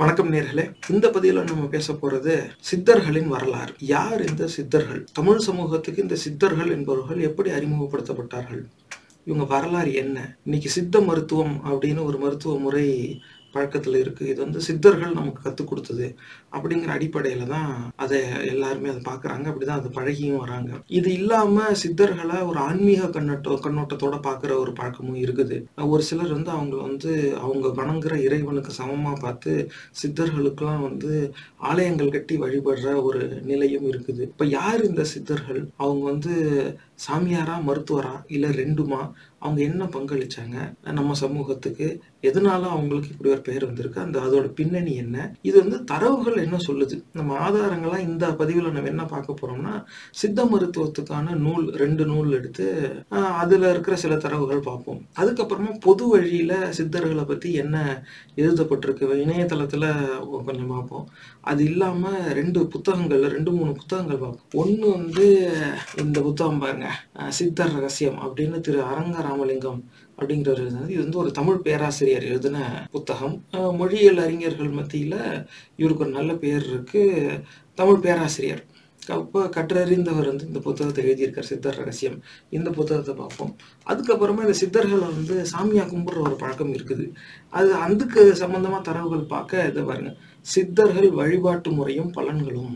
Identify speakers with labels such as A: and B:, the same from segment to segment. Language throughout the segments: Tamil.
A: வணக்கம் நேர்களே. இந்த பதிவில் நம்ம பேச போறது சித்தர்களின் வரலாறு. யார் இந்த சித்தர்கள்? தமிழ் சமூகத்துக்கு இந்த சித்தர்கள் என்பவர்கள் எப்படி அறிமுகப்படுத்தப்பட்டார்கள்? இவங்க வரலாறு என்ன? இன்னைக்கு சித்த மருத்துவம் அப்படின்னு ஒரு மருத்துவ முறை பழக்கத்தில் இருக்குது இது வந்து சித்தர்கள் நமக்கு கற்றுக் கொடுத்தது அப்படிங்கிற அடிப்படையில் தான் அதை எல்லாருமே அதை பார்க்குறாங்க அப்படிதான் அது பழகியும் வராங்க. இது இல்லாமல் சித்தர்களை ஒரு ஆன்மீக கண்ணோட்ட கண்ணோட்டத்தோட பார்க்குற ஒரு பழக்கமும் இருக்குது. ஒரு சிலர் வந்து அவங்க வந்து அவங்க வணங்குற இறைவனுக்கு சமமாக பார்த்து சித்தர்களுக்கெல்லாம் வந்து ஆலயங்கள் கட்டி வழிபடுற ஒரு நிலையும் இருக்குது. இப்போ யார் இந்த சித்தர்கள்? அவங்க வந்து சாமியாரா மருத்துவரா இல்லை ரெண்டுமா? அவங்க என்ன பங்களிச்சாங்க? நம்ம சமூகத்துக்கு எதனால அவங்களுக்கு இப்படி ஒரு பெயர் வந்திருக்கு? அந்த அதோட பின்னணி என்ன? இது வந்து தரவுகள் என்ன சொல்லுது? நம்ம ஆதாரங்களா இந்த பதிவில் நம்ம என்ன பார்க்க போறோம்னா சித்த மருத்துவத்துக்கான நூல் ரெண்டு நூல் எடுத்து அதில் அதுல இருக்கிற சில தரவுகள் பார்ப்போம். அதுக்கப்புறமா பொது வழியில சித்தர்களை பத்தி என்ன எழுதப்பட்டிருக்கு? இணையதளத்துல கொஞ்சம் பார்ப்போம். அது இல்லாம ரெண்டு புத்தகங்கள் ரெண்டு மூணு புத்தகங்கள் பார்ப்போம். ஒன்று வந்து இந்த புத்தகம் பாருங்க சித்தர் ரகசியம் அப்படின்னு திரு அரங்கர் ராமலிங்கம் அப்படிங்கிறவர் எழுதினது இது. வந்து ஒரு தமிழ் பேராசிரியர் எழுதின புத்தகம். மொழியியல் அறிஞர்கள் மத்தியில இவருக்கு ஒரு நல்ல பேர் இருக்கு. தமிழ் பேராசிரியர். அப்போ கற்றறிந்தவர் வந்து இந்த புத்தகத்தை எழுதியிருக்கார் சித்தர் ரகசியம். இந்த புத்தகத்தை பார்ப்போம். அதுக்கப்புறமா இந்த சித்தர்களை வந்து சாமியாக கும்பிட்ற ஒரு பழக்கம் இருக்குது. அது அதுக்கு சம்பந்தமா தரவுகள் பார்க்க இதை பாருங்கள் சித்தர்கள் வழிபாட்டு முறையும் பலன்களும்.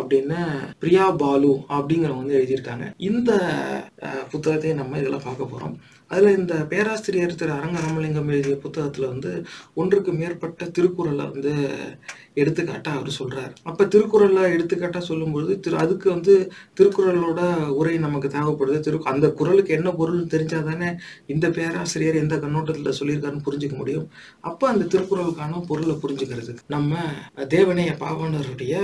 A: அப்படின்னு பிரியா பாலு அப்படிங்கிறவங்க வந்து எழுதியிருக்காங்க. இந்த புத்தகத்தை நம்ம இதில் பார்க்க போறோம். அதுல இந்த பேராசிரியர் திரு அரங்க ராமலிங்கம் எழுதிய புத்தகத்துல வந்து ஒன்றுக்கு மேற்பட்ட திருக்குறளை வந்து எடுத்துக்காட்டாக அவர் சொல்கிறார் அப்போ திருக்குறளை எடுத்துக்காட்டாக சொல்லும்பொழுது திரு அதுக்கு வந்து திருக்குறளோட உரை நமக்கு தேவைப்படுது. திரு அந்த குறளுக்கு என்ன பொருள்னு தெரிஞ்சால் தானே இந்த பேராசிரியர் எந்த கண்ணோட்டத்தில் சொல்லியிருக்காருன்னு புரிஞ்சுக்க முடியும். அப்போ அந்த திருக்குறளுக்கான பொருளை புரிஞ்சுக்கிறது நம்ம தேவனைய பாவனருடைய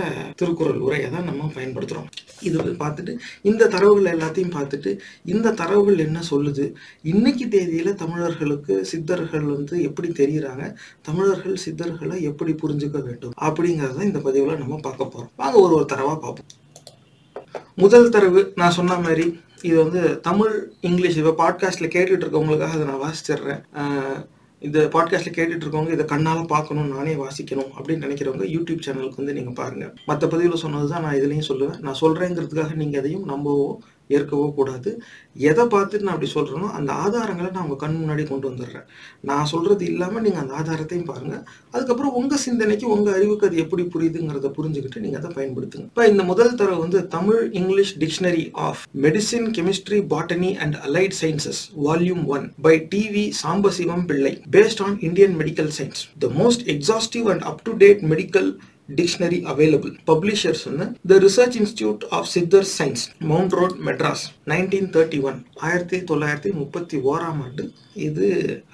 A: திருக்குறள் உரையை தான் நம்ம பயன்படுத்துகிறோம் இது வந்து பார்த்துட்டு இந்த தரவுகள் எல்லாத்தையும் பார்த்துட்டு இந்த தரவுகள் என்ன சொல்லுது? இன்னைக்கு தேதியில் தமிழர்களுக்கு சித்தர்கள் வந்து எப்படி தெரியுறாங்க? தமிழர்கள் சித்தர்களை எப்படி புரிஞ்சுக்க வேண்டும்? அப்படிங்கிறத இந்த பதிவில் நம்ம பார்க்க போகிறோம் வாங்க ஒரு ஒரு தரவாக பார்ப்போம். முதல் தரவு நான் சொன்ன மாதிரி இது வந்து தமிழ் இங்கிலீஷ் இப்போ பாட்காஸ்ட்டில் கேட்டுட்டு இருக்கவங்களுக்காக அதை நான் வாசிச்சிடுறேன். இந்த பாட்காஸ்ட்டில் கேட்டுட்டு இருக்கவங்க இதை கண்ணால் பார்க்கணும் நானே வாசிக்கணும் அப்படின்னு நினைக்கிறவங்க யூடியூப் சேனலுக்கு வந்து நீங்கள் பாருங்கள் மற்ற பதிவில் சொன்னது தான் நான் இதுலேயும் சொல்லுவேன். நான் சொல்கிறேங்கிறதுக்காக நீங்கள் எதையும் நம்பவோ இருக்கவோ கூடாது. எதை பார்த்துட்டு நான் அப்படி சொல்கிறேனோ அந்த ஆதாரங்களை நான் உங்கள் கண் முன்னாடி கொண்டு வந்துடுறேன். நான் சொல்கிறது இல்லாமல் நீங்கள் அந்த ஆதாரத்தையும் பாருங்கள் அதுக்கப்புறம் உங்கள் சிந்தனைக்கு உங்கள் அறிவுக்கு அது எப்படி புரியுதுங்கிறத புரிஞ்சுக்கிட்டு நீங்கள் அதை பயன்படுத்துங்க. இப்போ இந்த முதல் தரவு வந்து Tamil English dictionary of medicine chemistry botany and allied sciences volume one by TV Sambasivam Pillai based on Indian medical science the most exhaustive and up to date medical dictionary available publishers வந்து the research institute of Siddhar science mount road Madras nineteen thirty one ஆயிரத்தி தொள்ளாயிரத்தி முப்பத்தி ஓராம் ஆண்டு இது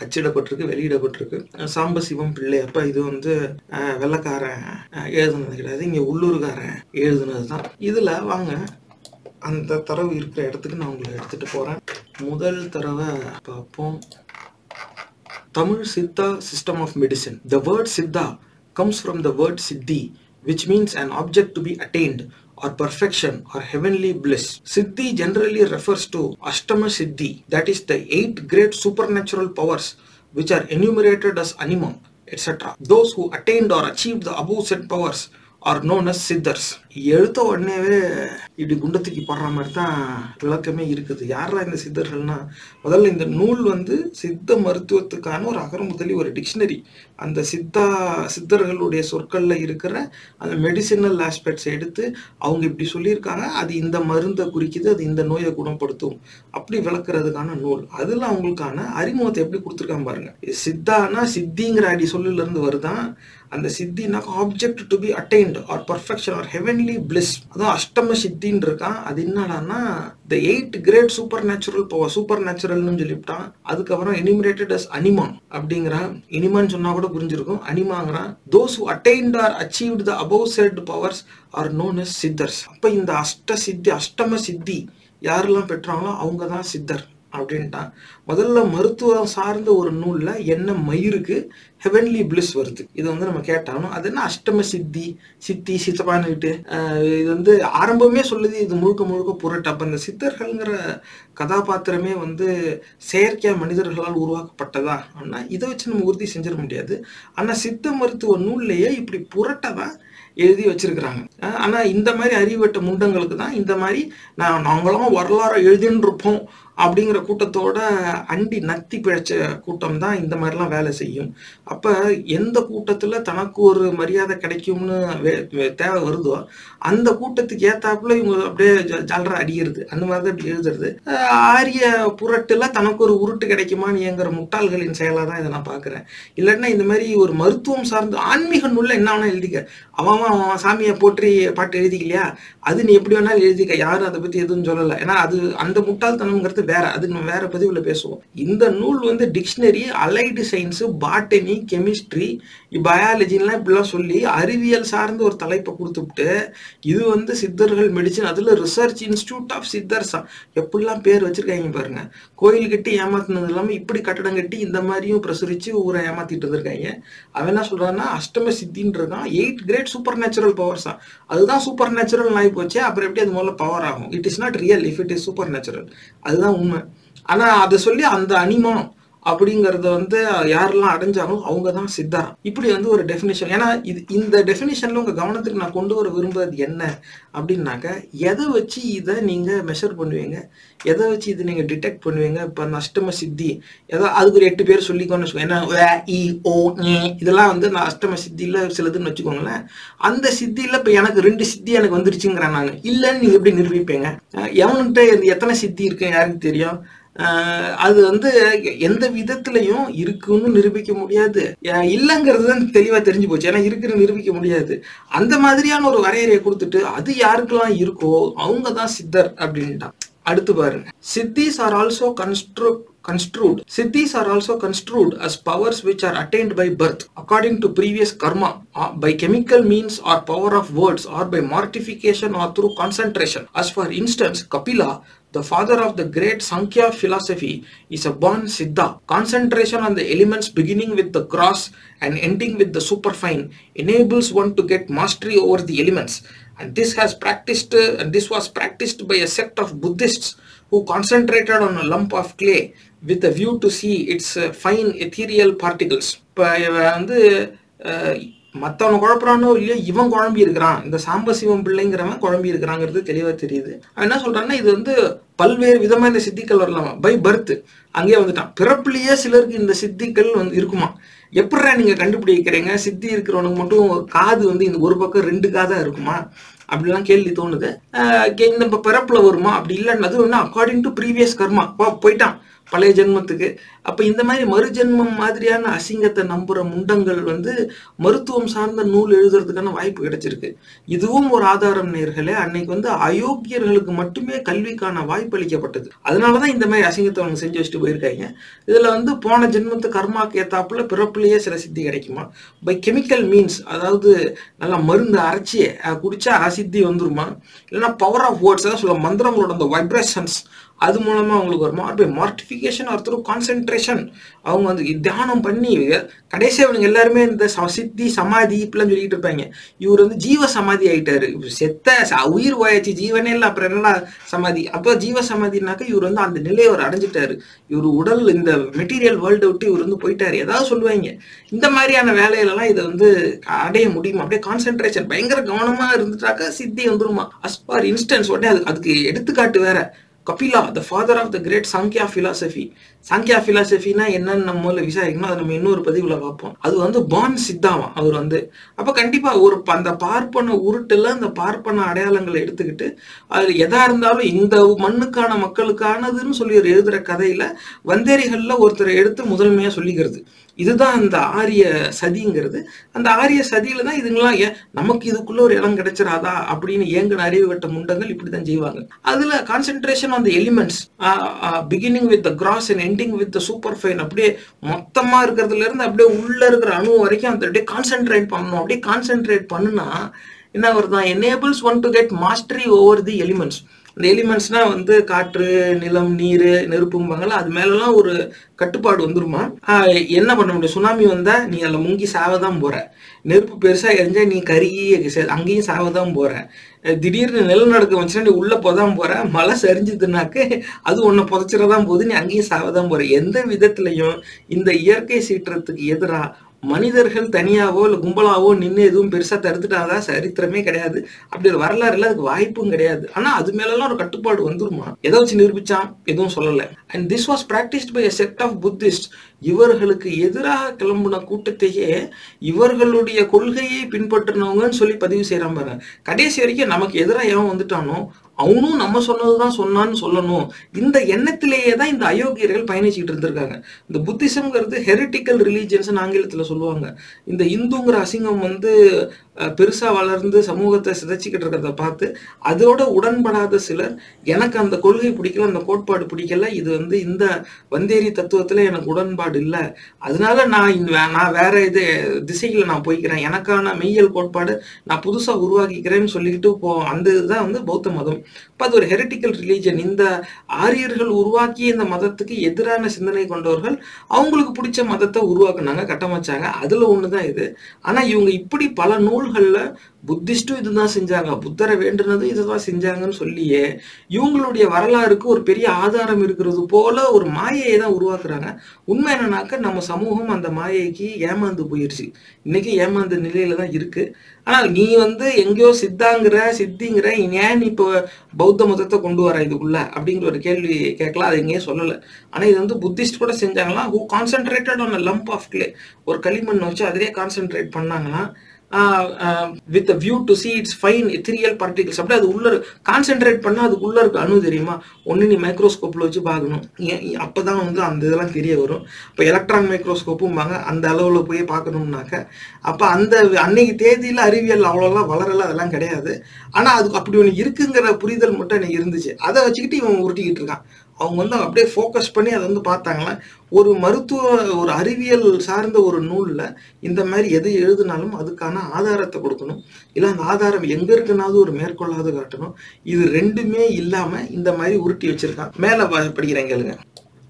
A: அச்சிடப்பட்டிருக்கு வெளியிடப்பட்டிருக்கு. சாம்பசிவம் பிள்ளை. அப்ப இது வந்து வெள்ளக்காரன் வெள்ளைக்காரன் எழுதுனது கிடையாது. இங்க உள்ளூர்காரன் எழுதுனது தான். இதுல வாங்க அந்த தரவு இருக்கிற இடத்துக்கு நான் உங்களை எடுத்துட்டு போறேன். முதல் தரவை பார்ப்போம். Tamil Siddha system of medicine the word Siddha comes from the word Siddhi, which means an object to be attained or perfection or heavenly bliss. Siddhi generally refers to Ashtama Siddhi, that is the eight great supernatural powers which are enumerated as animum, etc. Those who attained or achieved the above said powers are known as Siddhars எழுத்த உடனேவே இப்படி குண்டத்துக்கு படுற மாதிரி தான் விளக்கமே இருக்குது. யாரா இந்த சித்தர்கள்னா? முதல்ல இந்த நூல் வந்து சித்த மருத்துவத்துக்கான ஒரு அகரமுதலி ஒரு டிக்ஷனரி அந்த சித்தா சித்தர்களுடைய சொற்களில் இருக்கிற அந்த மெடிசினல் ஆஸ்பெக்ட்ஸ் எடுத்து அவங்க இப்படி சொல்லியிருக்காங்க. அது இந்த மருந்தை குறிக்குது அது இந்த நோயை குணப்படுத்தும். அப்படி விளக்குறதுக்கான நூல். அதில் அவங்களுக்கான அறிமுகத்தை எப்படி கொடுத்துருக்காங்க பாருங்க. சித்தானா சித்திங்கிற அடி சொல்லுலேருந்து வருதான் அந்த சித்தின்னா object to be attained or perfection or heavenly bliss அதுவும் அஷ்டம சித்தின்னு இருக்கான். அது என்னடான்னா the eight great super natural power super நேச்சுரல்னு சொல்லிவிட்டான். அதுக்கப்புறம் எனிமரேட்டட் அஸ் அனிமான் அப்படிங்கிறான். இனிமான்னு சொன்னா கூட புரிஞ்சிருக்கும். அனிமாங்கிறான் those who attained or achieved the above set powers are known as Siddhars அப்போ இந்த அஷ்ட சித்தி அஷ்டம சித்தி யாரெல்லாம் பெற்றாங்களோ அவங்க தான் சித்தர். அப்படின்ட்டான். முதல்ல மருத்துவம் சார்ந்த ஒரு நூலில் என்ன மயிருக்கு ஹெவன்லி பிளிஸ் வருது. இதை வந்து நம்ம கேட்டாலும் அது என்ன அஷ்டம சித்தி சித்தி சித்தப்பான்னுக்கிட்டு இது வந்து ஆரம்பமே சொல்லுது இது முழுக்க முழுக்க புரட்டு. அப்போ இந்த சித்தர்கள்ங்கிற கதாபாத்திரமே வந்து செயற்கையாக மனிதர்களால் உருவாக்கப்பட்டதா? அப்படின்னா இதை வச்சு நம்ம உறுதி செஞ்சிட முடியாது. ஆனால் சித்த மருத்துவ நூல்லையே இப்படி புரட்டதான் எழுதி வச்சிருக்கிறாங்க. ஆனால் இந்த மாதிரி அறிவட்ட முண்டங்களுக்கு தான் இந்த மாதிரி நான் நாங்களும் வரலாறு எழுதின்னு இருப்போம் அப்படிங்கிற கூட்டத்தோட அண்டி நத்தி பிழைச்ச கூட்டம் தான் இந்த மாதிரிலாம் வேலை செய்யும். அப்போ எந்த கூட்டத்தில் தனக்கு ஒரு மரியாதை கிடைக்கும்னு வே- தேவை வருதோ அந்த கூட்டத்துக்கு ஏத்தாப்புல இவங்க அப்படியே ஜ- ஜாலரா அடிக்கிறது அந்த மாதிரி தான் இப்படி எழுதுறது. ஆரிய புரட்டில் தனக்கு ஒரு உருட்டு கிடைக்குமான்னு இயங்குற முட்டாள்களின் செயலாக தான் இதை நான் பார்க்குறேன் இல்லைன்னா இந்த மாதிரி ஒரு மருத்துவம் சார்ந்து ஆன்மீக நூலில் என்ன வேணால் எழுதிக்க. அவன் அவன் அவன் சாமியை போற்றி பாட்டு எழுதிக்கலையா? அது நீ எப்படி வேணாலும் எழுதிக்க யாரும் அதை பத்தி எதுவும் சொல்லல. ஏன்னா அது அந்த முட்டாள்தனம்ங்கிறது வேற. அது நம்ம வேற பதிவுல பேசுவோம். இந்த நூல் வந்து dictionary allied science botany chemistry பயாலஜிலாம் இப்படிலாம் சொல்லி அறிவியல் சார்ந்த ஒரு தலைப்பை கொடுத்துட்டு இது வந்து சித்தர்கள் மெடிசின் அதுல ரிசர்ச் இன்ஸ்டியூட் ஆஃப் சித்தர்ஸா எப்படிலாம் பேர் வச்சிருக்காங்க பாருங்க. கோயில் கட்டி ஏமாத்தினது இல்லாம இப்படி கட்டடம் கட்டி இந்த மாதிரியும் பிரசுரிச்சு ஊரை ஏமாத்திட்டு இருந்திருக்காங்க. அவன் என்ன சொல்றான்னா அஷ்டம சித்தின்னு இருக்கான். எயிட் கிரேட் சூப்பர் நேச்சுரல் பவர்ஸா அதுதான் சூப்பர் நேச்சுரல் ஆகி போச்சு அப்புறம் எப்படி அது முதல்ல பவர் ஆகும்? It is not real if it is super natural அதுதான் உண்மை. ஆனா அதை சொல்லி அந்த அனிமம் அப்படிங்கறத வந்து யாரெல்லாம் அடைஞ்சாலும் அவங்க தான் சித்தா. இப்படி வந்து ஒரு டெஃபினேஷன் ஏன்னா இது இந்த டெஃபினேஷன்ல உங்க கவனத்துக்கு நான் கொண்டு வர விரும்புறது என்ன அப்படின்னாக்க எதை வச்சு இதை நீங்க மெஷர் பண்ணுவீங்க? எதை வச்சு இதை நீங்க டிடெக்ட் பண்ணுவீங்க? இப்ப அந்த அஷ்டம சித்தி ஏதோ அதுக்கு ஒரு எட்டு பேர் சொல்லிக்கோன்னு வச்சுக்கோங்க ஏன்னா வே, இ ஓ ஞே, இதெல்லாம் வந்து நான் அஷ்டம சித்தியில சிலதுன்னு வச்சுக்கோங்களேன். அந்த சித்தியில இப்ப எனக்கு ரெண்டு சித்தி எனக்கு வந்துருச்சுங்கிறேன் நான். இல்லைன்னு நீங்க எப்படி நிரூபிப்பீங்க? எவன்கிட்ட எத்தனை சித்தி இருக்கு யாருக்கு தெரியும்? அது வந்து எந்த விதத்திலையும் இருக்குன்னு நிரூபிக்க முடியாது. இல்லைங்கிறது தான் தெளிவாக தெரிஞ்சு போச்சு. ஏன்னா இருக்குன்னு நிரூபிக்க முடியாது. அந்த மாதிரியான ஒரு வரையறையை கொடுத்துட்டு அது யாருக்கெல்லாம் இருக்கோ அவங்க தான் சித்தர் அப்படின்ட்டான். அடுத்து பாருங்க. Siddhis are also construct construed. Siddhis are also construed as powers which are attained by birth. According to previous karma by chemical means or power of words or by mortification or through concentration. As for instance kapila the father of the great sankhya philosophy is a born siddha. Concentration on the elements beginning with the gross and ending with the superfine enables one to get mastery over the elements. And this has practiced uh, and this was practiced by a sect of buddhists who concentrated on a lump of clay with a view to see it's uh, fine ethereal இப்போ இவன் வந்து மற்றவன் குழப்பறானோ இல்லையோ இவன் குழம்பி இருக்கிறான். இந்த சாம்பசிவம் பிள்ளைங்கிறவன் குழம்பி இருக்கிறாங்கிறது தெளிவாக தெரியுது. அவன் என்ன சொல்கிறான்னா இது வந்து பல்வேறு விதமாக இந்த சித்திகள் வரலாமா. பை பர்த் அங்கேயே வந்துட்டான். பிறப்புலேயே சிலருக்கு இந்த சித்திகள் வந்து இருக்குமா? எப்படா நீங்கள் கண்டுபிடிக்கிறீங்க? சித்தி இருக்கிறவனுக்கு மட்டும் காது வந்து இந்த ஒரு பக்கம் ரெண்டு காதாக இருக்குமா? அப்படிலாம் கேள்வி தோணுது. இந்த பிறப்பில் வருமா? அப்படி இல்லைன்னு அது ஒன்று அக்கார்டிங் டு ப்ரீவியஸ் கர்மா போயிட்டான். பழைய ஜென்மத்துக்கு. அப்போ இந்த மாதிரி மறுஜென்மம் மாதிரியான அசிங்கத்தை நம்புகிற முண்டங்கள் வந்து மருத்துவம் சார்ந்த நூல் எழுதுறதுக்கான வாய்ப்பு கிடைச்சிருக்கு. இதுவும் ஒரு ஆதாரம் நேர்களே. அன்னைக்கு வந்து அயோக்கியர்களுக்கு மட்டுமே கல்விக்கான வாய்ப்பு அளிக்கப்பட்டது. அதனாலதான் இந்த மாதிரி அசிங்கத்தை அவங்க செஞ்சு வச்சுட்டு போயிருக்காங்க. இதில் வந்து போன ஜென்மத்து கர்மாக்கு ஏத்தாப்புல பிறப்புலேயே சில சித்தி கிடைக்குமா? பை கெமிக்கல் மீன்ஸ் அதாவது நல்லா மருந்து அரைச்சி குடிச்சா அசித்தி வந்துருமா? இல்லைன்னா பவர் ஆஃப் வேர்ட்ஸ் அதாவது சொல்ல மந்திரங்களோட அந்த வைப்ரேஷன்ஸ் அது மூலமாக அவங்களுக்கு வருமா by mortification or through concentration அவங்க வந்து தியானம் பண்ணி கடைசியாக அவனுங்க எல்லாருமே இந்த ச- சித்தி சமாதி இப்படிலாம் சொல்லிட்டு இருப்பாங்க. இவர் வந்து ஜீவ சமாதி ஆகிட்டாரு இவர் செத்த உயிர் வாயாச்சு ஜீவனே இல்லை அப்புறம் என்னடா சமாதி? அப்போ ஜீவ சமாதினாக்கா இவர் வந்து அந்த நிலையை அவர் அடைஞ்சிட்டாரு. இவர் உடல் இந்த மெட்டீரியல் வேர்ல்டை விட்டு இவர் வந்து போயிட்டாரு. ஏதாவது சொல்லுவாங்க. இந்த மாதிரியான வேலையிலலாம் இதை வந்து அடைய முடியுமா? அப்படியே கான்சென்ட்ரேஷன் பயங்கர கவனமாக இருந்துட்டாக்கா சித்தி வந்துருமா? அஸ் ஃபார் இன்ஸ்டன்ஸ் உடனே அது அதுக்கு எடுத்துக்காட்டு வேற. Kapila the father of the great Sankhya philosophy Sankhya ஃபிலாசபினா என்னன்னு நம்ம முதல்ல விசாரிக்கணும். அதை நம்ம இன்னொரு பதிவுல பார்ப்போம். அது வந்து பான் சித்தாவா? அவர் வந்து அப்ப கண்டிப்பா ஒரு ப- அந்த பார்ப்பன உருட்டுல அந்த பார்ப்பன அடையாளங்களை எடுத்துக்கிட்டு அதுல எதா இருந்தாலும் இந்த மண்ணுக்கான மக்களுக்கானதுன்னு சொல்லி ஒரு எழுதுற கதையில வந்தேரிகள்ல ஒருத்தரை எடுத்து முதன்மையா சொல்லிக்கிறது. இதுதான் அந்த ஆரிய சதிங்கிறது. அந்த ஆரிய சதியில தான் இதுங்களாம் ஏன் நமக்கு இதுக்குள்ள ஒரு இடம் கிடைச்சிராதா அப்படின்னு ஏங்கின அறிவு கட்ட முண்டங்கள் இப்படிதான் செய்வாங்க. அதுல concentration on the elements beginning with the gross and ending with the super fine அப்படியே மொத்தமா இருக்கிறதுல இருந்து அப்படியே உள்ள இருக்கிற அணு வரைக்கும் அந்த அப்படியே கான்சென்ட்ரேட் பண்ணணும். அப்படியே கான்சென்ட்ரேட் பண்ணுனா என்ன வருதான்? Enables one to get mastery over the elements இந்த எலிமெண்ட்ஸ்னா வந்து காற்று நிலம் நீர் நெருப்பும்பாங்கல்ல அது மேலலாம் ஒரு கட்டுப்பாடு வந்துருமா? என்ன பண்ண முடியும்? சுனாமி வந்தால் நீ அதில் முங்கி சாவதான் போற. நெருப்பு பெருசாக எரிஞ்சா நீ கருகி அங்கேயும் சாவதான் போற. போகிற திடீர்னு நிலநடுக்கம் வந்துச்சுன்னா நீ உள்ள போதான் போற. மழை சரிஞ்சதுனாக்கு அது ஒன்றை புதைச்சிட தான் போகுது. நீ அங்கேயும் சாவதான் போற. எந்த விதத்துலையும் இந்த இயற்கை சீற்றத்துக்கு எதிராக மனிதர்கள் தனியாவோ இல்லை கும்பலாவோ நின்று எதுவும் பெருசாக தடுத்துட்டாதான் சரித்திரமே கிடையாது. அப்படி ஒரு வரலாறுல அதுக்கு வாய்ப்பும் கிடையாது. ஆனால் அது மேலெல்லாம் ஒரு கட்டுப்பாடு வந்துருமா? எதை வச்சு நிரூபிச்சான்? எதுவும் சொல்லலை. And this was practised by a set of Buddhist இவர்களுக்கு எதிராக கிளம்புன கூட்டத்தையே இவர்களுடைய கொள்கையை பின்பற்றினவங்கன்னு சொல்லி பதிவு செய்யறான் பாருங்க. கடைசி வரைக்கும் நமக்கு எதிராக எவன் வந்துட்டானோ அவனும் நம்ம சொன்னதுதான் சொன்னான்னு சொல்லணும். இந்த எண்ணத்திலேயே தான் இந்த அயோக்கியர்கள் பயணிச்சுக்கிட்டு இருந்திருக்காங்க. இந்த புத்திசம்ங்கிறது ஹெரிட்டிக்கல் ரிலீஜியன்ஸ் ஆங்கிலத்தில் சொல்லுவாங்க. இந்த இந்துங்கிற அசிங்கம் வந்து பெருசாக வளர்ந்து சமூகத்தை சிதைச்சிக்கிட்டு இருக்கிறத பார்த்து அதோட உடன்படாத சிலர் எனக்கு அந்த கொள்கை பிடிக்கல அந்த கோட்பாடு பிடிக்கல இது வந்து இந்த வந்தேரி தத்துவத்தில் எனக்கு உடன்பாடு இல்லை. அதனால நான் இந்த நான் வேற இது திசைகளை நான் போய்க்கிறேன். எனக்கான மெய்யல் கோட்பாடு நான் புதுசாக உருவாக்கிக்கிறேன்னு சொல்லிக்கிட்டு போ அந்த இதுதான் வந்து பௌத்த மதம். இப்போ அது ஒரு ஹெரிட்டிக்கல் ரிலீஜன் இந்த ஆரியர்கள் உருவாக்கிய இந்த மதத்துக்கு எதிரான சிந்தனை கொண்டவர்கள் அவங்களுக்கு பிடிச்ச மதத்தை உருவாக்குனாங்க கட்டமைச்சாங்க. அதில் ஒன்று தான் இது. ஆனால் இவங்க இப்படி பல நூல்களில் புத்திஸ்டும் இதுதான் செஞ்சாங்க. புத்தரை வேண்டுனதும் இதுதான் செஞ்சாங்கன்னு சொல்லியே இவங்களுடைய வரலாறுக்கு ஒரு பெரிய ஆதாரம் இருக்கிறது போல ஒரு மாயையை தான் உருவாக்குறாங்க. உண்மை என்னன்னாக்க நம்ம சமூகம் அந்த மாயைக்கு ஏமாந்து போயிடுச்சு இன்னைக்கு ஏமாந்த நிலையில தான் இருக்கு. ஆனால் நீ வந்து எங்கேயோ சித்தாங்கிற சித்திங்கிற ஏன் இப்போ பௌத்த மதத்தை கொண்டு வர இதுக்குள்ள? அப்படிங்கிற ஒரு கேள்வி கேட்கலாம். அது எங்கேயும் சொல்லலை. ஆனால் இது வந்து புத்திஸ்ட் கூட செஞ்சாங்களாம். Who concentrated on lump of clay ஒரு களிமண் வச்சு அதிலே concentrate பண்ணாங்களாம். With view to see it's fine ethereal particles அப்படியே அது உள்ள கான்சென்ட்ரேட் பண்ணால் அது உள்ள இருக்க அணு தெரியுமா? ஒன்று நீ மைக்ரோஸ்கோப்பில் வச்சு பார்க்கணும். அப்போ தான் வந்து அந்த இதெல்லாம் தெரிய வரும். இப்போ எலக்ட்ரான் மைக்ரோஸ்கோப்பும்பாங்க அந்த அளவில் போய் பார்க்கணும்னாக்க அப்போ அந்த அன்னைக்கு தேதியில் அறிவியல் அவ்வளோலாம் வளரலாம் அதெல்லாம் கிடையாது. ஆனால் அதுக்கு அப்படி ஒன்று இருக்குங்கிற புரிதல் மட்டும் எனக்கு இருந்துச்சு. அதை வச்சுக்கிட்டு இவன் உருட்டிக்கிட்டு இருக்கான். அவங்க வந்து அப்படியே ஃபோக்கஸ் பண்ணி அதை வந்து பார்த்தாங்களா ஒரு மருத்துவ ஒரு அறிவியல் சார்ந்த ஒரு நூலில் இந்த மாதிரி எது எழுதினாலும் அதுக்கான ஆதாரத்தை கொடுக்கணும் இல்லை அந்த ஆதாரம் எங்கே இருக்குனாவது ஒரு மேற்கொள்ளாது காட்டணும் இது ரெண்டுமே இல்லாமல் இந்த மாதிரி உருட்டி வச்சிருக்கான் மேலே படிக்கிறேன் கேளுங்க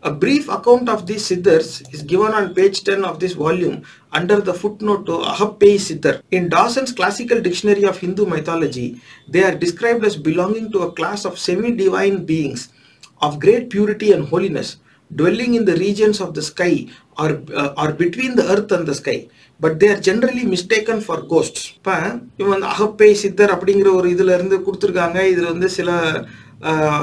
A: A brief account of these Siddhars is given on page 10 of this volume under the footnote to Ahappei Siddhar. In Dawson's Classical Dictionary of Hindu Mythology, they are described as belonging to a class of semi-divine beings of great purity and holiness, dwelling in the regions of the sky or, uh, or between the earth and the sky. But they're generally mistaken for ghost இப்போ இவன் வந்து அகப்பை சித்தர் அப்படிங்கிற ஒரு இதுல இருந்து கொடுத்துருக்காங்க இதில் வந்து சில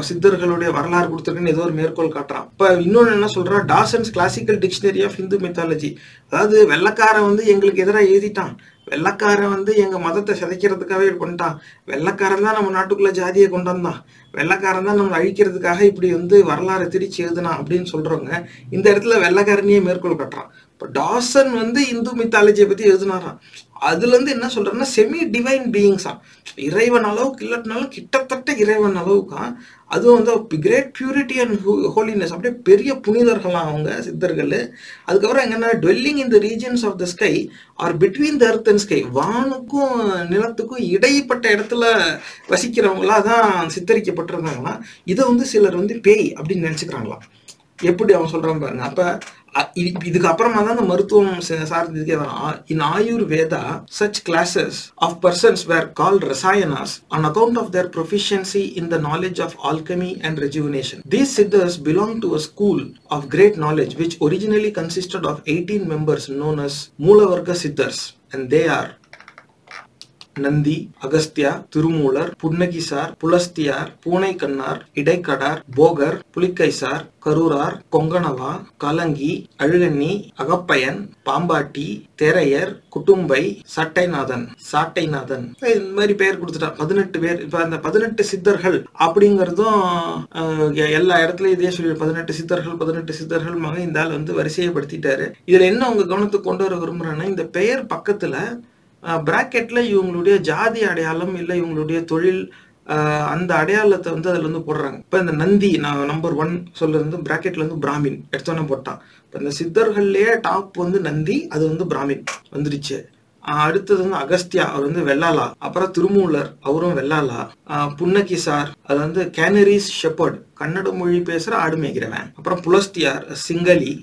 A: சித்தர்களுடைய வரலாறு கொடுத்துருக்குன்னு ஏதோ ஒரு மேற்கோள் காட்டுறான். இப்போ இன்னொன்று என்ன சொல்றா Dowson's classical dictionary of Hindu mythology அதாவது வெள்ளக்காரன் வந்து எங்களுக்கு எதிராக எழுதிட்டான். வெள்ளக்காரன் வந்து எங்கள் மதத்தை சிதைக்கிறதுக்காகவே பண்ணிட்டான். வெள்ளக்காரன் தான் நம்ம நாட்டுக்குள்ளே ஜாதியை கொண்டு வந்தான். வெள்ளக்காரன் தான் நம்மளை அழிக்கிறதுக்காக இப்படி வந்து வரலாறு திரிச்சு எழுதுனான் அப்படின்னு சொல்கிறவங்க இந்த இடத்துல வெள்ளக்காரனையே மேற்கோள் காட்டுறான். இப்போ டாசன் வந்து இந்து மித்தாலஜியை பற்றி எழுதினாராம். அதுலேருந்து என்ன சொல்கிறேன்னா செமி டிவைன் பீயிங்ஸா இறைவன் அளவுக்கு இல்லாட்டினாலும் கிட்டத்தட்ட இறைவன் அளவுக்கா அதுவும் வந்து கிரேட் பியூரிட்டி அண்ட் ஹோலினஸ் அப்படியே பெரிய புனிதர்களாம் அவங்க சித்தர்கள். அதுக்கப்புறம் எங்கன்னா டுவெல்லிங் இந்த the of of sky or between the earth and sky வானுக்கும் நிலத்துக்கும் இடைப்பட்ட இடத்துல வசிக்கிறவங்களா தான் சித்தரிக்கப்பட்டிருந்தாங்களாம். இதை வந்து சிலர் வந்து பேய் அப்படின்னு நினச்சிக்கிறாங்களாம். எப்படி அவன் சொல்கிறான் பாருங்க அப்போ இதுக்கு அப்புறமா தான் அந்த மருத்துவம் சார்ந்ததுக்கே வரும் in Ayurveda such classes of persons were called Rasayanas on account of their proficiency in the knowledge of alchemy and rejuvenation these Siddhars belong to a school of great knowledge which originally consisted of eighteen members known as Moolavarga Siddhars and they are Nandi Agastya Thirumoolar Punnakisar Pulasthiyar Poonaikannar Idaikadar Bogar Pulikaisar Karurar Konganava Kalangi Azhukanni Agappayan பாம்பாட்டி தேரையர் குட்டும்பை சட்டைநாதன் சாட்டைநாதன். இந்த மாதிரி பேர் கொடுத்துட்டா பதினெட்டு பேர் இப்ப அந்த பதினெட்டு சித்தர்கள் அப்படிங்கிறதும் எல்லா இடத்துலயும் இதே சொல்லி பதினெட்டு சித்தர்கள் பதினெட்டு சித்தர்கள் மக இந்த ஆள் வந்து வரிசையப்படுத்திட்டாரு இதுல என்ன உங்க கவனத்துக்கு கொண்டு வர விரும்புறேன்னா இந்த பெயர் பக்கத்துல ப்ராக்கெட்டில் இவங்களுடைய ஜாதி அடையாளம் இல்லை இவங்களுடைய தொழில் அந்த அடையாளத்தை வந்து அதில் வந்து போடுறாங்க. இப்போ இந்த நந்தி நான் நம்பர் ஒன் சொல்லுறது வந்து பிராக்கெட்ல வந்து பிராமின் எடுத்தோன்னே போட்டான். இப்போ இந்த சித்தர்கள்லேயே டாப் வந்து நந்தி அது வந்து பிராமின் வந்துருச்சு. அடுத்தது வந்து அகஸ்தியா அவர் வந்து வெள்ளாலா அப்புறம் திருமூலர் அவரும் வெள்ளாலா புன்னகி சார் அது வந்து கேனரிஸ் ஷெப்பர்ட் கன்னட மொழி பேசுற ஆடு மேய்கிறவன். அப்புறம் புலஸ்தியார் சிங்களி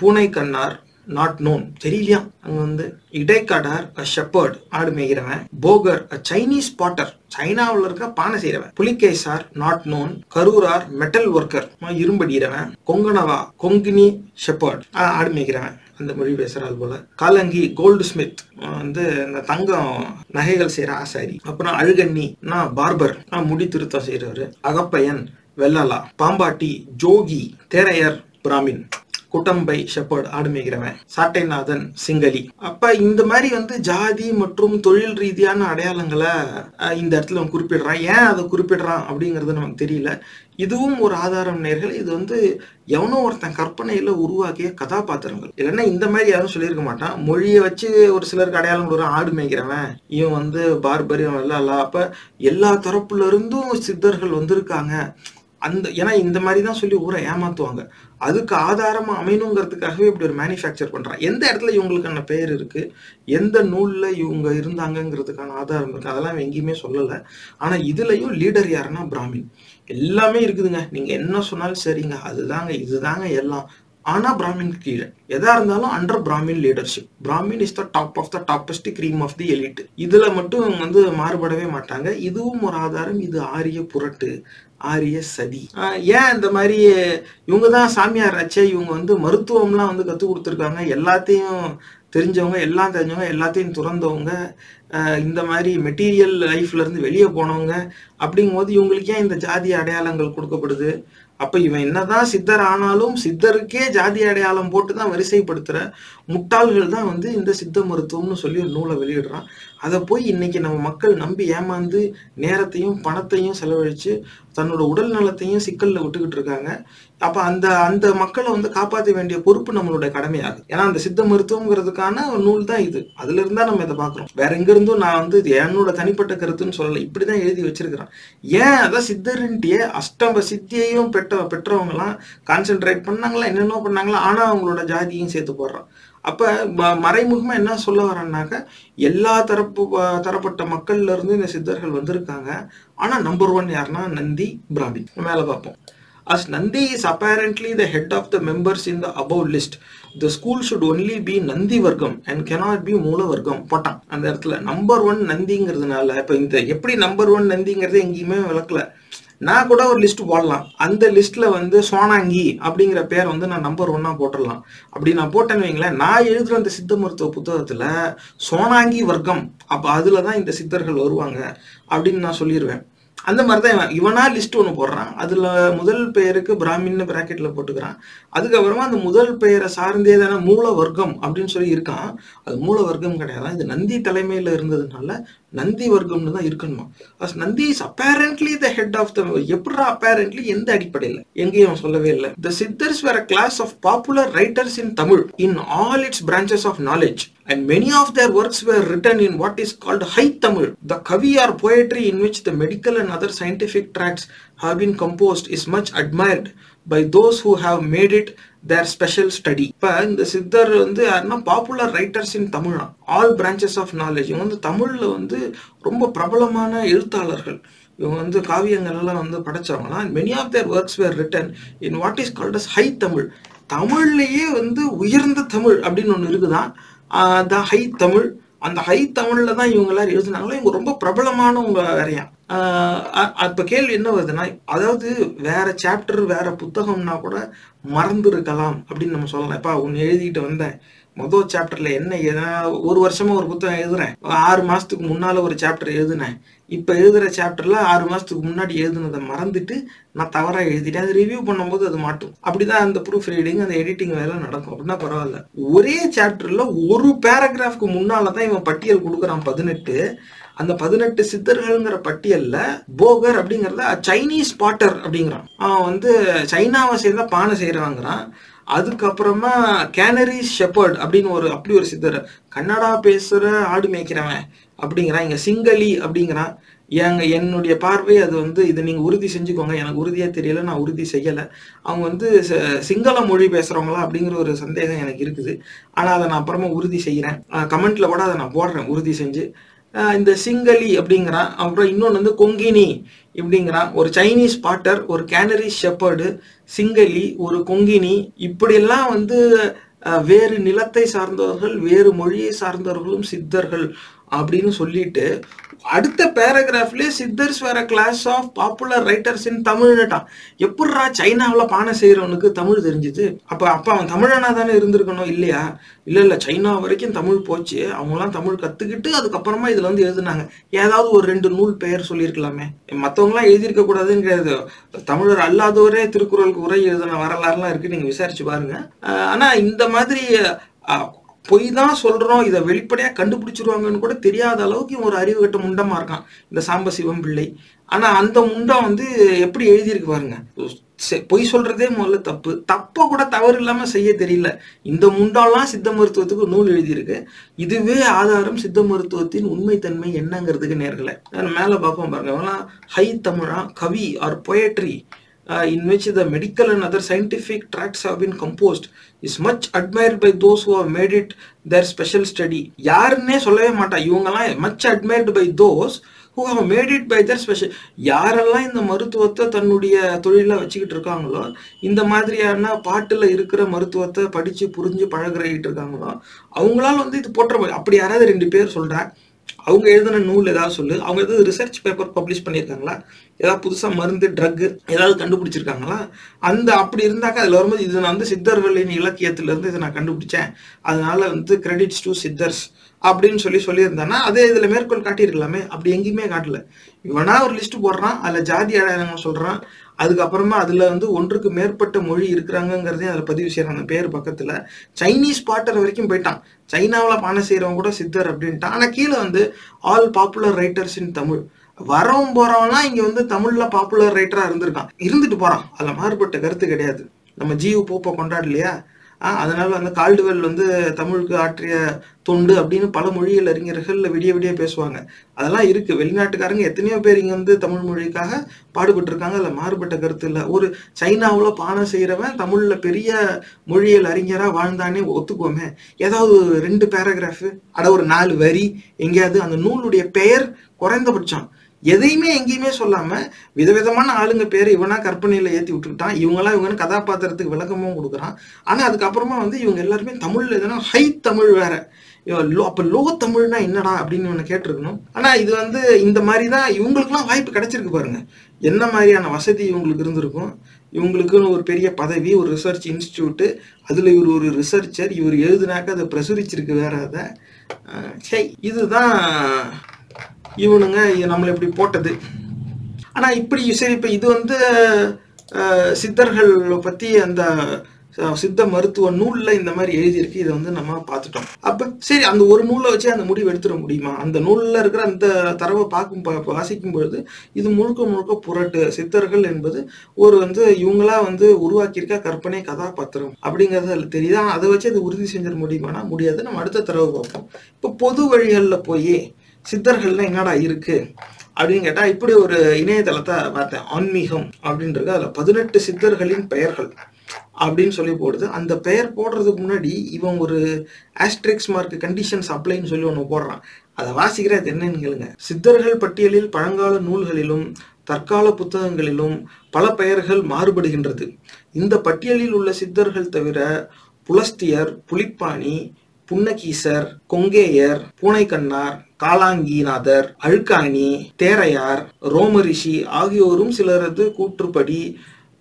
A: பூனை கண்ணார் நாட் நோன் தெரியலையா? அங்க வந்து இடைக்காடார் ஷெப்பர்ட் ஆடு மேய்கிறவன் போகர் அ சைனீஸ் பாட்டர் சைனாவில் இருக்க பானை செய்யறவன் Pulikesar not known Karurar metal worker இரும்படிகிறவன் கொங்கனவா Konkani shepherd ஆடு மேய்க்கிறவன் அந்த மொழி பேசுறாள் போல. காலங்கி கோல்டு ஸ்மித் வந்து இந்த தங்கம் நகைகள் செய்யற ஆசாரி. அப்புறம் அழுகண்ணி நான் பார்பர் நான் முடி திருத்தம் செய்யறவரு அகப்பையன் வெள்ளலா பாம்பாட்டி ஜோகி தேரையர் பிராமின். குட்டம்பை ஷெப்பர்ட் ஆடு மேய்கிறவன் சாட்டைநாதன் சிங்களி. அப்ப இந்த மாதிரி வந்து ஜாதி மற்றும் தொழில் ரீதியான அடையாளங்களை இந்த இடத்துல அவன் குறிப்பிடுறான் ஏன் அதை குறிப்பிடுறான் அப்படிங்கிறது நமக்கு தெரியல. இதுவும் ஒரு ஆதாரம் நேர்கள். இது வந்து எவனோ ஒருத்தன் கற்பனையில உருவாக்கிய கதாபாத்திரங்கள். இல்லைன்னா இந்த மாதிரி யாரும் சொல்லியிருக்க மாட்டான். மொழியை வச்சு ஒரு சிலருக்கு அடையாளம் கொடுக்குறான். ஆடு மேய்க்கிறவன் இவன் வந்து பார்பரி இவன் வெள்ளாளா அப்ப எல்லா தரப்புல இருந்தும் சித்தர்கள் வந்திருக்காங்க. அந்த ஏன்னா இந்த மாதிரி தான் சொல்லி ஊரை ஏமாத்துவாங்க. அதுக்கு ஆதாரமாக அமையணுங்கிறதுக்காகவே இப்படி ஒரு மேனுஃபேக்சர் பண்ணுறான் எந்த இடத்துல இவங்களுக்கான பெயர் இருக்குது எந்த நூல்ல இவங்க இருந்தாங்கங்கிறதுக்கான ஆதாரம் இருக்குது அதெல்லாம் எங்கேயுமே சொல்லலை. ஆனால் இதுலேயும் லீடர் யாருன்னா பிராமின். எல்லாமே இருக்குதுங்க. நீங்கள் என்ன சொன்னாலும் சரிங்க. அதுதாங்க இதுதாங்க எல்லாம். ஆனா பிராமின் கீழே. எதா இருந்தாலும் under Brahmin leadership Brahmin is the top of the toppest cream of the elite இதுல மட்டும் இவங்க வந்து மாறுபடவே மாட்டாங்க. இதுவும் ஒரு ஆதாரம். இது ஆரிய புரட்டு ஆரிய சதி. ஏன் இந்த மாதிரி இவங்க தான் சாமியார் ஆச்சே இவங்க வந்து மருத்துவம்லாம் வந்து கற்றுக் கொடுத்துருக்காங்க. எல்லாத்தையும் தெரிஞ்சவங்க எல்லாம் தெரிஞ்சவங்க எல்லாத்தையும் துறந்தவங்க இந்த மாதிரி மெட்டீரியல் லைஃப்ல இருந்து வெளியே போனவங்க அப்படிங்கும்போது இவங்களுக்கு ஏன் இந்த ஜாதி அடையாளங்கள் கொடுக்கப்படுது? அப்ப இவன் என்னதான் சித்தர் ஆனாலும் சித்தருக்கே ஜாதி அடையாளம் போட்டு தான் வரிசைப்படுத்துற முட்டாள்கள் தான் வந்து இந்த சித்த மருத்துவம்னு சொல்லி ஒரு நூலை வெளியிடுறான். அதை போய் இன்னைக்கு நம்ம மக்கள் நம்பி ஏமாந்து நேரத்தையும் பணத்தையும் செலவழிச்சு தன்னோட உடல் நலத்தையும் சிக்கல்ல விட்டுக்கிட்டு இருக்காங்க. அப்ப அந்த அந்த மக்களை வந்து காப்பாற்ற வேண்டிய பொறுப்பு நம்மளுடைய கடமையாகும் ஏன்னா அந்த சித்த மருத்துவங்கிறதுக்கான ஒரு நூல் தான் இது. அதுல இருந்தா நம்ம இதை பாக்குறோம் வேற எங்க இருந்தும் நான் வந்து இது என்னோட தனிப்பட்ட கருத்துன்னு சொல்லல. இப்படிதான் எழுதி வச்சிருக்கிறேன். ஏன் அதான் சித்தரின்ட்டியே அஷ்டம்ப சித்தியையும் பெற்ற பெற்றவங்கலாம் கான்சென்ட்ரேட் பண்ணாங்களா என்னென்ன பண்ணாங்களா ஆனா அவங்களோட ஜாதியும் சேர்த்து போடுறான். அப்ப ம- மறைமுகமா என்ன சொல்ல வரேன்னாக்க எல்லா தரப்பு தரப்பட்ட மக்கள்ல இருந்து இந்த சித்தர்கள் வந்திருக்காங்க. ஆனா நம்பர் ஒன் யாருன்னா நந்தி பிராமின் மேல பார்ப்போம். As nandi is apparently the head of the members in the above list the school should only be Nandi வர்க்கம் and cannot be மூல வர்க்கம் போட்டான் அந்த இடத்துல நம்பர் ஒன் நந்திங்கிறதுனால இப்போ இந்த எப்படி நம்பர் ஒன் நந்திங்கிறது எங்கேயுமே விளக்கல. நான் கூட ஒரு லிஸ்ட் போடலாம். அந்த லிஸ்ட்ல வந்து சோனாங்கி அப்படிங்கிற பேர் வந்து நான் நம்பர் ஒன்னா போட்டுடலாம். அப்படி நான் போட்டேன்னு வைங்களேன் நான் எழுதுற அந்த சித்த மருத்துவ புத்தகத்துல சோனாங்கி வர்க்கம் அப்ப அதுலதான் இந்த சித்தர்கள் வருவாங்க அப்படின்னு நான் சொல்லிடுவேன் அந்த மாதிரி தான் இவன். இவனா லிஸ்ட் ஒன்று போடுறான். அதில் முதல் பெயருக்கு பிராமின்னு பிராக்கெட்டில் போட்டுக்கிறான். அதுக்கப்புறமா அந்த முதல் பெயரை சார்ந்தே தானே மூல வர்க்கம் அப்படின்னு சொல்லி இருக்கான். அது மூல வர்க்கம் கிடையாது இது நந்தி தலைமையில் இருந்ததுனால நந்தி வர்க்கம்னு தான் இருக்கணுமா as Nandi is apparently the head of the எப்படா அப்பேரண்ட்லி எந்த அடிப்படையில் எங்கேயும் சொல்லவே இல்லை the Siddhars were class of popular writers in Tamil in all its branches of knowledge and many of their works were written in what is called high Tamil the kavi or poetry in which the medical and other scientific tracts have been composed is much admired by those who have made it their special study இப்போ இந்த சித்தர் வந்து யாருன்னா popular writers in Tamil all branches of knowledge இவங்க வந்து தமிழில் வந்து ரொம்ப பிரபலமான எழுத்தாளர்கள். இவங்க வந்து காவியங்கள் எல்லாம் வந்து படைச்சவங்களாம். Many of their works were written in what is called as high Tamil தமிழ்லேயே வந்து உயர்ந்த தமிழ் அப்படின்னு ஒன்று இருக்குதான் த ஹை தமிழ் அந்த ஹை தமிழில் தான் இவங்க எல்லாரும் எழுதுனாங்களோ? இவங்க ரொம்ப பிரபலமானவங்க வேறையா. அப்ப கேள்வி என்ன வருதுன்னா அதாவது வேற சாப்டர் வேற புத்தகம்னா கூட மறந்து இருக்கலாம் அப்படின்னு நம்ம சொல்லலாம். இப்ப ஒன்று எழுதிட்டு வந்தேன். மொதல் சாப்டர்ல என்ன எதனா ஒரு வருஷமா ஒரு புத்தகம் எழுதுறேன். ஆறு மாசத்துக்கு முன்னால ஒரு சாப்டர் எழுதுனேன். இப்ப எழுதுற சாப்டர்ல ஆறு மாசத்துக்கு முன்னாடி எழுதுனதை மறந்துட்டு நான் தவறா எழுதிட்டேன். அது ரிவ்யூ பண்ணும்போது அது மாட்டும். அப்படிதான் அந்த ப்ரூஃப் ரீடிங் அந்த எடிட்டிங் வேலை நடக்கும். அப்படின்னா பரவாயில்ல. ஒரே சாப்டர்ல ஒரு பேராகிராஃப்க்கு முன்னாலதான் இவன் பட்டியல் கொடுக்குறான் பதினெட்டு. அந்த பதினெட்டு சித்தர்கள்ங்கிற பட்டியல்ல போகர் அப்படிங்கறத சைனீஸ் பாட்டர் அப்படிங்கிறான். அவன் வந்து சைனாவை சேர்ந்த பானை செய்யறவாங்கிறான். அதுக்கப்புறமா கேனரி ஷெப்பர்ட் அப்படின்னு ஒரு அப்படி ஒரு சித்தர். கன்னடா பேசுற ஆடு மேய்க்கிறவன் அப்படிங்கிறான். இங்க சிங்களி அப்படிங்கிறான். ஏங்க என்னுடைய பார்வை அது வந்து இதை நீங்க உறுதி செஞ்சுக்கோங்க. எனக்கு உறுதியா தெரியல நான் உறுதி செய்யல. அவங்க வந்து ச- சிங்கள மொழி பேசுறவங்களா அப்படிங்கிற ஒரு சந்தேகம் எனக்கு இருக்குது. ஆனா அதை நான் அப்புறமா உறுதி செய்யறேன். கமெண்ட்ல கூட அதை நான் போடுறேன். உறுதி செஞ்சு. இந்த சிங்களி அப்படிங்கிறான். அப்புறம் இன்னொன்று வந்து கொங்கினி இப்படிங்கிறான். ஒரு சைனீஸ் பாட்டர் ஒரு கேனரி ஷெப்பர்டு சிங்களி ஒரு கொங்கினி. இப்படியெல்லாம் வந்து வேறு நிலத்தை சார்ந்தவர்கள் வேறு மொழியை சார்ந்தவர்களும் சித்தர்கள். அப்படின்னு சொல்லிட்டு அடுத்த பேராகிராஃப்லயே Siddhars were class of popular writers in தமிழ்னுட்டான். எப்படிரா சைனாவில் பானை செய்கிறவனுக்கு தமிழ் தெரிஞ்சுது? அப்போ அப்போ அவன் தமிழனா தானே இருந்திருக்கணும் இல்லையா? இல்லை இல்லை சைனா வரைக்கும் தமிழ் போச்சு. அவங்களாம் தமிழ் கற்றுக்கிட்டு அதுக்கப்புறமா இதில் வந்து எழுதுனாங்க. ஏதாவது ஒரு ரெண்டு நூல் பெயர் சொல்லியிருக்கலாமே. மற்றவங்களாம் எழுதியிருக்க கூடாதுங்கிறது தமிழர் அல்லாதவரே திருக்குறளுக்கு உரை எழுதின வரலாறுலாம் இருக்குது நீங்கள் விசாரிச்சு பாருங்க. ஆனால் இந்த மாதிரி பொய் தான் சொல்றோம் இதை வெளிப்படையா கண்டுபிடிச்சிருவாங்கன்னு கூட தெரியாத அளவுக்கு இவன் ஒரு அறிவு கட்ட முண்டமா இருக்கான் இந்த சாம்பசிவம் பிள்ளை. ஆனா அந்த முண்டம் வந்து எப்படி எழுதியிருக்கு பாருங்க. செ- பொய் சொல்றதே முதல்ல தப்பு. தப்ப கூட தவறு இல்லாம செய்ய தெரியல. இந்த முண்டம்லாம் சித்த மருத்துவத்துக்கு நூல் எழுதியிருக்கு. இதுவே ஆதாரம் சித்த மருத்துவத்தின் உண்மைத்தன்மை என்னங்கிறதுக்கு நேர்களை மேல பார்ப்போம் பாருங்க. இவங்கெல்லாம் high Tamizha kavi or poetry in in which the medical and other scientific tracts have been composed. Is much admired by those who have made it their special study யாருன்னே சொல்லவே மாட்டா. இவங்கெல்லாம் much admired by those who have made it by their special யாரெல்லாம் இந்த மருத்துவத்தை தன்னுடைய தொழிலாக வச்சுக்கிட்டு இருக்காங்களோ இந்த மாதிரியான பாட்டில் இருக்கிற மருத்துவத்தை படித்து புரிஞ்சு பழகிட்டு இருக்காங்களோ அவங்களால வந்து இது போற்ற அப்படி யாராவது ரெண்டு பேர் சொல்கிறேன் அவங்க எழுதின நூல் ஏதாவது சொல்லு. அவங்க ஏதாவது ரிசர்ச் பேப்பர் பப்ளிஷ் பண்ணியிருக்காங்களா? ஏதாவது புதுசாக மருந்து ட்ரக்கு ஏதாவது கண்டுபிடிச்சிருக்காங்களா? அந்த அப்படி இருந்தாக்கா அதில் வரும்போது இது நான் வந்து சித்தர்களின் இலக்கியத்திலேருந்து இதை நான் கண்டுபிடிச்சேன். அதனால வந்து கிரெடிட்ஸ் டு சித்தர்ஸ் அப்படின்னு சொல்லி சொல்லியிருந்தானா அதே இதில் மேற்கோள் காட்டியிருக்கலாமே. அப்படி எங்கேயுமே காட்டல. இவனா ஒரு லிஸ்ட் போடுறான் அதில் ஜாதி அடையாளங்கள் சொல்கிறான் அதுக்கப்புறமா அதில் வந்து ஒன்றுக்கு மேற்பட்ட மொழி இருக்கிறாங்கிறதையும் அதில் பதிவு செய்கிறாங்க பேர் பக்கத்தில் சைனீஸ் பாட்டர் வரைக்கும் போயிட்டான். சைனாவில் பானை செய்கிறவங்க கூட சித்தர் அப்படின்ட்டான். ஆனால் கீழே வந்து all popular writers in Tamil வரவும் போறவன்லாம் இங்கே வந்து தமிழில் பாப்புலர் ரைட்டராக இருந்திருக்கான். இருந்துட்டு போகிறான் அதில் மாறுபட்ட கருத்து கிடையாது. நம்ம ஜீவ் போப்பை கொண்டாடலையா? அதனால அந்த கால்டுவெல் வந்து தமிழுக்கு ஆற்றிய தொண்டு அப்படின்னு பல மொழிகள் அறிஞர்கள் விடிய விடிய பேசுவாங்க. அதெல்லாம் இருக்கு. வெளிநாட்டுக்காரங்க எத்தனையோ பேர் இங்க வந்து தமிழ் மொழிக்காக பாடுபட்டு இருக்காங்க அதுல மாறுபட்ட கருத்து இல்லை. ஒரு சைனாவில் பானை செய்யறவன் தமிழ்ல பெரிய மொழியியல் அறிஞரா வாழ்ந்தானே ஒத்துக்குவோமே ஏதாவது ஒரு ரெண்டு பேராகிராஃப் அட ஒரு நாலு வரி எங்கேயாவது அந்த நூலுடைய பெயர் குறைந்தபட்சம் எதையுமே எங்கேயுமே சொல்லாம விதவிதமான ஆளுங்க பேர் இவனா கற்பனையில ஏத்தி விட்டுக்கிட்டான் இவங்கெல்லாம் இவங்கன்னு கதாபாத்திரத்துக்கு விளக்கமும் கொடுக்குறான். ஆனா அதுக்கப்புறமா வந்து இவங்க எல்லாருமே தமிழ்ல எதுனா ஹை தமிழ் வேற. லோ அப்ப லோ தமிழ்னா என்னடா அப்படின்னு இவனை கேட்டிருக்கணும். ஆனா இது வந்து இந்த மாதிரி தான் இவங்களுக்குலாம் வாய்ப்பு கிடைச்சிருக்கு பாருங்க. என்ன மாதிரியான வசதி இவங்களுக்கு இருந்திருக்கும்? இவங்களுக்குன்னு ஒரு பெரிய பதவி ஒரு ரிசர்ச் இன்ஸ்டியூட்டு அதுல இவர் ஒரு ரிசர்ச்சர் இவர் எழுதுனாக்க அதை பிரசுரிச்சிருக்கு வேற அதை. சரி இதுதான் இவனுங்க இது நம்மளை இப்படி போட்டது. ஆனா இப்படி சரி இப்ப இது வந்து சித்தர்கள் பத்தி அந்த சித்த மருத்துவ நூல்ல இந்த மாதிரி எழுதியிருக்கு. இதை வந்து நம்ம பார்த்துட்டோம். அப்ப சரி அந்த ஒரு நூலை வச்சு அந்த முடிவு எடுத்துட முடியுமா? அந்த நூல்ல இருக்கிற அந்த தரவை பார்க்கும் வாசிக்கும் பொழுது இது முழுக்க முழுக்க புரட்டு. சித்தர்கள் என்பது ஒரு வந்து இவங்களா வந்து உருவாக்கியிருக்க கற்பனை கதாபாத்திரம் அப்படிங்கறது அதுல தெரியுது. அதை வச்சு அது உறுதி செஞ்சிட முடியுமானா முடியாது. நம்ம அடுத்த தரவு பார்ப்போம். இப்போ பொது வழிகளில் போய் சித்தர்கள்லாம் என்னடா இருக்கு? அப்படின்னு கேட்டா இப்படி ஒரு இணையதளத்தை பார்த்தேன். ஆன்மீகம் அப்படின்றது அதுல பதினெட்டு சித்தர்களின் பெயர்கள் அப்படின்னு சொல்லி போடுது. அந்த பெயர் போடுறதுக்கு முன்னாடி இவன் ஒரு ஆஸ்ட்ரிக்ஸ் மார்க் கண்டிஷன்ஸ் அப்ளைன்னு சொல்லி ஒன்று போடுறான். அதை வாசிக்கிற அது என்னன்னு கேளுங்க. சித்தர்கள் பட்டியலில் பழங்கால நூல்களிலும் தற்கால புத்தகங்களிலும் பல பெயர்கள் மாறுபடுகின்றது. இந்த பட்டியலில் உள்ள சித்தர்கள் தவிர புலஸ்தியர் புலிப்பாணி புன்னகீசர் கொங்கேயர் பூனைக்கண்ணார் காலாங்கிநாதர் அழுக்காணி தேரையார் ரோமரிஷி ஆகியோரும் சிலரது கூற்றுப்படி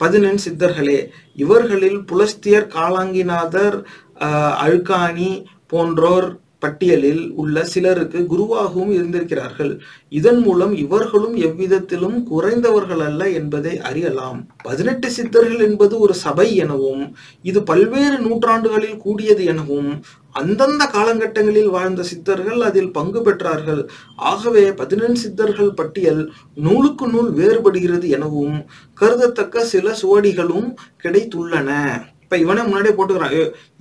A: பதினெண் சித்தர்களே. இவர்களில் புலஸ்தியர் காலாங்கிநாதர் அழுக்காணி போன்றோர் பட்டியலில் உள்ள சிலருக்கு குருவாகவும் இருந்திருக்கிறார்கள். இதன் மூலம் இவர்களும் எவ்விதத்திலும் குறைந்தவர்கள் அல்ல என்பதை அறியலாம். பதினெட்டு சித்தர்கள் என்பது ஒரு சபை எனவும் இது பல்வேறு நூற்றாண்டுகளில் கூடியது எனவும் அந்தந்த காலகட்டங்களில் வாழ்ந்த சித்தர்கள் அதில் பங்கு பெற்றார்கள். ஆகவே பதினெண் சித்தர்கள் பட்டியல் நூலுக்கு நூல் வேறுபடுகிறது எனவும் கருதத்தக்க சில சுவடிகளும் கிடைத்துள்ளன. இப்ப இவனை இவனே முன்னாடியே போட்டுக்கிறான்.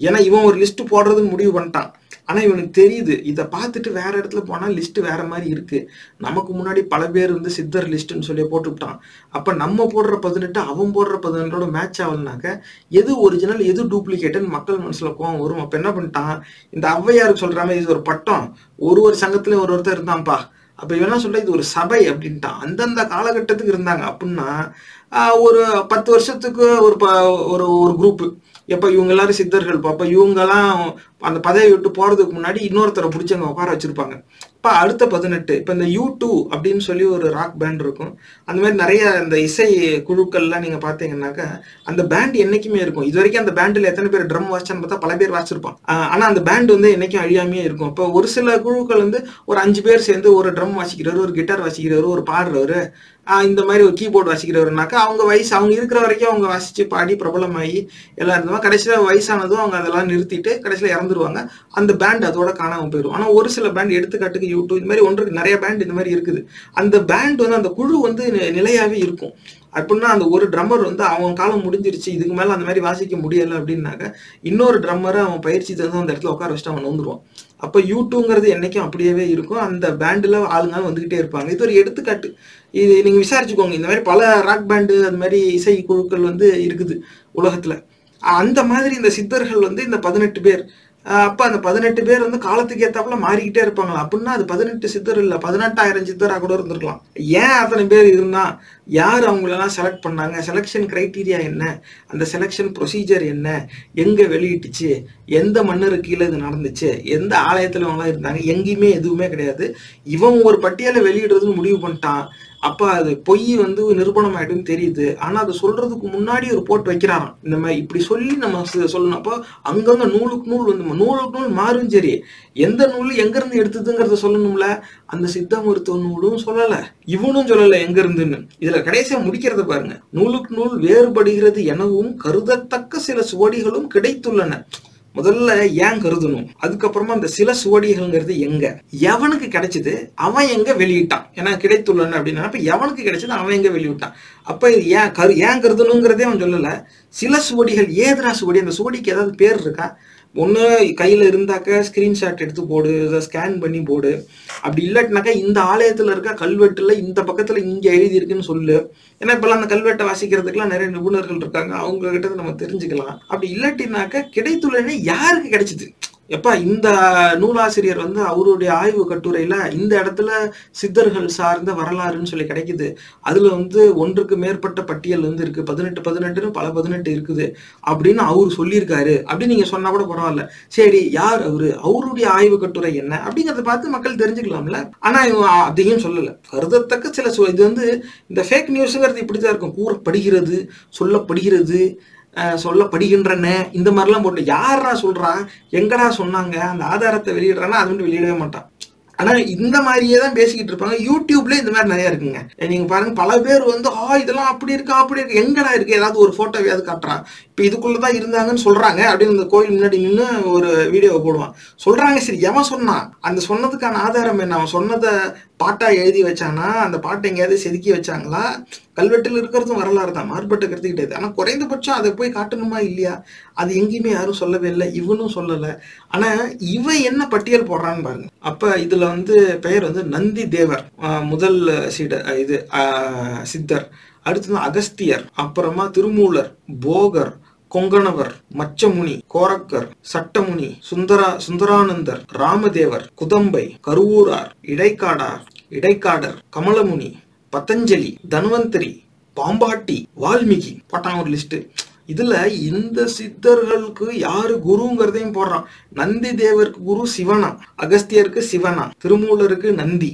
A: ஏன்னா இவன் ஒரு லிஸ்ட் போடுறதுன்னு முடிவு பண்ணிட்டான். ஆனால் இவனுக்கு தெரியுது. இதை பார்த்துட்டு வேற இடத்துல போனால் லிஸ்ட் வேற மாதிரி இருக்கு. நமக்கு முன்னாடி பல பேர் வந்து சித்தர் லிஸ்ட்னு சொல்லி போட்டுவிட்டான். அப்போ நம்ம போடுற பதினெட்டு அவன் போடுற பதினெட்டோட மேட்ச் ஆகலனாக்க எது ஒரிஜினல் எது டூப்ளிகேட்டுன்னு மக்கள் மனசில் கோவம் வரும். அப்போ என்ன பண்ணிட்டான்? இந்த ஔவையாருக்கு சொல்ற மாதிரி இது ஒரு பட்டம். ஒரு ஒரு சங்கத்துல ஒரு ஒருத்தர் இருந்தான்ப்பா. அப்போ இவனா சொல்ல இது ஒரு சபை அப்படின்ட்டான். அந்தந்த காலகட்டத்துக்கு இருந்தாங்க. அப்படின்னா ஒரு பத்து வருஷத்துக்கு ஒரு ப ஒரு ஒரு குரூப்பு எப்ப இவங்க எல்லாரும் சித்தர்கள் அப்ப இவங்கெல்லாம் அந்த பதவியை விட்டு போறதுக்கு முன்னாடி இன்னொருத்தரை பிடிச்சவங்க உட்கார வச்சிருப்பாங்க. இப்ப அடுத்த பதினெட்டு இப்ப இந்த யூ டூ அப்படின்னு சொல்லி ஒரு ராக் பேண்ட் இருக்கும். அந்த மாதிரி நிறைய இந்த இசை குழுக்கள்லாம் நீங்க பாத்தீங்கன்னாக்கா அந்த பேண்ட் என்னைக்குமே இருக்கும். இது வரைக்கும் அந்த பேண்டில் எத்தனை பேர் ட்ரம் வாசிச்சான்னு பார்த்தா பல பேர் வாசிச்சிருப்பான் ஆனால் ஆனா அந்த பேண்ட் வந்து என்னைக்கும் அழியாமையே இருக்கும். இப்போ ஒரு சில குழுக்கள் வந்து ஒரு அஞ்சு பேர் சேர்ந்து ஒரு ட்ரம் வாசிக்கிறவர் ஒரு கிட்டார் வாசிக்கிறவர் ஒரு பாடுறவர் இந்த மாதிரி ஒரு கீபோர்டு வாசிக்கிறவருனாக்கா அவங்க வயசு அவங்க இருக்கிற வரைக்கும் அவங்க வாசித்து பாடி பிரபலமாகி எல்லாம் இருந்தவங்க கடைசியில் வயசானதும் அவங்க அதெல்லாம் நிறுத்திட்டு கடைசியில் இறந்துருவாங்க. அந்த பேண்ட் அதோட காணாமல் போயிடும் ஆனால் ஒரு சில பேண்ட் எடுத்துக்காட்டுக்கு யூடியூப் இந்த மாதிரி ஒன்று நிறைய பேண்ட் இந்த மாதிரி இருக்குது. அந்த பேண்ட் வந்து அந்த குழு வந்து நிலையாகவே இருக்கும். அப்படின்னா அந்த ஒரு ட்ரம்மர் வந்து அவன் காலம் முடிஞ்சிருச்சு இதுக்கு மேலே அந்த மாதிரி வாசிக்க முடியலை அப்படின்னாக்க இன்னொரு ட்ரம்மரை அவன் பயிற்சி தந்து அந்த இடத்துல உட்கார வச்சுட்டு அவன் நோந்துருவான் அப்ப யூடியூங்கிறது என்னைக்கும் அப்படியே இருக்கும். அந்த பேண்டில் ஆளுங்க வந்துகிட்டே இருப்பாங்க. இது ஒரு எடுத்துக்காட்டு. இது நீங்க விசாரிச்சுக்கோங்க. இந்த மாதிரி பல ராக் பேண்டு அது மாதிரி இசை குழுக்கள் வந்து இருக்குது உலகத்துல. அந்த மாதிரி இந்த சித்தர்கள் வந்து இந்த பதினெட்டு பேர் அப்போ அந்த பதினெட்டு பேர் வந்து காலத்துக்கு ஏற்றாப்புல மாறிக்கிட்டே இருப்பாங்களா அப்படின்னா அது பதினெட்டு சித்தர் இல்லை பதினெட்டாயிரம் சித்தராக கூட இருந்திருக்கலாம். ஏன் அத்தனை பேர் இருந்தா யார் அவங்களெல்லாம் செலக்ட் பண்ணாங்க? செலெக்ஷன் க்ரைட்டீரியா என்ன? அந்த செலெக்ஷன் ப்ரொசீஜர் என்ன? எங்கே வெளியிட்டுச்சு? எந்த மன்னரு கீழே இது நடந்துச்சு? எந்த ஆலயத்தில் அவங்களாம் இருந்தாங்க? எங்கேயுமே எதுவுமே கிடையாது. இவன் ஒரு பட்டியலை வெளியிடுறதுன்னு முடிவு பண்ணிட்டான். அப்ப அது பொய் வந்து நிரூபணம் ஆயிடும்னு தெரியுது. ஆனா அது சொல்றதுக்கு முன்னாடி ஒரு போட்டு வைக்கிறாராம். இந்த மாதிரி இப்படி சொல்லி நம்ம சொல்லணும் அப்போ அங்கங்க நூலுக்கு நூல் வந்து நூலுக்கு நூல் மாறும் சரி. எந்த நூல் எங்க இருந்து எடுத்ததுங்கிறத சொல்லணும்ல. அந்த சித்த மருத்துவ நூலும் சொல்லல. இவனும் சொல்லல எங்க இருந்துன்னு இதுல கடைசியா முடிக்கிறத பாருங்க. நூலுக்கு நூல் வேறுபடுகிறது எனவும் கருதத்தக்க சில சுவடிகளும் கிடைத்துள்ளன. முதல்ல ஏன் கருதணும்? அதுக்கப்புறமா அந்த சில சுவடிகள்ங்கிறது எங்க? எவனுக்கு கிடைச்சது? அவன் எங்க வெளியிட்டான்? ஏன்னா கிடைத்துள்ளன அப்படின்னா அப்ப எவனுக்கு கிடைச்சது அவன் எங்க வெளியிட்டான்? அப்ப இது ஏன் கரு ஏன் கருதணுங்கிறதே அவன் சொல்லல. சில சுவடிகள் ஏதுடா சுவடி? அந்த சுவடிக்கு ஏதாவது பேர் இருக்கா? ஒன்று கையில் இருந்தாக்க ஸ்க்ரீன்ஷாட் எடுத்து போடு இதை ஸ்கேன் பண்ணி போடு. அப்படி இல்லாட்டினாக்கா இந்த ஆலயத்தில் இருக்க கல்வெட்டில் இந்த பக்கத்தில் இங்கே எழுதியிருக்குன்னு சொல்லு. ஏன்னா இப்போல்லாம் அந்த கல்வெட்டை வாசிக்கிறதுக்குலாம் நிறைய நிபுணர்கள் இருக்காங்க. அவங்க கிட்ட நம்ம தெரிஞ்சுக்கலாம். அப்படி இல்லாட்டினாக்க கிடைத்துள்ளனே யாருக்கு கிடைச்சிது? எப்பா இந்த நூலாசிரியர் வந்து அவருடைய ஆய்வு கட்டுரையில இந்த இடத்துல சித்தர்கள் சார்ந்த வரலாறுன்னு சொல்லி கிடைக்குது. அதுல வந்து ஒன்றுக்கு மேற்பட்ட பட்டியல் வந்து இருக்கு. பதினெட்டு பதினெட்டுன்னு பல பதினெட்டு இருக்குது அப்படின்னு அவர் சொல்லியிருக்காரு. அப்படின்னு நீங்க சொன்னா கூட பரவாயில்ல. சரி யார் அவரு? அவருடைய ஆய்வு கட்டுரை என்ன? அப்படிங்கறத பார்த்து மக்கள் தெரிஞ்சுக்கலாம்ல. ஆனா இவன் அதையும் சொல்லல. கருதத்தக்க சில இது வந்து இந்த ஃபேக் நியூஸ்ங்கிறது இப்படிதான் இருக்கும். கூறப்படுகிறது சொல்லப்படுகிறது சொல்லப்படுகின்றன. இந்த மாதிரிலாம் போட்டு யாரா சொல்றா? எங்கடா சொன்னாங்க? அந்த ஆதாரத்தை வெளியிடுறான்னா அது மட்டும் வெளியிடவே மாட்டான். ஆனா இந்த மாதிரியே தான் பேசிக்கிட்டு இருப்பாங்க. யூடியூப்ல இந்த மாதிரி நிறைய இருக்குங்க. நீங்க பாருங்க பல பேர் வந்து ஆ இதெல்லாம் அப்படி இருக்கா? அப்படி இருக்கு? எங்கடா இருக்கு? ஏதாவது ஒரு போட்டோவையாவது காட்டுறான். இப்ப இதுக்குள்ளதான் இருந்தாங்கன்னு சொல்றாங்க. அப்படின்னு இந்த கோயில் முன்னாடி நின்று ஒரு வீடியோவை போடுவான். சொல்றாங்க சரி எவன் சொன்னான்? அந்த சொன்னதுக்கான ஆதாரம் என்ன? அவன் சொன்னதை பாட்டா எழுதி வச்சானா? அந்த பாட்டை எங்கேயாவது செதுக்கி வச்சாங்களா? கல்வெட்டில் இருக்கிறதும் வரலாறு தான் மாறுபட்ட கருத்து கிடையாது குறைந்தபட்சம் அதை போய் காட்டணுமா இல்லையா? அது எங்கேயுமே யாரும் சொல்லவே இல்லை இவனும் சொல்லலை. ஆனால் இவன் என்ன பட்டியல் போடுறான்னு பாருங்க. அப்போ இதில் வந்து பெயர் வந்து நந்தி தேவர் முதல் சீட இது சித்தர். அடுத்தது அகஸ்தியர் அப்புறமா திருமூலர் போகர் கொங்கணவர் மச்சமுனி கோரக்கர் சட்டமுனி சுந்தரா சுந்தரானந்தர் ராமதேவர் குதம்பை கருவூரார் இடைக்காடார் இடைக்காடர் கமலமுனி பதஞ்சலி தன்வந்தரி பாம்பாட்டி வால்மீகி போட்டான் ஒரு லிஸ்ட் இதுல இந்த சித்தர்களுக்கு யாரு குருங்கிறதையும் போடுறான். நந்தி தேவருக்கு குரு சிவனா அகஸ்தியருக்கு சிவனா திருமூலருக்கு நந்தி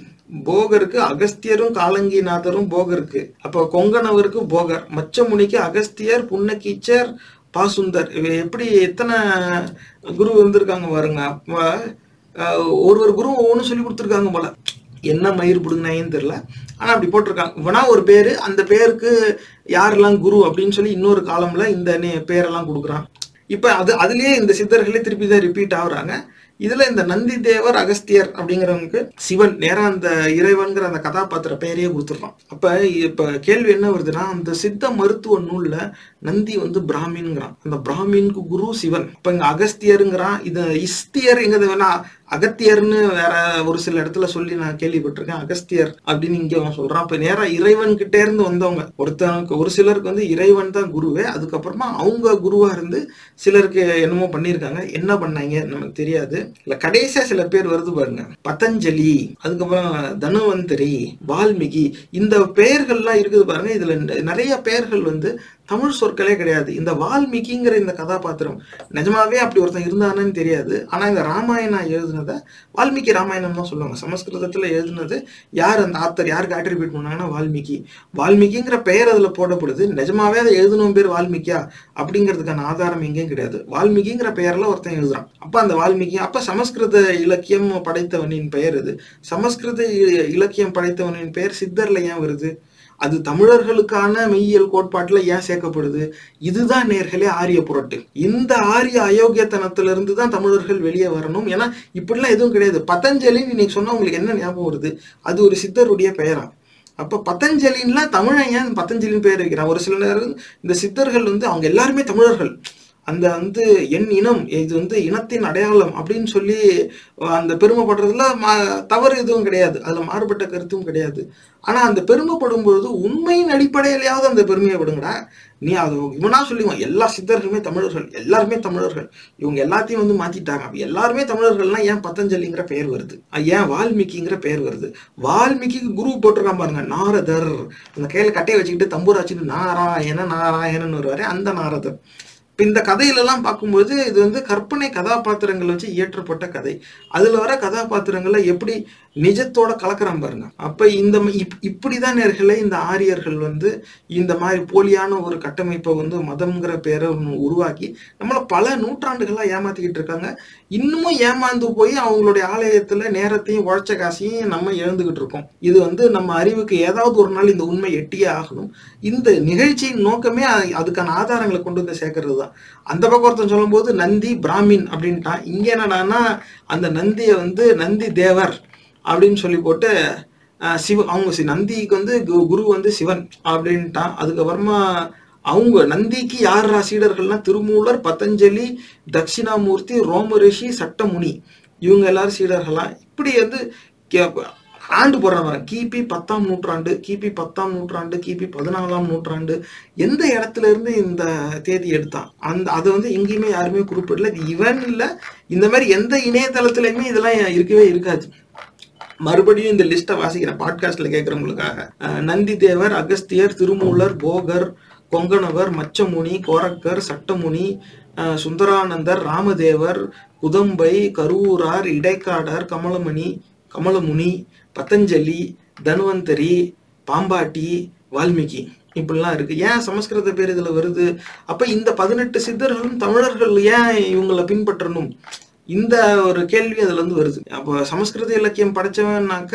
A: போகருக்கு அகஸ்தியரும் காலங்கிநாதரும் போகருக்கு. அப்ப கொங்கணவருக்கு போகர் மச்சமுனிக்கு அகஸ்தியர் புன்னகீச்சர் பாசுந்தர். எப்படி எத்தனை குரு இருந்திருக்காங்க பாருங்க. அப்ப ஒரு ஒரு குரு ஒவ்வொன்றும் சொல்லி கொடுத்துருக்காங்க போல. என்ன மயிர் பிடுங்கினாயின்னு தெரியல. ஆனால் அப்படி போட்டிருக்காங்க. இவனா ஒரு பேர் அந்த பேருக்கு யாரெல்லாம் குரு அப்படின்னு சொல்லி இன்னொரு காலம்ல இந்த நே- பேரெல்லாம் கொடுக்குறான். இப்போ அது அதுலேயே இந்த சித்தர்களே திருப்பி தான் ரிப்பீட் ஆகுறாங்க. இதில் இந்த நந்தி தேவர் அகஸ்தியர் அப்படிங்கிறவங்களுக்கு சிவன் நேராக அந்த இறைவன்கிற அந்த கதாபாத்திர பெயரையே கொடுத்துருக்கான் அப்போ இப்போ கேள்வி என்ன வருதுன்னா அந்த சித்த மருத்துவ நூலில் நந்தி வந்து பிராமின்ங்கிறான். அந்த பிராமின்க்கு குரு சிவன். இப்ப இங்க அகஸ்தியருங்கிறான். இது இஸ்தியர் எங்க வேணா அகத்தியர்னு வேற ஒரு சில இடத்துல சொல்லி நான் கேள்விப்பட்டிருக்கேன். அகஸ்தியர் அப்படின்னு இங்க அவன் சொல்றான். இப்ப நேரா இறைவன் கிட்டே இருந்து வந்தவங்க. ஒருத்தனுக்கு ஒரு சிலருக்கு வந்து இறைவன் தான் குருவே. அதுக்கப்புறமா அவங்க குருவா இருந்து சிலருக்கு என்னமோ பண்ணியிருக்காங்க. என்ன பண்ணாங்க? நமக்கு தெரியாது. இல்ல கடைசியா சில பேர் வருது பாருங்க. பதஞ்சலி அதுக்கப்புறம் தனுவந்தரி வால்மீகி இந்த பெயர்கள்லாம் இருக்குது பாருங்க. இதுல நிறைய பெயர்கள் வந்து தமிழ் சொற்களே கிடையாது. இந்த வால்மீகிங்கிற இந்த கதாபாத்திரம் நிஜமாவே அப்படி ஒருத்தன் இருந்தானன்னு தெரியாது. ஆனால் இந்த ராமாயணம் எழுதுனதை வால்மீகி ராமாயணம் தான் சொல்லுவாங்க. சமஸ்கிருதத்தில் எழுதுனது யார் அந்த ஆத்தர் யாருக்கு ஆட்ரிபியூட் பண்ணாங்கன்னா வால்மீகி. வால்மீகிங்கிற பெயர் அதில் போடப்படுது. நிஜமாவே அதை எழுதணும் பேர் வால்மீகியா? அப்படிங்கிறதுக்கான ஆதாரம் எங்கேயும் கிடையாது. வால்மீகிங்கிற பெயரில் ஒருத்தன் எழுதுறான். அப்போ அந்த வால்மீகி அப்போ சமஸ்கிருத இலக்கியம் படைத்தவனின் பெயர் இது. சமஸ்கிருத இலக்கியம் படைத்தவனின் பெயர் சித்தர்ல ஏன் வருது? அது தமிழர்களுக்கான மெய்யியல் கோட்பாட்டில் ஏன் சேர்க்கப்படுது? இதுதான் நேர்களே ஆரிய புரட்டு. இந்த ஆரிய அயோக்கியத்தனத்திலிருந்து தான் தமிழர்கள் வெளியே வரணும். ஏன்னா இப்படிலாம் எதுவும் கிடையாது. பதஞ்சலின்னு இன்னைக்கு சொன்னால் உங்களுக்கு என்ன ஞாபகம் வருது? அது ஒரு சித்தருடைய பெயரா. அப்போ பதஞ்சலின்லாம் தமிழன் ஏன் பதஞ்சலின்னு பெயர் வைக்கிறான்? ஒரு சில நேரம் இந்த சித்தர்கள் வந்து அவங்க எல்லாருமே தமிழர்கள். அந்த வந்து என் இனம் இது வந்து இனத்தின் அடையாளம் அப்படின்னு சொல்லி அந்த பெருமைப்படுறதுல மா தவறு எதுவும் கிடையாது. அதில் மாறுபட்ட கருத்தும் கிடையாது. ஆனால் அந்த பெருமைப்படும் பொழுது உண்மையின் அடிப்படையிலையாவது அந்த பெருமையை விடுங்கடா. நீ அது இவனா சொல்லுவான் எல்லா சித்தர்களுமே தமிழர்கள். எல்லாருமே தமிழர்கள். இவங்க எல்லாத்தையும் வந்து மாத்திட்டாங்க. அப்போ எல்லாருமே தமிழர்கள்லாம் ஏன் பத்தஞ்சலிங்கிற பெயர் வருது? ஏன் வால்மீகிங்கிற பெயர் வருது? வால்மீகிக்கு குரு போட்டிருக்கான் பாருங்க நாரதர். அந்த கையில் கட்டையை வச்சுக்கிட்டு தம்பூராச்சிட்டு நாராயண நாராயணன் வருவாரு. அந்த நாரதர். இப்போ இந்த கதையிலலாம் பார்க்கும்போது இது வந்து கற்பனை கதாபாத்திரங்கள் வச்சு இயற்றப்பட்ட கதை. அதில் வர கதாபாத்திரங்களை எப்படி நிஜத்தோட கலக்கிறான் பாருங்க. அப்ப இந்த இப்- இப்படிதான் நேர்களை இந்த ஆரியர்கள் வந்து இந்த மாதிரி போலியான ஒரு கட்டமைப்பை வந்து மதம்ங்கிற பேரை உருவாக்கி நம்மள பல நூற்றாண்டுகளா ஏமாத்திக்கிட்டு இருக்காங்க. இன்னமும் ஏமாந்து போய் அவங்களுடைய ஆலயத்துல நேரத்தையும் உழைச்ச காசையும் நம்ம எழுந்துகிட்டு இருக்கோம். இது வந்து நம்ம அறிவுக்கு ஏதாவது ஒரு நாள் இந்த உண்மை எட்டியே ஆகணும். இந்த நிகழ்ச்சியின் நோக்கமே அதுக்கான ஆதாரங்களை கொண்டு வந்து சேர்க்கறது தான் அந்த பக்கம் ஒருத்தன் சொல்லும்போது நந்தி பிராமின் அப்படின்ட்டான். இங்க என்னடான்னா அந்த நந்தியை வந்து நந்தி தேவர் அப்படின்னு சொல்லி போட்டு சிவ அவங்க நந்திக்கு வந்து கு- குரு வந்து சிவன் அப்படின்ட்டான். அதுக்கப்புறமா அவங்க நந்திக்கு யார் சீடர்கள்னா திருமூலர் பதஞ்சலி தட்சிணாமூர்த்தி ரோமரிஷி சட்டமுனி. இவங்க எல்லாரும் சீடர்களா இப்படி வந்து கே- ஆண்டு போடுறாங்க கிபி பத்தாம் நூற்றாண்டு கிபி பத்தாம் நூற்றாண்டு கிபி பதினாலாம் நூற்றாண்டு எந்த இடத்துல இருந்து இந்த தேதி எடுத்தான்? அந்த அதை வந்து எங்கேயுமே யாருமே குறிப்பிடல. இது இவன் இல்லை. இந்த மாதிரி எந்த இணையதளத்துலையுமே இதெல்லாம் இருக்கவே இருக்காது. மறுபடியும் இந்த லிஸ்ட்டை வாசிக்கிற பாட்காஸ்ட்ல கேட்கறவங்களுக்காக நந்தி தேவர் அகஸ்தியர் திருமூலர் போகர் கொங்கணவர் மச்சமுனி கோரக்கர் சட்டமுனி சுந்தரானந்தர் ராமதேவர் குதம்பை கரூரார் இடைக்காடர் கமலமணி கமலமுனி பதஞ்சலி தன்வந்தரி பாம்பாட்டி வால்மீகி. இப்படிலாம் இருக்கு. ஏன் சமஸ்கிருத பேர் இதில் வருது? அப்போ இந்த பதினெட்டு சித்தர்களும் தமிழர்கள் ஏன் இவங்களை பின்பற்றணும்? இந்த ஒரு கேள்வி அதுல இருந்து வருது. அப்போ சமஸ்கிருத இலக்கியம் படிச்சவன்னாக்க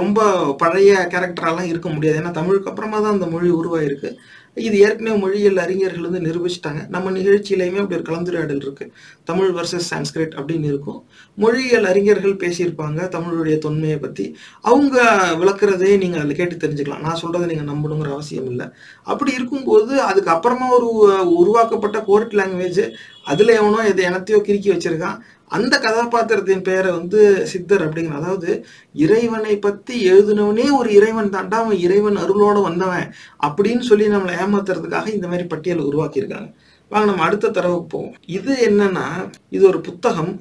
A: ரொம்ப பழைய கேரக்டரெல்லாம் இருக்க முடியாது. ஏன்னா தமிழுக்கு அப்புறமா தான் அந்த மொழி உருவாயிருக்கு. இது ஏற்கனவே மொழியியல் அறிஞர்கள் வந்து நிரூபிச்சிட்டாங்க. நம்ம நிகழ்ச்சியிலையுமே அப்படி ஒரு கலந்துரையாடல் இருக்கு. தமிழ் வர்சஸ் சான்ஸ்கிரிட் அப்படின்னு இருக்கும். மொழியியல் அறிஞர்கள் பேசியிருப்பாங்க தமிழுடைய தொன்மையை பத்தி. அவங்க விளக்குறதே நீங்க அதில் கேட்டு தெரிஞ்சுக்கலாம். நான் சொல்றதை நீங்க நம்பணுங்கிற அவசியம் இல்லை. அப்படி இருக்கும்போது அதுக்கு அப்புறமா ஒரு உருவாக்கப்பட்ட கோர்ட் லாங்குவேஜ் அதுல எவனோ எதை எனத்தையோ கிறுக்கி வச்சிருக்கான். அந்த கதாபாத்திரத்தின் பெயரை வந்து சித்தர் அப்படிங்கிற அதாவது இறைவனை பத்தி எழுதினவனே ஒரு இறைவன் தாண்டா அவன் இறைவன் அருளோட வந்தவன் அப்படின்னு சொல்லி நம்மளை ஏமாத்துறதுக்காக இந்த மாதிரி பட்டியலை உருவாக்கியிருக்காங்க. வாங்க நம்ம அடுத்த தரவுக்கு போவோம். இது என்னன்னா இது ஒரு புத்தகம்.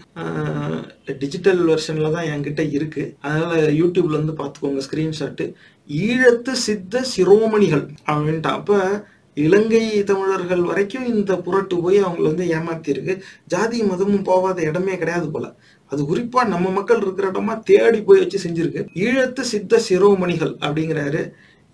A: டிஜிட்டல் வெர்ஷன்ல தான் என்கிட்ட இருக்கு. அதனால யூடியூப்ல இருந்து பார்த்துக்கோங்க ஸ்கிரீன்ஷாட்டு ஈழத்து சித்த சிரோமணிகள் அப்படின்ட்டு அப்போ இலங்கை தமிழர்கள் வரைக்கும் இந்த புரட்டு போய் அவங்கள வந்து ஏமாத்திருக்கு ஜாதி மதமும் போகாத இடமே கிடையாது போல. அது குறிப்பா நம்ம மக்கள் இருக்கிற இடமா தேடி போய் வச்சு செஞ்சிருக்கு. ஈழத்து சித்த சிரோமணிகள் அப்படிங்கிறாரு.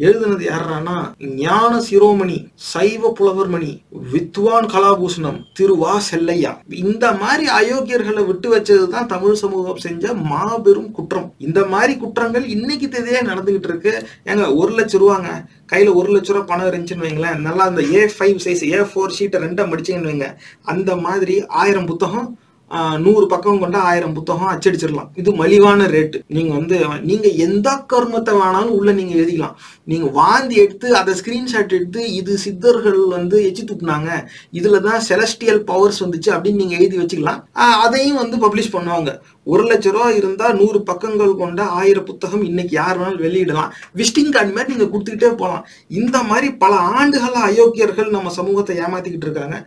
A: எழுதுனது யாரானா ஞான சிரோமணி சைவ புலவர்மணி வித்வான் கலாபூஷணம் திருவா செல்லையா. இந்த மாதிரி அயோக்கியர்களை விட்டு வச்சது தான் தமிழ் சமூகம் செஞ்ச மாபெரும் குற்றம். இந்த மாதிரி குற்றங்கள் இன்னைக்கு தேதியே நடந்துகிட்டு இருக்கு. ஏங்க ஒரு லட்சம் ரூபாங்க. கையில ஒரு லட்ச ரூபா பணம் இருந்துச்சுன்னு வைங்களேன். நல்லா அந்த A five size A four ஷீட்டை ரெண்டா மடிச்சிங்கன்னு வைங்க. அந்த மாதிரி ஆயிரம் புத்தகம் நூறு பக்கம் கொண்ட ஆயிரம் புத்தகம் அச்சடிச்சிடலாம். இது மலிவான ரேட்டு நீங்க வந்து நீங்க எந்த கர்மத்தை வேணாலும் உள்ள நீங்க எழுதிக்கலாம். நீங்க வாந்தி எடுத்து அதை ஸ்கிரீன்ஷாட் எடுத்து இது சித்தர்கள் வந்து எச்சி துப்புனாங்க இதுல தான் செலஸ்டியல் பவர்ஸ் வந்துச்சு அப்படின்னு நீங்க எழுதி வச்சுக்கலாம். அதையும் வந்து பப்ளிஷ் பண்ணுவாங்க. ஒரு லட்ச ரூபா இருந்தா நூறு பக்கங்கள் கொண்ட ஆயிரம் புத்தகம் இன்னைக்கு யார் வேணாலும் வெளியிடலாம். விசிட்டிங் கார்டு மாதிரி நீங்க கொடுத்துக்கிட்டே போகலாம். இந்த மாதிரி பல ஆண்டுகளா அயோக்கியர்கள் நம்ம சமூகத்தை ஏமாத்திக்கிட்டு இருக்காங்க.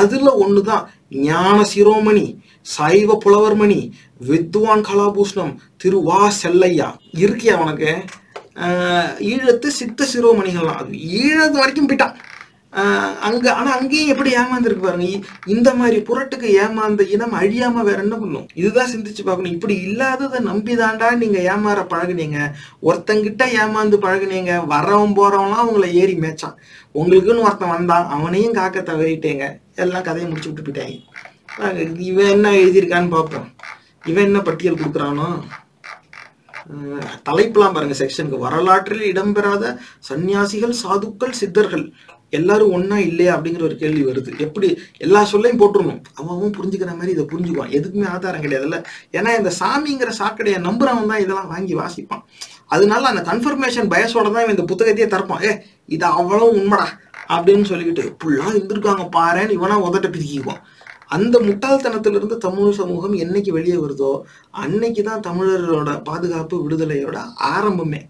A: அதுல ஒண்ணுதான். ஞான சிரோமணி சைவ புலவர்மணி வித்வான் கலாபூஷ்ணம் திருவா செல்லையா. இருக்கியா உனக்கு ஈழத்து சித்த சிரோமணிகள்லாம் அது ஈழத்து வரைக்கும் போயிட்டான் அங்கே அங்க ஆனா அங்கேயும் எப்படி ஏமாந்துருக்கு பாருங்க. இந்த மாதிரி புரட்டுக்கு ஏமாந்த இனம் அழியாம வேற என்ன பண்ணும்? இதுதான் சிந்திச்சு பார்க்கணும். இப்படி இல்லாததை நம்பிதாண்டா நீங்க ஏமாற பழகுனீங்க. ஒருத்தங்கிட்ட ஏமாந்து பழகுனீங்க. வரவன் போறவன்லாம் உங்களை ஏறி மேய்ச்சான். உங்களுக்குன்னு ஒருத்தன் வந்தான். அவனையும் காக்க தவறிட்டேங்க. எல்லாம் கதையை முடிச்சு விட்டு போயிட்டாங்க. இவன் என்ன எழுதியிருக்கான்னு பார்ப்போம். இவன் என்ன பட்டியல் கொடுக்குறானோ? தலைப்பெல்லாம் பாருங்க செக்ஷனுக்கு வரலாற்றில் இடம்பெறாத சன்னியாசிகள் சாதுக்கள் சித்தர்கள். எல்லாரும் ஒன்றா இல்லையா அப்படிங்கிற ஒரு கேள்வி வருது. எப்படி? எல்லா சொல்லையும் போட்டுருணும் அவன் புரிஞ்சுக்கிற மாதிரி இதை புரிஞ்சுக்குவான். எதுக்குமே ஆதாரம் கிடையாதுல்ல ஏன்னா இந்த சாமிங்கிற சாக்கடையை நம்புறவன் தான் இதெல்லாம் வாங்கி வாசிப்பான். அதனால அந்த கன்ஃபர்மேஷன் பயசோட தான் இவன் இந்த புத்தகத்தையே திறப்பான். ஏ இது அவ்வளவு உண்மைடா அப்படின்னு சொல்லிக்கிட்டு இப்படிலாம் இருந்திருக்காங்க பாருன்னு இவனா உதட்ட பிரிக்கிக்குவான் அந்த முட்டாள்தனத்திலிருந்து தமிழ் சமூகம் என்னைக்கு வெளியே வருதோ அன்னைக்கு தான் தமிழரோட பாதுகாப்பு விடுதலையோட ஆரம்பமே.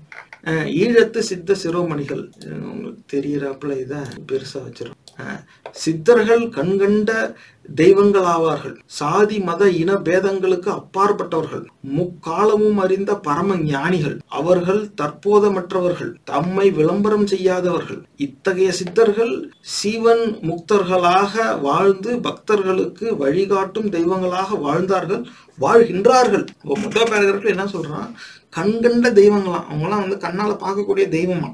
A: ஈழத்து சித்த சிரோமணிகள். உங்களுக்கு தெரியிறாப்புல இதை பெருசாக வச்சிடும் சித்தர்கள் கண்கண்ட தெய்வங்கள் ஆவார்கள் சாதி மத இன பேதங்களுக்கு அப்பாற்பட்டவர்கள். முக்காலமும் அறிந்த பரம ஞானிகள் அவர்கள் தற்போதமற்றவர்கள். தம்மை விளம்பரம் செய்யாதவர்கள். இத்தகைய சித்தர்கள் சீவன் முக்தர்களாக வாழ்ந்து பக்தர்களுக்கு வழிகாட்டும் தெய்வங்களாக வாழ்ந்தார்கள் வாழ்கின்றார்கள். இப்போ முதல் பேரகர்கள் என்ன சொல்றான்? கண்கண்ட தெய்வங்களாம் அவங்களாம் வந்து கண்ணால பார்க்கக்கூடிய தெய்வமா?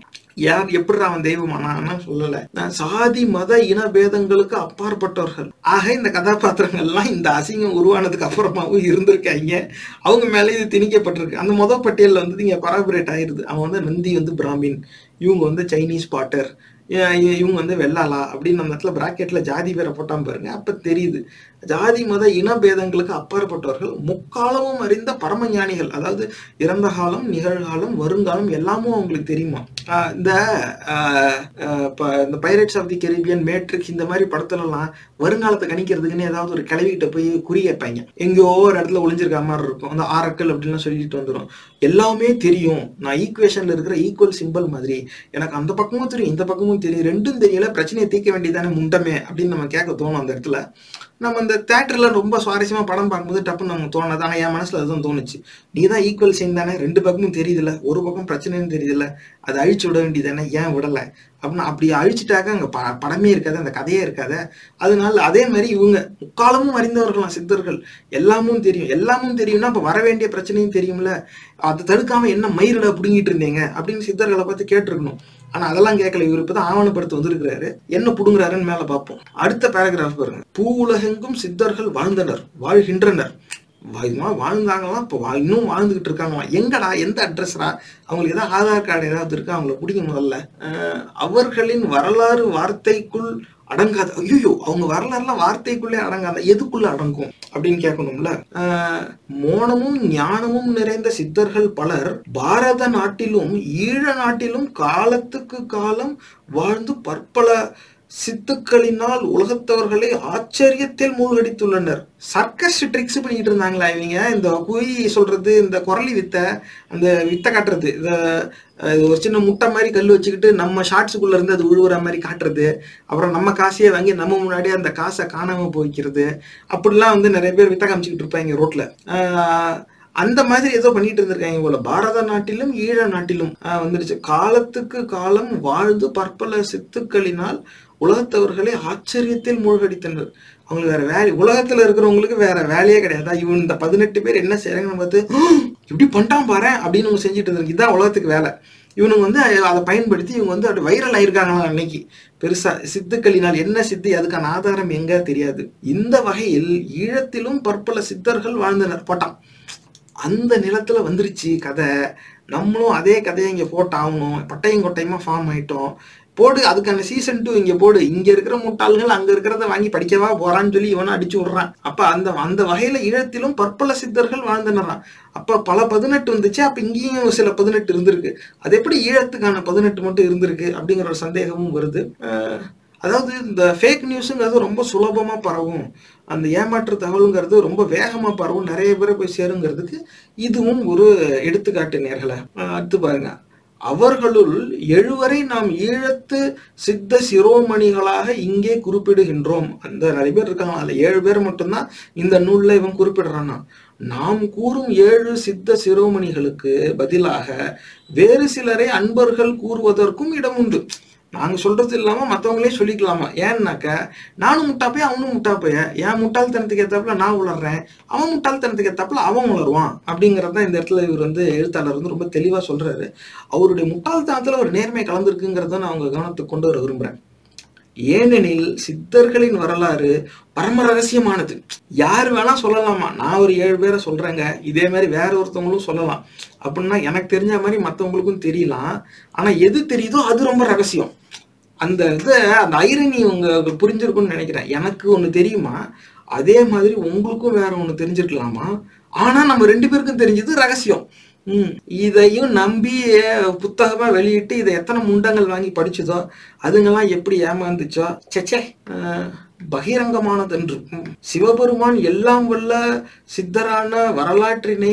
A: யார் எப்படி அவன் தெய்வமானா சொல்லல. நான் சாதி மத இன பேதங்களுக்கு அப்பாற்பட்டவர்கள். ஆக இந்த கதாபாத்திரங்கள்லாம் இந்த அசிங்கம் உருவானதுக்கு அப்புறமாவும் இருந்திருக்காங்க. அவங்க மேலே இது திணிக்கப்பட்டிருக்கு. அந்த மொத பட்டியலில் வந்து இங்கே கொராபரேட் ஆயிருது. அவன் வந்து நந்தி வந்து பிராமின். இவங்க வந்து சைனீஸ் பாட்டர். இவங்க வந்து வெள்ளாளா? அப்படின்னு அந்த இடத்துல பிராக்கெட்ல ஜாதி பேரை போட்டாம பாருங்க. அப்ப தெரியுது. ஜாதி மத இன பேதங்களுக்கு அப்பாற்பட்டவர்கள் முக்காலமும் அறிந்த பரம ஞானிகள் அதாவது இறந்த காலம் நிகழ்காலம் வருங்காலம் எல்லாமும் அவங்களுக்கு தெரியுமா? ஆஹ் இந்த ஆஹ் இந்த pirates of the Caribbean Matrix இந்த மாதிரி படத்துல எல்லாம் வருங்காலத்தை கணிக்கிறதுக்குன்னு ஏதாவது ஒரு கிளவிகிட்ட போய் குறி கேட்பாங்க. எங்கேயோ ஒரு இடத்துல ஒளிஞ்சிருக்க மாதிரி இருக்கும். அந்த ஆரக்கல் அப்படின்லாம் சொல்லிட்டு வந்துடும் எல்லாமே தெரியும். நான் ஈக்குவேஷன்ல இருக்கிற ஈக்குவல் சிம்பிள் மாதிரி. எனக்கு அந்த பக்கமும் தெரியும் இந்த பக்கமும் தெரியும். ரெண்டும் தெரியல பிரச்சனையை தீர்க்க வேண்டியதானே முண்டமே அப்படின்னு நம்ம கேட்க தோணும் அந்த இடத்துல. நம்ம அந்த தேட்டர்ல ரொம்ப சுவாரஸ்யமா படம் பார்க்கும்போது டப்புன்னு நமக்கு தோணுது. ஆனா என் மனசுல அதுதான் தோணுச்சு. நீ தான் ஈக்குவல் சைன் தானே? ரெண்டு பக்கமும் தெரியுதுல்ல. ஒரு பக்கம் பிரச்சனைன்னு தெரியுதுல்ல. அதை அழிச்சு விட வேண்டியதானே ஏன் விடல? அப்படின்னு அப்படி அழிச்சிட்டாக்க அங்க ப படமே இருக்காது அந்த கதையே இருக்காத. அதனால அதே மாதிரி இவங்க முக்காலமும் அறிந்தவர்களாம் சித்தர்கள். எல்லாமும் தெரியும். எல்லாமும் தெரியும்னா அப்ப வர வேண்டிய பிரச்சனையும் தெரியும்ல. அதை தடுக்காம என்ன மயிரிட புடுங்கிட்டு இருந்தீங்க? அப்படின்னு சித்தர்களை பார்த்து கேட்டிருக்கணும். ஆனா அதெல்லாம் கேட்கல. இவர் இப்பதான் ஆவணப்படுத்த வந்திருக்கிறாரு. என்ன புடுங்குறாருன்னு மேல பார்ப்போம். அடுத்த பேராகிராஃப் பாருங்க. பூ உலகெங்கும் சித்தர்கள் வாழ்ந்தனர் வாழ்கின்றனர். வா- வாழ்ந்தாங்களாம் இப்போ வா இன்னும் வாழ்ந்துகிட்டு இருக்காங்களாம். எங்கடா எந்த அட்ரஸ்ரா அவங்களுக்கு ஏதாவது ஆதார் கார்டு ஏதாவது இருக்கா? அவங்கள பிடிக்க முதல்ல. அவர்களின் வரலாறு வார்த்தைக்குள் அடங்காத ஐயோ அவங்க வரலாறுலாம் வார்த்தைக்குள்ளே அடங்காத எதுக்குள்ள அடங்கும் அப்படின்னு கேட்கணும்ல? ஆஹ் மோனமும் ஞானமும் நிறைந்த சித்தர்கள் பலர் பாரத நாட்டிலும் ஈழ நாட்டிலும் காலத்துக்கு காலம் வாழ்ந்து பற்பல சித்துக்களினால் உலகத்தவர்களை ஆச்சரியத்தில் மூழ்கடித்துள்ளனர். சர்க்கஸ் ட்ரிக்ஸ் பண்ணிட்டு இருந்தாங்களா இவங்க? இந்த குயி சொல்றது இந்த குரலி வித்தை அந்த வித்தை காட்டுறது. இந்த ஒரு சின்ன முட்டை மாதிரி கல் வச்சுக்கிட்டு நம்ம ஷார்ட்ஸுக்குள்ள இருந்து அது உழுவுற மாதிரி காட்டுறது. அப்புறம் நம்ம காசையே வாங்கி நம்ம முன்னாடியே அந்த காசை காணாம போய்க்கிறது. அப்படிலாம் வந்து நிறைய பேர் வித்த காமிச்சுக்கிட்டு இருப்பாங்க ரோட்ல. அந்த மாதிரி ஏதோ பண்ணிட்டு இருந்திருக்காங்க போல. பாரத நாட்டிலும் ஈழ நாட்டிலும் வந்துடுச்சு. காலத்துக்கு காலம் வாழ்ந்து பற்பல சித்துக்களினால் உலகத்தவர்களே ஆச்சரியத்தில் மூழ்கடித்தனர். அவங்களுக்கு வேற வேலை உலகத்துல இருக்கிறவங்களுக்கு வேற வேலையே கிடையாது? இவன் இந்த பதினெட்டு பேர் என்ன செய்யறாங்கன்னு பார்த்து இப்படி பண்ணிட்டான் பாரு அப்படின்னு அவங்க செஞ்சுட்டு இருந்தாங்க இதான் உலகத்துக்கு வேலை. இவனுங்க வந்து அதை பயன்படுத்தி இவங்க வந்து அப்படி வைரல் ஆயிருக்காங்களா அன்னைக்கு. பெருசா சித்துக்களினால் என்ன சித்து அதுக்கான ஆதாரம் எங்க தெரியாது. இந்த வகையில் ஈழத்திலும் பற்பல சித்தர்கள் வாழ்ந்தனர் போட்டான். அந்த நிலத்துல வந்துருச்சு கதை. நம்மளும் அதே கதையை இங்க போட்டாகணும். பட்டையும் கொட்டையுமா ஃபார்ம் ஆயிட்டோம். போடு அதுக்கான சீசன் டூ இங்க போடு. இங்க இருக்கிற முட்டாள்கள் அங்க இருக்கிறத வாங்கி படிக்கவா போறான்னு சொல்லி இவனை அடிச்சு விடுறான். அப்ப அந்த அந்த வகையில ஈழத்திலும் பற்பல சித்தர்கள் வாழ்ந்தனரான் அப்ப பல பதினெட்டு வந்துச்சு அப்ப இங்கேயும் சில பதினெட்டு இருந்திருக்கு. அது எப்படி ஈழத்துக்கான பதினெட்டு மட்டும் இருந்திருக்கு அப்படிங்கிற ஒரு சந்தேகமும் வருது. அதாவது இந்த ஃபேக் நியூஸுங்கிறது ரொம்ப சுலபமா பரவும். அந்த ஏமாற்று தகவலுங்கிறது ரொம்ப வேகமா பரவும். நிறைய பேரை போய் சேருங்கிறதுக்கு இதுவும் ஒரு எடுத்துக்காட்டு நேர்களை. அடுத்து பாருங்க. அவர்களுள் எழுவரை நாம் ஈழத்து சித்த சிரோமணிகளாக இங்கே குறிப்பிடுகின்றோம். அந்த நிறைய பேர் இருக்காங்க அதில் ஏழு பேர் மட்டும்தான் இந்த நூலில் இவன் குறிப்பிடுறான் நாம் கூறும் ஏழு சித்த சிரோமணிகளுக்கு பதிலாக வேறு சிலரை அன்பர்கள் கூறுவதற்கும் இடம் உண்டு. நாங்கள் சொல்கிறது இல்லாமல் மற்றவங்களே சொல்லிக்கலாமா? ஏன்னாக்க நானும் முட்டாப்பைய அவனும் முட்டாப்பைய என் முட்டாள்தனத்துக்கு ஏற்றாப்புல நான் உளர்றேன். அவன் முட்டாள்தனத்துக்கு ஏற்றாப்புல அவன் உளருவான். தான் இந்த இடத்துல இவர் வந்து எழுத்தாளர் வந்து ரொம்ப தெளிவாக சொல்கிறாரு அவருடைய முட்டாள்தனத்தில் ஒரு நேர்மை கலந்துருக்குங்கிறத நான் அவங்க கவனத்துக்கு கொண்டு வர விரும்புகிறேன் ஏனெனில் சித்தர்களின் வரலாறு பரம ரகசியமானது. யார் வேணா சொல்லலாமா? நான் ஒரு ஏழு பேரை சொல்றேங்க. இதே மாதிரி வேற ஒருத்தவங்களும் சொல்லலாம். அப்படின்னா எனக்கு தெரிஞ்ச மாதிரி மற்றவங்களுக்கும் தெரியலாம். ஆனா எது தெரியுதோ அது ரொம்ப ரகசியம். அந்த இதை அந்த ஐரணி உங்க புரிஞ்சிருக்கும்னு நினைக்கிறேன். எனக்கு ஒன்று தெரியுமா? அதே மாதிரி உங்களுக்கும் வேற ஒன்று தெரிஞ்சிருக்கலாமா? ஆனா நம்ம ரெண்டு பேருக்கும் தெரிஞ்சது ரகசியம். இதையும் நம்பி புத்தகமா வெளியிட்டு இதை எத்தனை முண்டங்கள் வாங்கி படிச்சதோ அதுங்கெல்லாம் எப்படி ஏமாந்துச்சோ சச்சே அஹ், பகிரங்கமானதென்று சிவபெருமான் எல்லாம் வல்ல சித்தரான வரலாற்றினை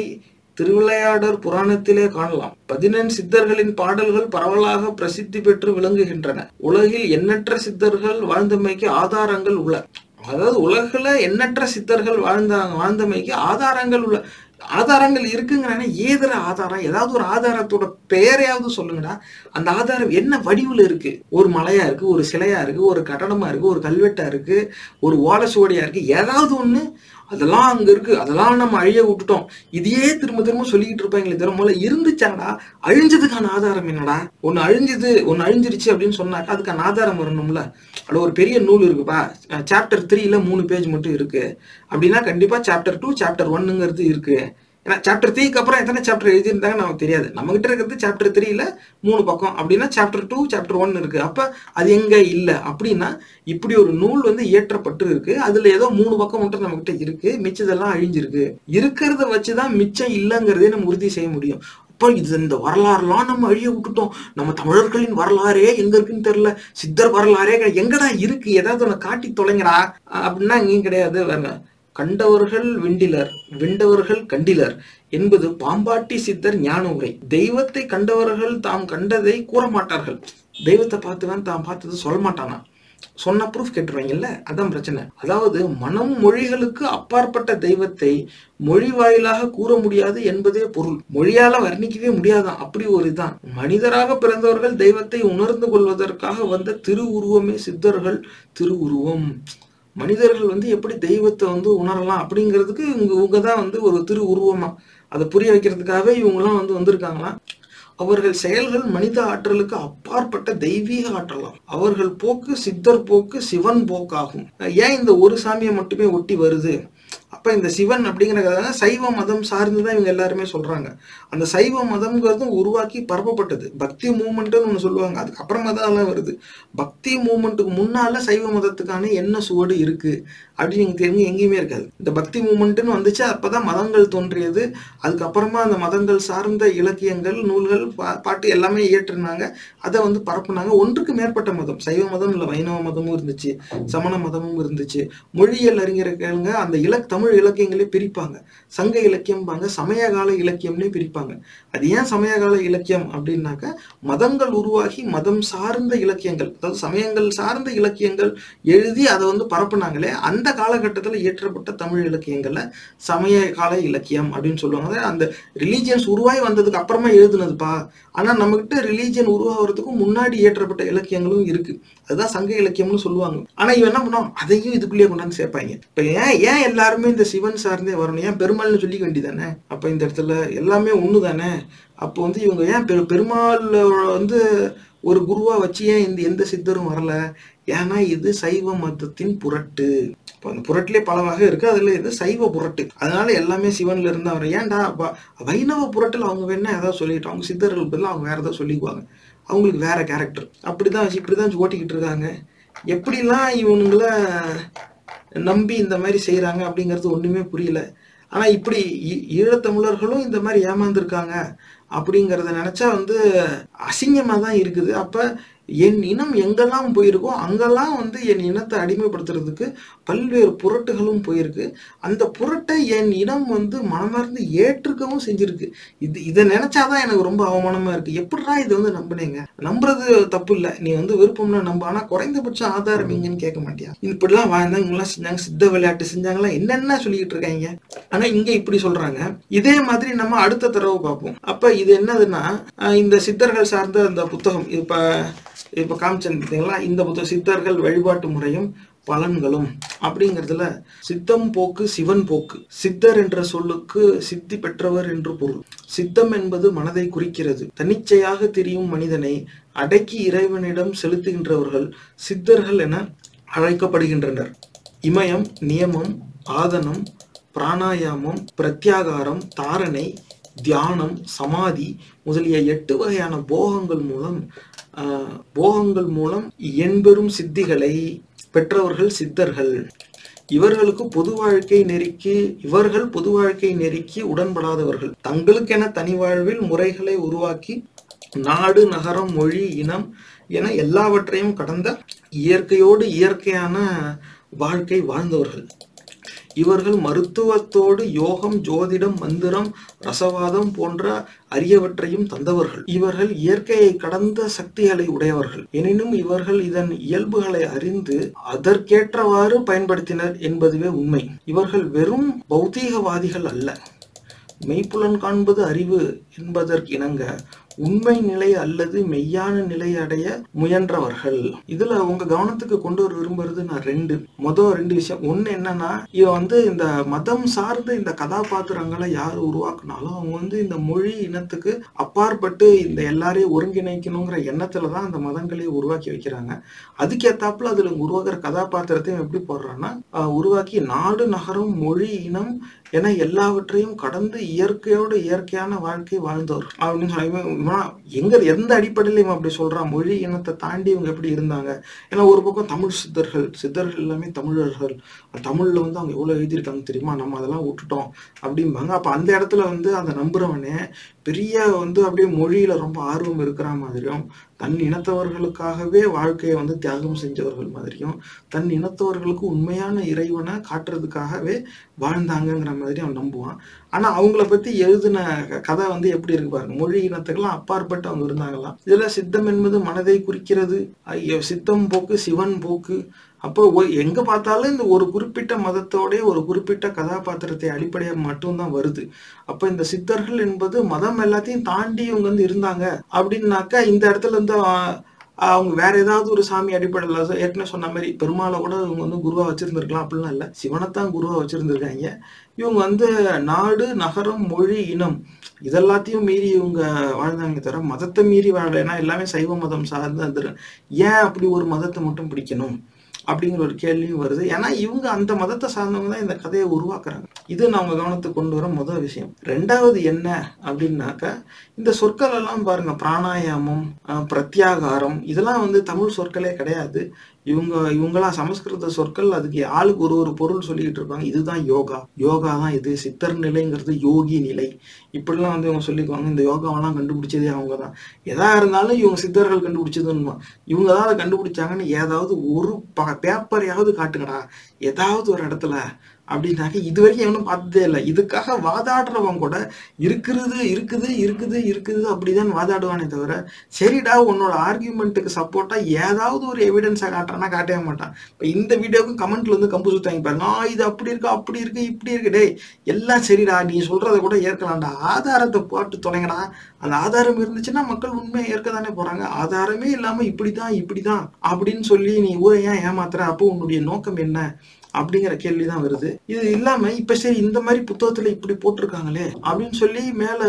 A: திருவிளையாடர் புராணத்திலே காணலாம். பதினெண் சித்தர்களின் பாடல்கள் பரவலாக பிரசித்தி பெற்று விளங்குகின்றன. உலகில் எண்ணற்ற சித்தர்கள் வாழ்ந்தமைக்கு ஆதாரங்கள் உள்ள அதாவது உலகில் எண்ணற்ற சித்தர்கள் வாழ்ந்தாங்க வாழ்ந்தமைக்கு ஆதாரங்கள் உள்ள ஆதாரங்கள் இருக்குங்கிறானே ஏதர ஆதாரம் ஏதாவது ஒரு ஆதாரத்தோட பெயரையாவது சொல்லுங்கடா. அந்த ஆதாரம் என்ன வடிவில் இருக்கு? ஒரு மலையா இருக்கு ஒரு சிலையா இருக்கு ஒரு கட்டடமா இருக்கு ஒரு கல்வெட்டா இருக்கு ஒரு ஓலசுவடியா இருக்கு ஏதாவது ஒன்று அதெல்லாம் அங்க இருக்கு. அதெல்லாம் நம்ம அழிய விட்டுட்டோம். இதையே திரும்ப திரும்ப சொல்லிக்கிட்டு இருப்பாங்களே தவிர முதல்ல இருந்துச்சாடா? அழிஞ்சதுக்கான ஆதாரம் என்னடா? ஒன்னு அழிஞ்சது ஒன்னு அழிஞ்சிருச்சு அப்படின்னு சொன்னாக்கா அதுக்கான ஆதாரம் வரணும்ல. அது ஒரு பெரிய நூல் இருக்குப்பா சாப்டர் த்ரீல மூணு பேஜ் மட்டும் இருக்கு. அப்படின்னா கண்டிப்பா சாப்டர் டூ சாப்டர் ஒன்னுங்கிறது இருக்கு. ஏன்னா சாப்டர் த்ரீக்கு அப்புறம் எத்தனை சாப்டர் எழுதியிருந்தாங்க நமக்கு தெரியாது. நம்மகிட்ட இருக்கிறது சாப்டர் த்ரீல மூணு பக்கம். அப்படின்னா சாப்டர் டூ சாப்டர் ஒன் இருக்கு. அப்ப அது எங்க இல்லை? அப்படின்னா இப்படி ஒரு நூல் வந்து இயற்றப்பட்டு இருக்கு அதுல ஏதோ மூணு பக்கம் மட்டும் நம்மகிட்ட இருக்கு. மிச்சதெல்லாம் அழிஞ்சிருக்கு. இருக்கிறத வச்சுதான் மிச்சம் இல்லைங்கிறதே நம்ம உறுதி செய்ய முடியும். அப்போ இது இந்த வரலாறுலாம் நம்ம அழிய விட்டுட்டோம். நம்ம தமிழர்களின் வரலாறே எங்க இருக்குன்னு தெரியல. சித்தர் வரலாறே எங்கடா இருக்கு? ஏதாவது ஒன்று காட்டி தொலைங்கடா. அப்படின்னா இங்கேயும் கிடையாது வேற கண்டவர்கள் விண்டிலர் விண்டவர்கள் கண்டிலர் என்பது பாம்பாட்டி சித்தர் ஞான உரை. தெய்வத்தை கண்டவர்கள் தாம் கண்டதை கூற மாட்டார்கள் தெய்வத்தை பார்த்துதான் தாம் பார்த்தது சொல்ல மாட்டானா சொன்ன ப்ரூஃப் கேட்டுருவாங்கல்ல? அதான் பிரச்சனை. அதாவது மனம் மொழிகளுக்கு அப்பாற்பட்ட தெய்வத்தை மொழி வாயிலாக கூற முடியாது என்பதே பொருள். மொழியால வர்ணிக்கவே முடியாதான் அப்படி ஒரு இதான். மனிதராக பிறந்தவர்கள் தெய்வத்தை உணர்ந்து கொள்வதற்காக வந்த திருவுருவமே சித்தர்கள் திருவுருவம். மனிதர்கள் வந்து எப்படி தெய்வத்தை வந்து உணரலாம் அப்படிங்கிறதுக்கு இவங்க இவங்க தான் வந்து ஒரு திரு உருவமா. அதை புரிய வைக்கிறதுக்காகவே இவங்கெல்லாம் வந்து வந்திருக்காங்களாம் அவர்கள் செயல்கள் மனித ஆற்றலுக்கு அப்பாற்பட்ட தெய்வீக ஆற்றலாம். அவர்கள் போக்கு சித்தர் போக்கு சிவன் போக்காகும். ஏன் இந்த ஒரு சாமியை மட்டுமே ஒட்டி வருது? அப்போ இந்த சிவன் அப்படிங்கிறத சைவ மதம் சார்ந்து தான் இவங்க எல்லாருமே சொல்கிறாங்க அந்த சைவ மதம்ங்கிறதும் உருவாக்கி பரப்பப்பட்டது. பக்தி மூமெண்ட்டுன்னு ஒன்று சொல்லுவாங்க. அதுக்கப்புறமா தான் அதெல்லாம் வருது. பக்தி மூமெண்ட்டுக்கு முன்னால் சைவ மதத்துக்கான என்ன சுவடு இருக்கு? அப்படின்னு எனக்கு தெரிஞ்சு எங்கேயுமே இருக்காது. இந்த பக்தி மூமெண்ட்டுன்னு வந்துச்சு அப்போ தான் மதங்கள் தோன்றியது. அதுக்கப்புறமா அந்த மதங்கள் சார்ந்த இலக்கியங்கள் நூல்கள் பா- பாட்டு எல்லாமே இயற்றினாங்க. அதை வந்து பரப்புனாங்க. ஒன்றுக்கு மேற்பட்ட மதம். சைவ மதம் இல்லை வைணவ மதமும் இருந்துச்சு சமண மதமும் இருந்துச்சு. மொழியியல் அறிஞர்களுங்க அந்த இலக் தமிழ் இலக்கியங்களே பிரிப்பாங்க. சங்க இலக்கியம்பாங்க சமயகால இலக்கியம்னே பிரிப்பாங்க. அது ஏன் சமயகால இலக்கியம் அப்படின்னாக்க மதங்கள் உருவாகி மதம் சார்ந்த இலக்கியங்கள் அதாவது சமயங்கள் சார்ந்த இலக்கியங்கள் எழுதி அதை வந்து பரப்புனாங்களே அந்த காலகட்டத்தில் இயற்றப்பட்ட தமிழ் இலக்கியங்களை சமய கால இலக்கியம் அப்படின்னு சொல்லுவாங்க. அந்த ரிலீஜியன்ஸ் உருவாகி வந்ததுக்கு அப்புறமா எழுதுனதுப்பா. ஆனா நம்மகிட்ட ரிலீஜியன் உருவாகிறதுக்கு முன்னாடி இயற்றப்பட்ட இலக்கியங்களும் இருக்கு. அதுதான் சங்க இலக்கியம்னு சொல்லுவாங்க. ஆனா இவன் என்ன பண்ணுவான்? அதையும் இதுக்குள்ளேயே கொண்டாந்து சேர்ப்பாங்க. இப்போ ஏன் ஏன் எல்லாருமே இந்த சிவன் சார்ந்தே வரணும். ஏன் பெருமாள்னு சொல்லிக்க வேண்டியதானே அப்போ இந்த இடத்துல எல்லாமே ஒன்று தானே அப்போ வந்து இவங்க ஏன் பெரு பெருமாள் வந்து ஒரு குருவா வச்சு ஏன் இந்த எந்த சித்தரும் வரல? ஏன்னா இது சைவ மதத்தின் புரட்டு. இப்போ அந்த புரட்டிலே பல வகை இருக்கு. அதில் இது சைவ புரட்டு. அதனால எல்லாமே சிவன்ல இருந்து அவர் ஏன்டா வ- வைணவ புரட்டில் அவங்க வேணா ஏதாவது சொல்லிட்டு அவங்க சித்தர்கள் பதிலாக அவங்க வேற ஏதாவது சொல்லிக்குவாங்க. அவங்களுக்கு வேற கேரக்டர் அப்படிதான் இப்படிதான் ஓட்டிக்கிட்டு இருக்காங்க. எப்படிலாம் இவனுங்கள நம்பி இந்த மாதிரி செய்யறாங்க அப்படிங்கிறது ஒண்ணுமே புரியல. ஆனா இப்படி ஈ- ஈழத்தமிழர்களும் இந்த மாதிரி ஏமாந்துருக்காங்க அப்படிங்கிறத நினைச்சா வந்து அசிங்கமா தான் இருக்குது. அப்ப என் இனம் எங்கெல்லாம் போயிருக்கோ அங்கெல்லாம் வந்து என் இனத்தை அடிமைப்படுத்துறதுக்கு பல்வேறு புரட்டுகளும் போயிருக்கு. அந்த புரட்டை என் இனம் வந்து மனமார்ந்து ஏற்றுக்கவும் செஞ்சிருக்கு. இது இதை நினைச்சாதான் எனக்கு ரொம்ப அவமானமா இருக்கு. எப்படிடா இதை வந்து நம்புனீங்க? நம்புறது தப்பு இல்லை. நீ வந்து விருப்பம்னா நம்ப. ஆனா குறைந்தபட்சம் ஆதாரம் எங்கன்னு கேட்க மாட்டியா? இப்படிலாம் வாழ்ந்தாங்க இவங்கெல்லாம் செஞ்சாங்க சித்த விளையாட்டு செஞ்சாங்களா? என்னென்ன சொல்லிக்கிட்டு இருக்காங்க? ஆனா இங்க இப்படி சொல்றாங்க. இதே மாதிரி நம்ம அடுத்த தடவை பார்ப்போம். அப்ப இது என்னதுன்னா இந்த சித்தர்கள் சார்ந்த அந்த புத்தகம் இப்ப இப்ப காமிச்சேன் பார்த்தீங்களா இந்த புத்தகம் சித்தர்கள் வழிபாட்டு முறையும் பலன்களும். அப்படிங்கிறதுல சித்தம் போக்கு சிவன் போக்கு. சித்தர் என்ற சொல்லுக்கு சித்தி பெற்றவர் என்று பொருள். சித்தம் என்பது மனதை குறிக்கிறது. தன்னிச்சையாக தெரியும் மனிதனை அடக்கி இறைவனிடம் செலுத்துகின்றவர்கள் சித்தர்கள் என அழைக்கப்படுகின்றனர். இமயம் நியமம் ஆதனம் பிராணாயாமம் பிரத்யாகாரம் தாரணை தியானம் சமாதி முதலிய எட்டு வகையான போகங்கள் மூலம் போகங்கள் மூலம் என்பெரும் சித்திகளை பெற்றவர்கள் சித்தர்கள். இவர்களுக்கு பொது வாழ்க்கை நெருக்கி இவர்கள் பொது வாழ்க்கை நெருக்கி உடன்படாதவர்கள். தங்களுக்கென தனி வாழ்வில் முறைகளை உருவாக்கி நாடு நகரம் மொழி இனம் என எல்லாவற்றையும் கடந்த இயற்கையோடு இயற்கையான வாழ்க்கை வாழ்ந்தவர்கள். இவர்கள் மருத்துவத்தோடு யோகம் ஜோதிடம் மந்திரம் ரசவாதம் போன்ற அரியவற்றையும் தந்தவர்கள். இவர்கள் இயற்கையை கடந்த சக்திகளை உடையவர்கள். எனினும் இவர்கள் இதன் இயல்புகளை அறிந்து அதற்கேற்றவாறு பயன்படுத்தினர் என்பதுவே உண்மை. இவர்கள் வெறும் பௌதீகவாதிகள் அல்ல. மெய்ப்புலன் காண்பது அறிவு என்பதற்கு இணங்க உண்மை நிலை அல்லது மெய்யான நிலை அடைய முயன்றவர்கள். இதுல உங்க கவனத்துக்கு கொண்டு வர விரும்புறது நான் ரெண்டு. மொதல் ரெண்டு விஷயம். ஒன்று என்னன்னா இவன் வந்து இந்த மதம் சார்ந்த இந்த கதாபாத்திரங்களை யார் உருவாக்குனாலும் அவங்க வந்து இந்த மொழி இனத்துக்கு அப்பாற்பட்டு இந்த எல்லாரையும் ஒருங்கிணைக்கணுங்கிற எண்ணத்துல தான் அந்த மதங்களை உருவாக்கி வைக்கிறாங்க. அதுக்கேத்தாப்புல அதுல உருவாக்குற கதாபாத்திரத்தையும் எப்படி போடுறான்னா உருவாக்கி நாடு நகரம் மொழி இனம் ஏன்னா எல்லாவற்றையும் கடந்து இயற்கையோட இயற்கையான வாழ்க்கை வாழ்ந்தவர் அப்படின்னு சொல்லி எங்க எந்த அடிப்படையில இவன் அப்படி சொல்றான் மொழி இனத்தை தாண்டி இவங்க எப்படி இருந்தாங்க? ஏன்னா ஒரு பக்கம் தமிழ் சித்தர்கள் சித்தர்கள் எல்லாமே தமிழர்கள். தமிழ்ல வந்து அவங்க எவ்வளவு எழுதியிருக்காங்க தெரியுமா? நம்ம அதெல்லாம் விட்டுட்டோம் அப்படிம்பாங்க. அப்ப அந்த இடத்துல வந்து அந்த நம்புறவனே பெரிய வந்து அப்படியே மொழியில ரொம்ப ஆர்வம் இருக்கிற மாதிரியும் தன் இனத்தவர்களுக்காகவே வாழ்க்கையை வந்து தியாகம் செஞ்சவர்கள் மாதிரியும் தன் இனத்தவர்களுக்கு உண்மையான இறைவனை காட்டுறதுக்காகவே வாழ்ந்தாங்கங்கிற மாதிரி அவன் நம்புவான். ஆனா அவங்கள பத்தி எழுதின க- கதை வந்து எப்படி இருக்கு பாருங்க. மொழி இனத்துக்கெல்லாம் அப்பாற்பட்டு அவங்க இருந்தாங்களாம். இதுல சித்தம் என்பது மனதை குறிக்கிறது. ஐயோ சித்தம் போக்கு சிவன் போக்கு. அப்போ எங்க பார்த்தாலும் இந்த ஒரு குறிப்பிட்ட மதத்தோடைய ஒரு குறிப்பிட்ட கதாபாத்திரத்தை அடிப்படையாக மட்டும்தான் வருது. அப்ப இந்த சித்தர்கள் என்பது மதம் எல்லாத்தையும் தாண்டி இவங்க வந்து இருந்தாங்க. அப்படின்னாக்கா இந்த இடத்துல இருந்து அவங்க வேற ஏதாவது ஒரு சாமி அடிப்படையில் ஏற்கனவே சொன்ன மாதிரி பெருமாளை கூட இவங்க வந்து குருவா வச்சிருந்திருக்கலாம் அப்படிலாம் இல்லை. சிவனைத்தான் குருவா வச்சிருந்திருக்காங்க. இவங்க வந்து நாடு நகரம் மொழி இனம் இதெல்லாத்தையும் மீறி இவங்க வாழ்ந்தாங்க தவிர மதத்தை மீறி வாழலைன்னா எல்லாமே சைவ மதம் சார்ந்து அந்த ஏன் அப்படி ஒரு மதத்தை மட்டும் பிடிக்கணும்? அப்படிங்கிற ஒரு கேள்வியும் வருது. ஏன்னா இவங்க அந்த மதத்தை சார்ந்தவங்க தான் இந்த கதையை உருவாக்குறாங்க. இது நான் உங்க கவனத்துக்கு கொண்டு வர முதல் விஷயம். ரெண்டாவது என்ன அப்படின்னாக்கா இந்த சொற்கள் எல்லாம் பாருங்க பிராணாயாமம் பிரத்யாகாரம் இதெல்லாம் வந்து தமிழ் சொற்களே கிடையாது. இவங்க இவங்களாம் சமஸ்கிருத சொற்கள் அதுக்கு ஆளுக்கு ஒரு ஒரு பொருள் சொல்லிக்கிட்டு இருப்பாங்க. இதுதான் யோகா. யோகா தான் இது. சித்தர் நிலைங்கிறது யோகி நிலை. இப்படிலாம் வந்து இவங்க சொல்லிக்குவாங்க. இந்த யோகாவெல்லாம் கண்டுபிடிச்சதே அவங்க தான். எதா இருந்தாலும் இவங்க சித்தர்கள் கண்டுபிடிச்சதுன்னு இவங்க தான் அதை கண்டுபிடிச்சாங்கன்னு ஏதாவது ஒரு பேப்பரையாவது காட்டுங்கடா. ஏதாவது ஒரு இடத்துல அப்படின்னாக்க இது வரைக்கும் எவனும் பார்த்ததே இல்லை. இதுக்காக வாதாடுறவன் கூட இருக்கிறது இருக்குது இருக்குது இருக்குது அப்படிதான் வாதாடுவானே தவிர சரிடா உன்னோட ஆர்கியூமெண்ட்டுக்கு சப்போர்ட்டாக ஏதாவது ஒரு எவிடன்ஸை காட்டுறான்னா காட்டவே மாட்டான். இப்போ இந்த வீடியோவுக்கு கமெண்ட்ல வந்து கம்பு சுத்தாங்க பாருங்க. ஆ இது அப்படி இருக்கு அப்படி இருக்கு இப்படி இருக்கு. டேய் எல்லாம் சரிடா நீ சொல்றதை கூட ஏற்கலாம்டா. ஆதாரத்தை போட்டு தொலைங்கடா. அந்த ஆதாரம் இருந்துச்சுன்னா மக்கள் உண்மையை ஏற்க தானே போறாங்க. ஆதாரமே இல்லாம இப்படிதான் இப்படிதான் அப்படின்னு சொல்லி நீ ஊரை ஏன் ஏமாத்துற. அப்போ உன்னுடைய நோக்கம் என்ன? அப்படிங்கிற கேள்விதான் வருது. இது இல்லாம இப்ப சரி இந்த மாதிரி புத்தகத்துல இப்படி போட்டிருக்காங்களே அப்படின்னு சொல்லி மேல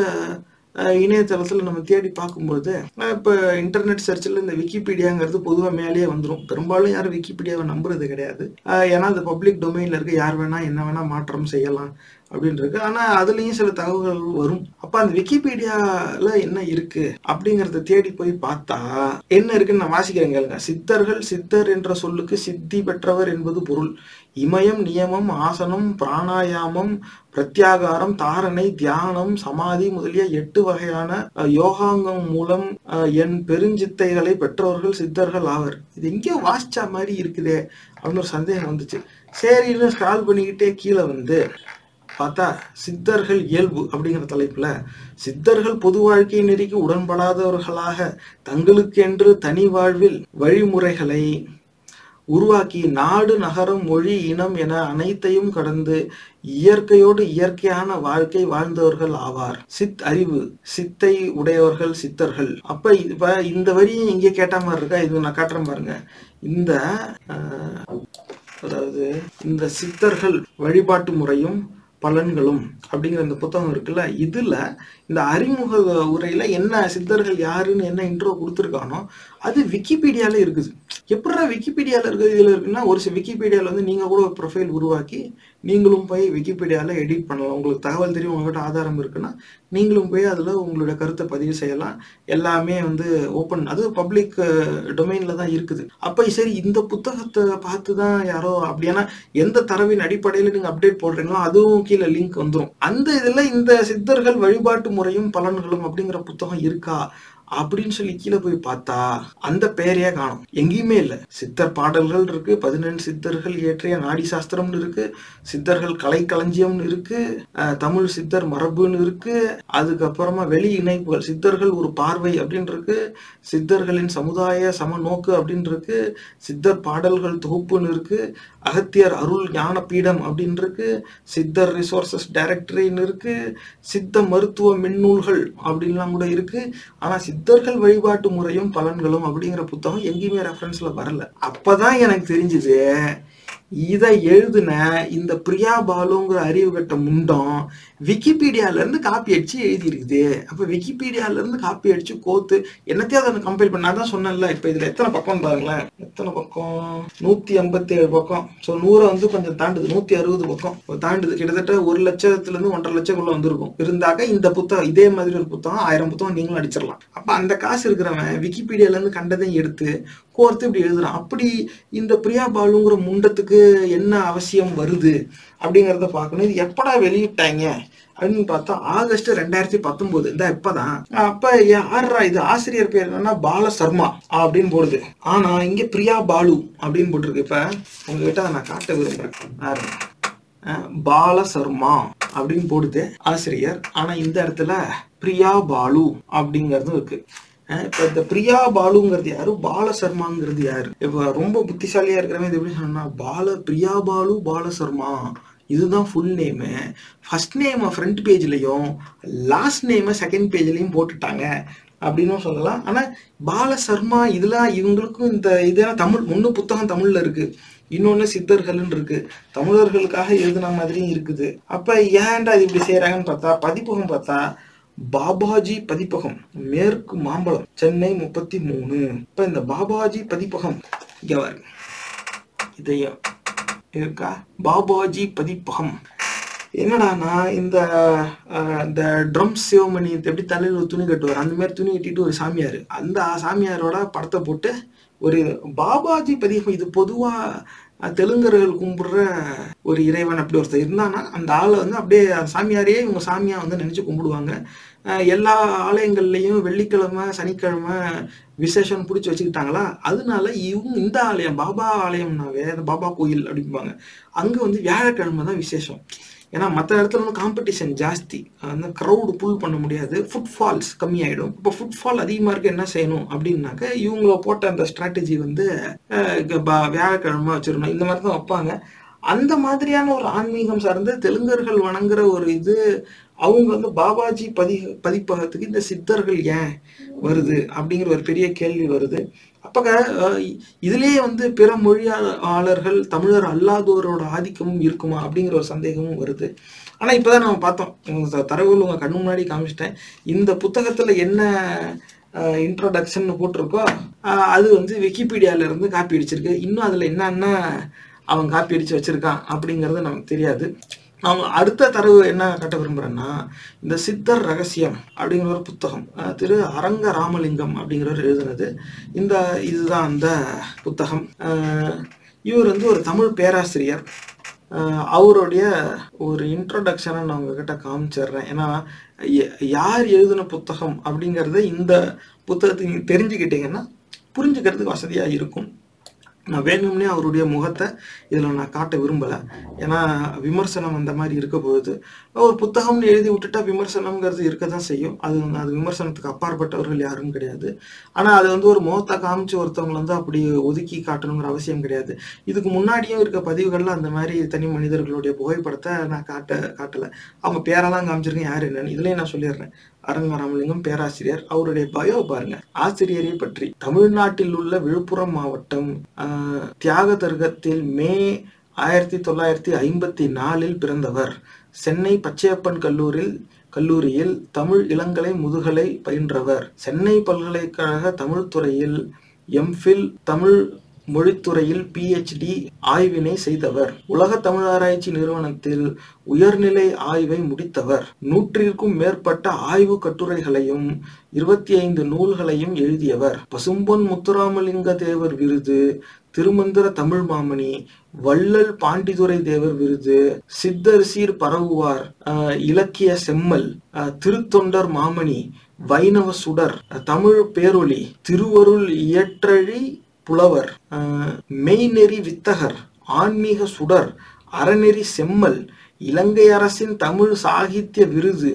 A: இணையதளத்தில் இணையதளத்துல நம்ம தேடி பார்க்கும்போது இப்போ இப்ப இன்டர்நெட் சர்ச்சில் இந்த விக்கிபீடியாங்கிறது பொதுவா மேலேயே வந்துடும் பெரும்பாலும் யாரும் விக்கிபீடியாவை நம்புறது கிடையாது. ஏன்னா அது பப்ளிக் டொமைன்ல இருக்கு யார் வேணா என்ன வேணா மாற்றம் செய்யலாம். அப்படின்னு இருக்கு ஆனா அதுலயும் சில தகவல்கள் வரும். அப்ப அந்த விக்கிபீடியால என்ன இருக்கு அப்படிங்கறத தேடி போய் பார்த்தா என்ன இருக்குன்னு நான் வாசிக்கிறேன் கேளுங்க. சித்தர்கள் சித்தர் என்ற சொல்லுக்கு சித்தி பெற்றவர் என்பது பொருள். இமயம் நியமம் ஆசனம் பிராணாயாமம் பிரத்யாகாரம் தாரணை தியானம் சமாதி முதலிய எட்டு வகையான யோகாங்கம் மூலம் என் பெருஞ்சித்தைகளை பெற்றவர்கள் சித்தர்கள் ஆவர். இது எங்கேயோ வாசிச்சா மாதிரி இருக்குதே அப்படின்னு ஒரு சந்தேகம் வந்துச்சு. சரின்னு ஸ்கால் பண்ணிக்கிட்டே கீழே வந்து பார்த்தா சித்தர்கள் இயல்பு அப்படிங்கிற தலைப்புல சித்தர்கள் பொது வாழ்க்கை நெறிக்கு உடன்படாதவர்களாக தங்களுக்கென்று தனி வாழ்வில் வழிமுறைகளை உருவாக்கி நாடு நகரம் மொழி இனம் என அனைத்தையும் கடந்து இயற்கையோடு இயற்கையான வாழ்க்கை வாழ்ந்தவர்கள் ஆவார். சித் அறிவு சித்தை உடையவர்கள் சித்தர்கள். அப்ப இப்ப இந்த வரியும் இங்கே கேட்ட மாதிரி இருக்கா? இது நான் காட்டுறேன் பாருங்க. இந்த அதாவது இந்த சித்தர்கள் வழிபாட்டு முறையும் பலன்களும் அப்படிங்கிற இந்த புத்தகம் இருக்குல்ல? இதுல இந்த அறிமுக உரையில் என்ன சித்தர்கள் யாருன்னு என்ன இன்ட்ரோ கொடுத்துருக்கானோ அது விக்கிபீடியாவில் இருக்குது. எப்படா விக்கிபீடியாவில் இருக்குது இதில் இருக்குன்னா ஒரு சில விக்கிபீடியாவில் வந்து நீங்க கூட ஒரு ப்ரொஃபைல் உருவாக்கி நீங்களும் போய் விக்கிபீடியாவில் எடிட் பண்ணலாம். உங்களுக்கு தகவல் தெரியும் உங்கள்கிட்ட ஆதாரம் இருக்குன்னா நீங்களும் போய் அதில் உங்களோட கருத்தை பதிவு செய்யலாம். எல்லாமே வந்து ஓப்பன் அது பப்ளிக் டொமைனில் தான் இருக்குது. அப்போ சரி இந்த புத்தகத்தை பார்த்து தான் யாரோ அப்படின்னா எந்த தரவின் அடிப்படையில் நீங்கள் அப்டேட் போடுறீங்களோ அதுவும் கீழே லிங்க் வந்துடும் அந்த இதில் இந்த சித்தர்கள் வழிபாட்டு முறையும் பலன்களும் அப்படிங்கிற புத்தகம் இருக்கா? அப்படின்னு சொல்லி கீழே போய் பார்த்தா அந்த பெயரையே காணும். எங்கேயுமே இல்லை. சித்தர் பாடல்கள் இருக்கு பதினெண்டு சித்தர்கள் இயற்றிய நாடி சாஸ்திரம்னு இருக்கு சித்தர்கள் கலை களஞ்சியம்னு இருக்கு தமிழ் சித்தர் மரபுன்னு இருக்கு அதுக்கப்புறமா வெளி இணைப்புகள் சித்தர்கள் ஒரு பார்வை அப்படின்னு இருக்கு சித்தர்களின் சமுதாய சமநோக்கு அப்படின்னு இருக்கு சித்தர் பாடல்கள் தொகுப்புன்னு இருக்கு அகத்தியர் அருள் ஞான பீடம் அப்படின்னு இருக்கு சித்தர் ரிசோர்சஸ் டைரக்டரின்னு இருக்கு சித்த மருத்துவ மின்னூல்கள் அப்படின்லாம் கூட இருக்கு. ஆனா சித்தர்கள் வழிபாட்டு முறையும் பலன்களும் அப்படிங்கிற புத்தகம் எங்கேயுமே ரெஃபரன்ஸ்ல வரல. அப்பதான் எனக்கு தெரிஞ்சுது இதை எழுதின இந்த பிரியா பாலுங்கிற அறிவு கட்ட முண்டம் விக்கிபீடியாவிலேருந்து காப்பி அடித்து எழுதியிருக்குது. அப்போ விக்கிபீடியாவிலேருந்து இருந்து காப்பி அடித்து கோத்து என்னத்தையும் அதை கம்பேர் பண்ணால் தான் சொன்னேன்ல இப்போ இதில் எத்தனை பக்கம் பாருங்களேன். எத்தனை பக்கம்? நூற்றி ஐம்பத்தேழு பக்கம். ஸோ நூறை வந்து கொஞ்சம் தாண்டுது. நூற்றி அறுபது பக்கம். தாண்டுது. கிட்டத்தட்ட ஒரு லட்சத்துலேருந்து ஒன்றரை லட்சக்குள்ளே வந்திருக்கும். இருந்தாக்க இந்த புத்தகம் இதே மாதிரி ஒரு புத்தகம் ஆயிரம் புத்தகம் நீங்களும் அடிச்சிடலாம். அப்போ அந்த காசு இருக்கிறவன் விக்கிபீடியாவிலேருந்து கண்டதையும் எடுத்து கோர்த்து இப்படி எழுதுறான். அப்படி இந்த பிரியா பாலுங்கிற முண்டத்துக்கு என்ன அவசியம் வருது? அப்படிங்கிறத பார்க்கணும். இது எப்படா வெளியிட்டாங்க? அப்படின்னு பார்த்தா ஆகஸ்ட் ரெண்டாயிரத்தி பத்தொன்பது. இந்த இப்பதான். அப்ப யாரா இது? ஆசிரியர் பேர் என்னன்னா பால சர்மா அப்படின்னு போடுது. ஆனா இங்க பிரியா பாலு அப்படின்னு போட்டிருக்கு. இப்ப உங்ககிட்ட அதை நான் காட்ட விரும்புறேன். பாருங்க. அஹ் பால சர்மா அப்படின்னு போடுது ஆசிரியர். ஆனா இந்த இடத்துல பிரியா பாலு அப்படிங்கறதும் இருக்கு. அஹ் இப்ப இந்த பிரியா பாலுங்கிறது யாரு? பால சர்மாங்கிறது யாரு? இப்ப ரொம்ப புத்திசாலியா இருக்கிறவங்க இது எப்படி சொன்னா பால பிரியா பாலு பால சர்மா இதுதான் ஃபுல் நேமு ஃபஸ்ட் நேமை ஃப்ரண்ட் பேஜ்லேயும் லாஸ்ட் நேமை செகண்ட் பேஜ்லேயும் போட்டுட்டாங்க அப்படின்னும் சொல்லலாம். ஆனால் பால சர்மா இதெல்லாம் இவங்களுக்கும் இந்த இதெல்லாம் தமிழ் ஒன்று புத்தகம் தமிழில் இருக்குது இன்னொன்று சித்தர்கள்னு இருக்குது தமிழர்களுக்காக எழுதின மாதிரியும் இருக்குது. அப்போ ஏன்டா இது இப்படி செய்கிறாங்கன்னு பார்த்தா பதிப்பகம் பார்த்தா பாபாஜி பதிப்பகம் மேற்கு மாம்பழம் சென்னை முப்பத்தி மூணு. இப்போ இந்த பாபாஜி பதிப்பகம் இங்கே பாருங்க. இதையும் இருக்கா? பாபாஜி பதிப்பகம். என்னடானா இந்த இந்த ட்ரம் சிவமணி எப்படி தலையில் ஒரு துணி கட்டுவார் அந்த மாதிரி துணி கட்டிட்டு ஒரு சாமியார். அந்த சாமியாரோட படத்தை போட்டு ஒரு பாபாஜி பதிப்பம் இது பொதுவாக தெலுங்கர்கள் கும்பிடுற ஒரு இறைவன் அப்படி ஒருத்தர் இருந்தானா அந்த ஆளை வந்து அப்படியே அந்த சாமியாரையே இவங்க சாமியாக வந்து நினச்சி கும்பிடுவாங்க. எல்லா ஆலயங்கள்லையும் வெள்ளிக்கிழமை சனிக்கிழமை விசேஷம் பிடிச்சி வச்சுக்கிட்டாங்களா? அதனால இவங்க இந்த ஆலயம் பாபா ஆலயம்னாவே அந்த பாபா கோயில் அப்படிம்பாங்க. அங்கே வந்து வியாழக்கிழமை தான் விசேஷம். ஏன்னா மற்ற இடத்துல வந்து காம்படிஷன் ஜாஸ்தி. அந்த க்ரௌடு புல் பண்ண முடியாது. ஃபுட்ஃபால்ஸ் கம்மியாயிடும். இப்போ ஃபுட்ஃபால் அதிகமாக இருக்க என்ன செய்யணும் அப்படின்னாக்க இவங்கள போட்ட அந்த ஸ்ட்ராட்டஜி வந்து வியாழக்கிழமை வச்சிடணும். இந்த மாதிரி தான் வைப்பாங்க. அந்த மாதிரியான ஒரு ஆன்மீகம் சார்ந்து தெலுங்கர்கள் வணங்குற ஒரு இது அவங்க வந்து பாபாஜி பதி பதிப்பகத்துக்கு இந்த சித்தர்கள் ஏன் வருது அப்படிங்கிற ஒரு பெரிய கேள்வி வருது. அப்போ இதுலேயே வந்து பிற மொழியாளர்கள் தமிழர் அல்லாதோரோட ஆதிக்கமும் இருக்குமா அப்படிங்கிற ஒரு சந்தேகமும் வருது. ஆனால் இப்போ தான் நம்ம பார்த்தோம். த- தரவுகள் உங்கள் கண்ணு முன்னாடி காமிச்சிட்டேன். இந்த புத்தகத்தில் என்ன இன்ட்ரோடக்ஷன் போட்டிருக்கோ அது வந்து விக்கிபீடியாவிலேருந்து காப்பி அடிச்சிருக்கு. இன்னும் அதில் என்னென்ன அவன் காப்பி அடித்து வச்சுருக்கான் அப்படிங்கிறது நமக்கு தெரியாது. நான் அடுத்த தரவு என்ன கட்ட விரும்புகிறேன்னா இந்த சித்தர் ரகசியம் அப்படிங்கிற ஒரு புத்தகம். திரு அரங்க ராமலிங்கம் அப்படிங்கிறவர் எழுதினது. இந்த இதுதான் அந்த புத்தகம். இவர் வந்து ஒரு தமிழ் பேராசிரியர். அவருடைய ஒரு இன்ட்ரடக்ஷனை நான் உங்ககிட்ட காமிச்சிடுறேன். ஏன்னா யார் எழுதின புத்தகம் அப்படிங்கிறத இந்த புத்தகத்தை நீங்க தெரிஞ்சுக்கிட்டீங்கன்னா புரிஞ்சுக்கிறதுக்கு வசதியாக இருக்கும். நான் வேணும்னே அவருடைய முகத்தை இதில் நான் காட்ட விரும்பலை. ஏன்னா விமர்சனம் அந்த மாதிரி இருக்க போகுது. ஒரு புத்தகம்னு எழுதி விட்டுட்டா விமர்சனம்ங்கிறது இருக்க தான் செய்யும். அது அது விமர்சனத்துக்கு அப்பாற்பட்டவர்கள் யாரும் கிடையாது. ஆனால் அது வந்து ஒரு முகத்தை காமிச்சு ஒருத்தவங்களை வந்து அப்படி ஒதுக்கி காட்டணுங்கிற அவசியம் கிடையாது. இதுக்கு முன்னாடியும் இருக்க பதிவுகளில் அந்த மாதிரி தனி மனிதர்களுடைய புகைப்படத்தை நான் காட்ட காட்டலை. அவங்க பேரெல்லாம் காமிச்சிருக்கேன். யார் என்னன்னு. இதுலேயும் நான் சொல்லிடுறேன். அரங்கராமலிங்கம் பேராசிரியர். அவருடைய பயோ பாருங்க. ஆசிரியரை பற்றி. தமிழ்நாட்டில் உள்ள விழுப்புரம் மாவட்டம் தியாக தர்கத்தில் மே ஆயிரத்தி தொள்ளாயிரத்தி ஐம்பத்தி நாலில் பிறந்தவர். சென்னை பச்சையப்பன் கல்லூரில் கல்லூரியில் தமிழ் இளங்கலை முதுகலை பயின்றவர். சென்னை பல்கலைக்கழக தமிழ் துறையில் எம்ஃபில் தமிழ் மொழித்துறையில் பிஹெச்டி ஆய்வினை செய்தவர். உலக தமிழாராய்ச்சி நிறுவனத்தில் உயர்நிலை ஆய்வை முடித்தவர். நூற்றிற்கும் மேற்பட்ட ஆய்வு கட்டுரைகளையும் இருபத்தி ஐந்து நூல்களையும் எழுதியவர். பசும்பொன் முத்துராமலிங்க தேவர் விருது திருமந்திர தமிழ் மாமணி வள்ளல் பாண்டிதுரை தேவர் விருது சித்தர் சீர் பரவுவார் இலக்கிய செம்மல் திருத்தொண்டர் மாமணி வைணவ சுடர் தமிழ் பேரொளி திருவருள் இயற்றழி புலவர் மெய்நெறி வித்தகர் ஆன்மீக சுடர் அறநெறி செம்மல் இலங்கை அரசின் தமிழ் சாகித்ய விருது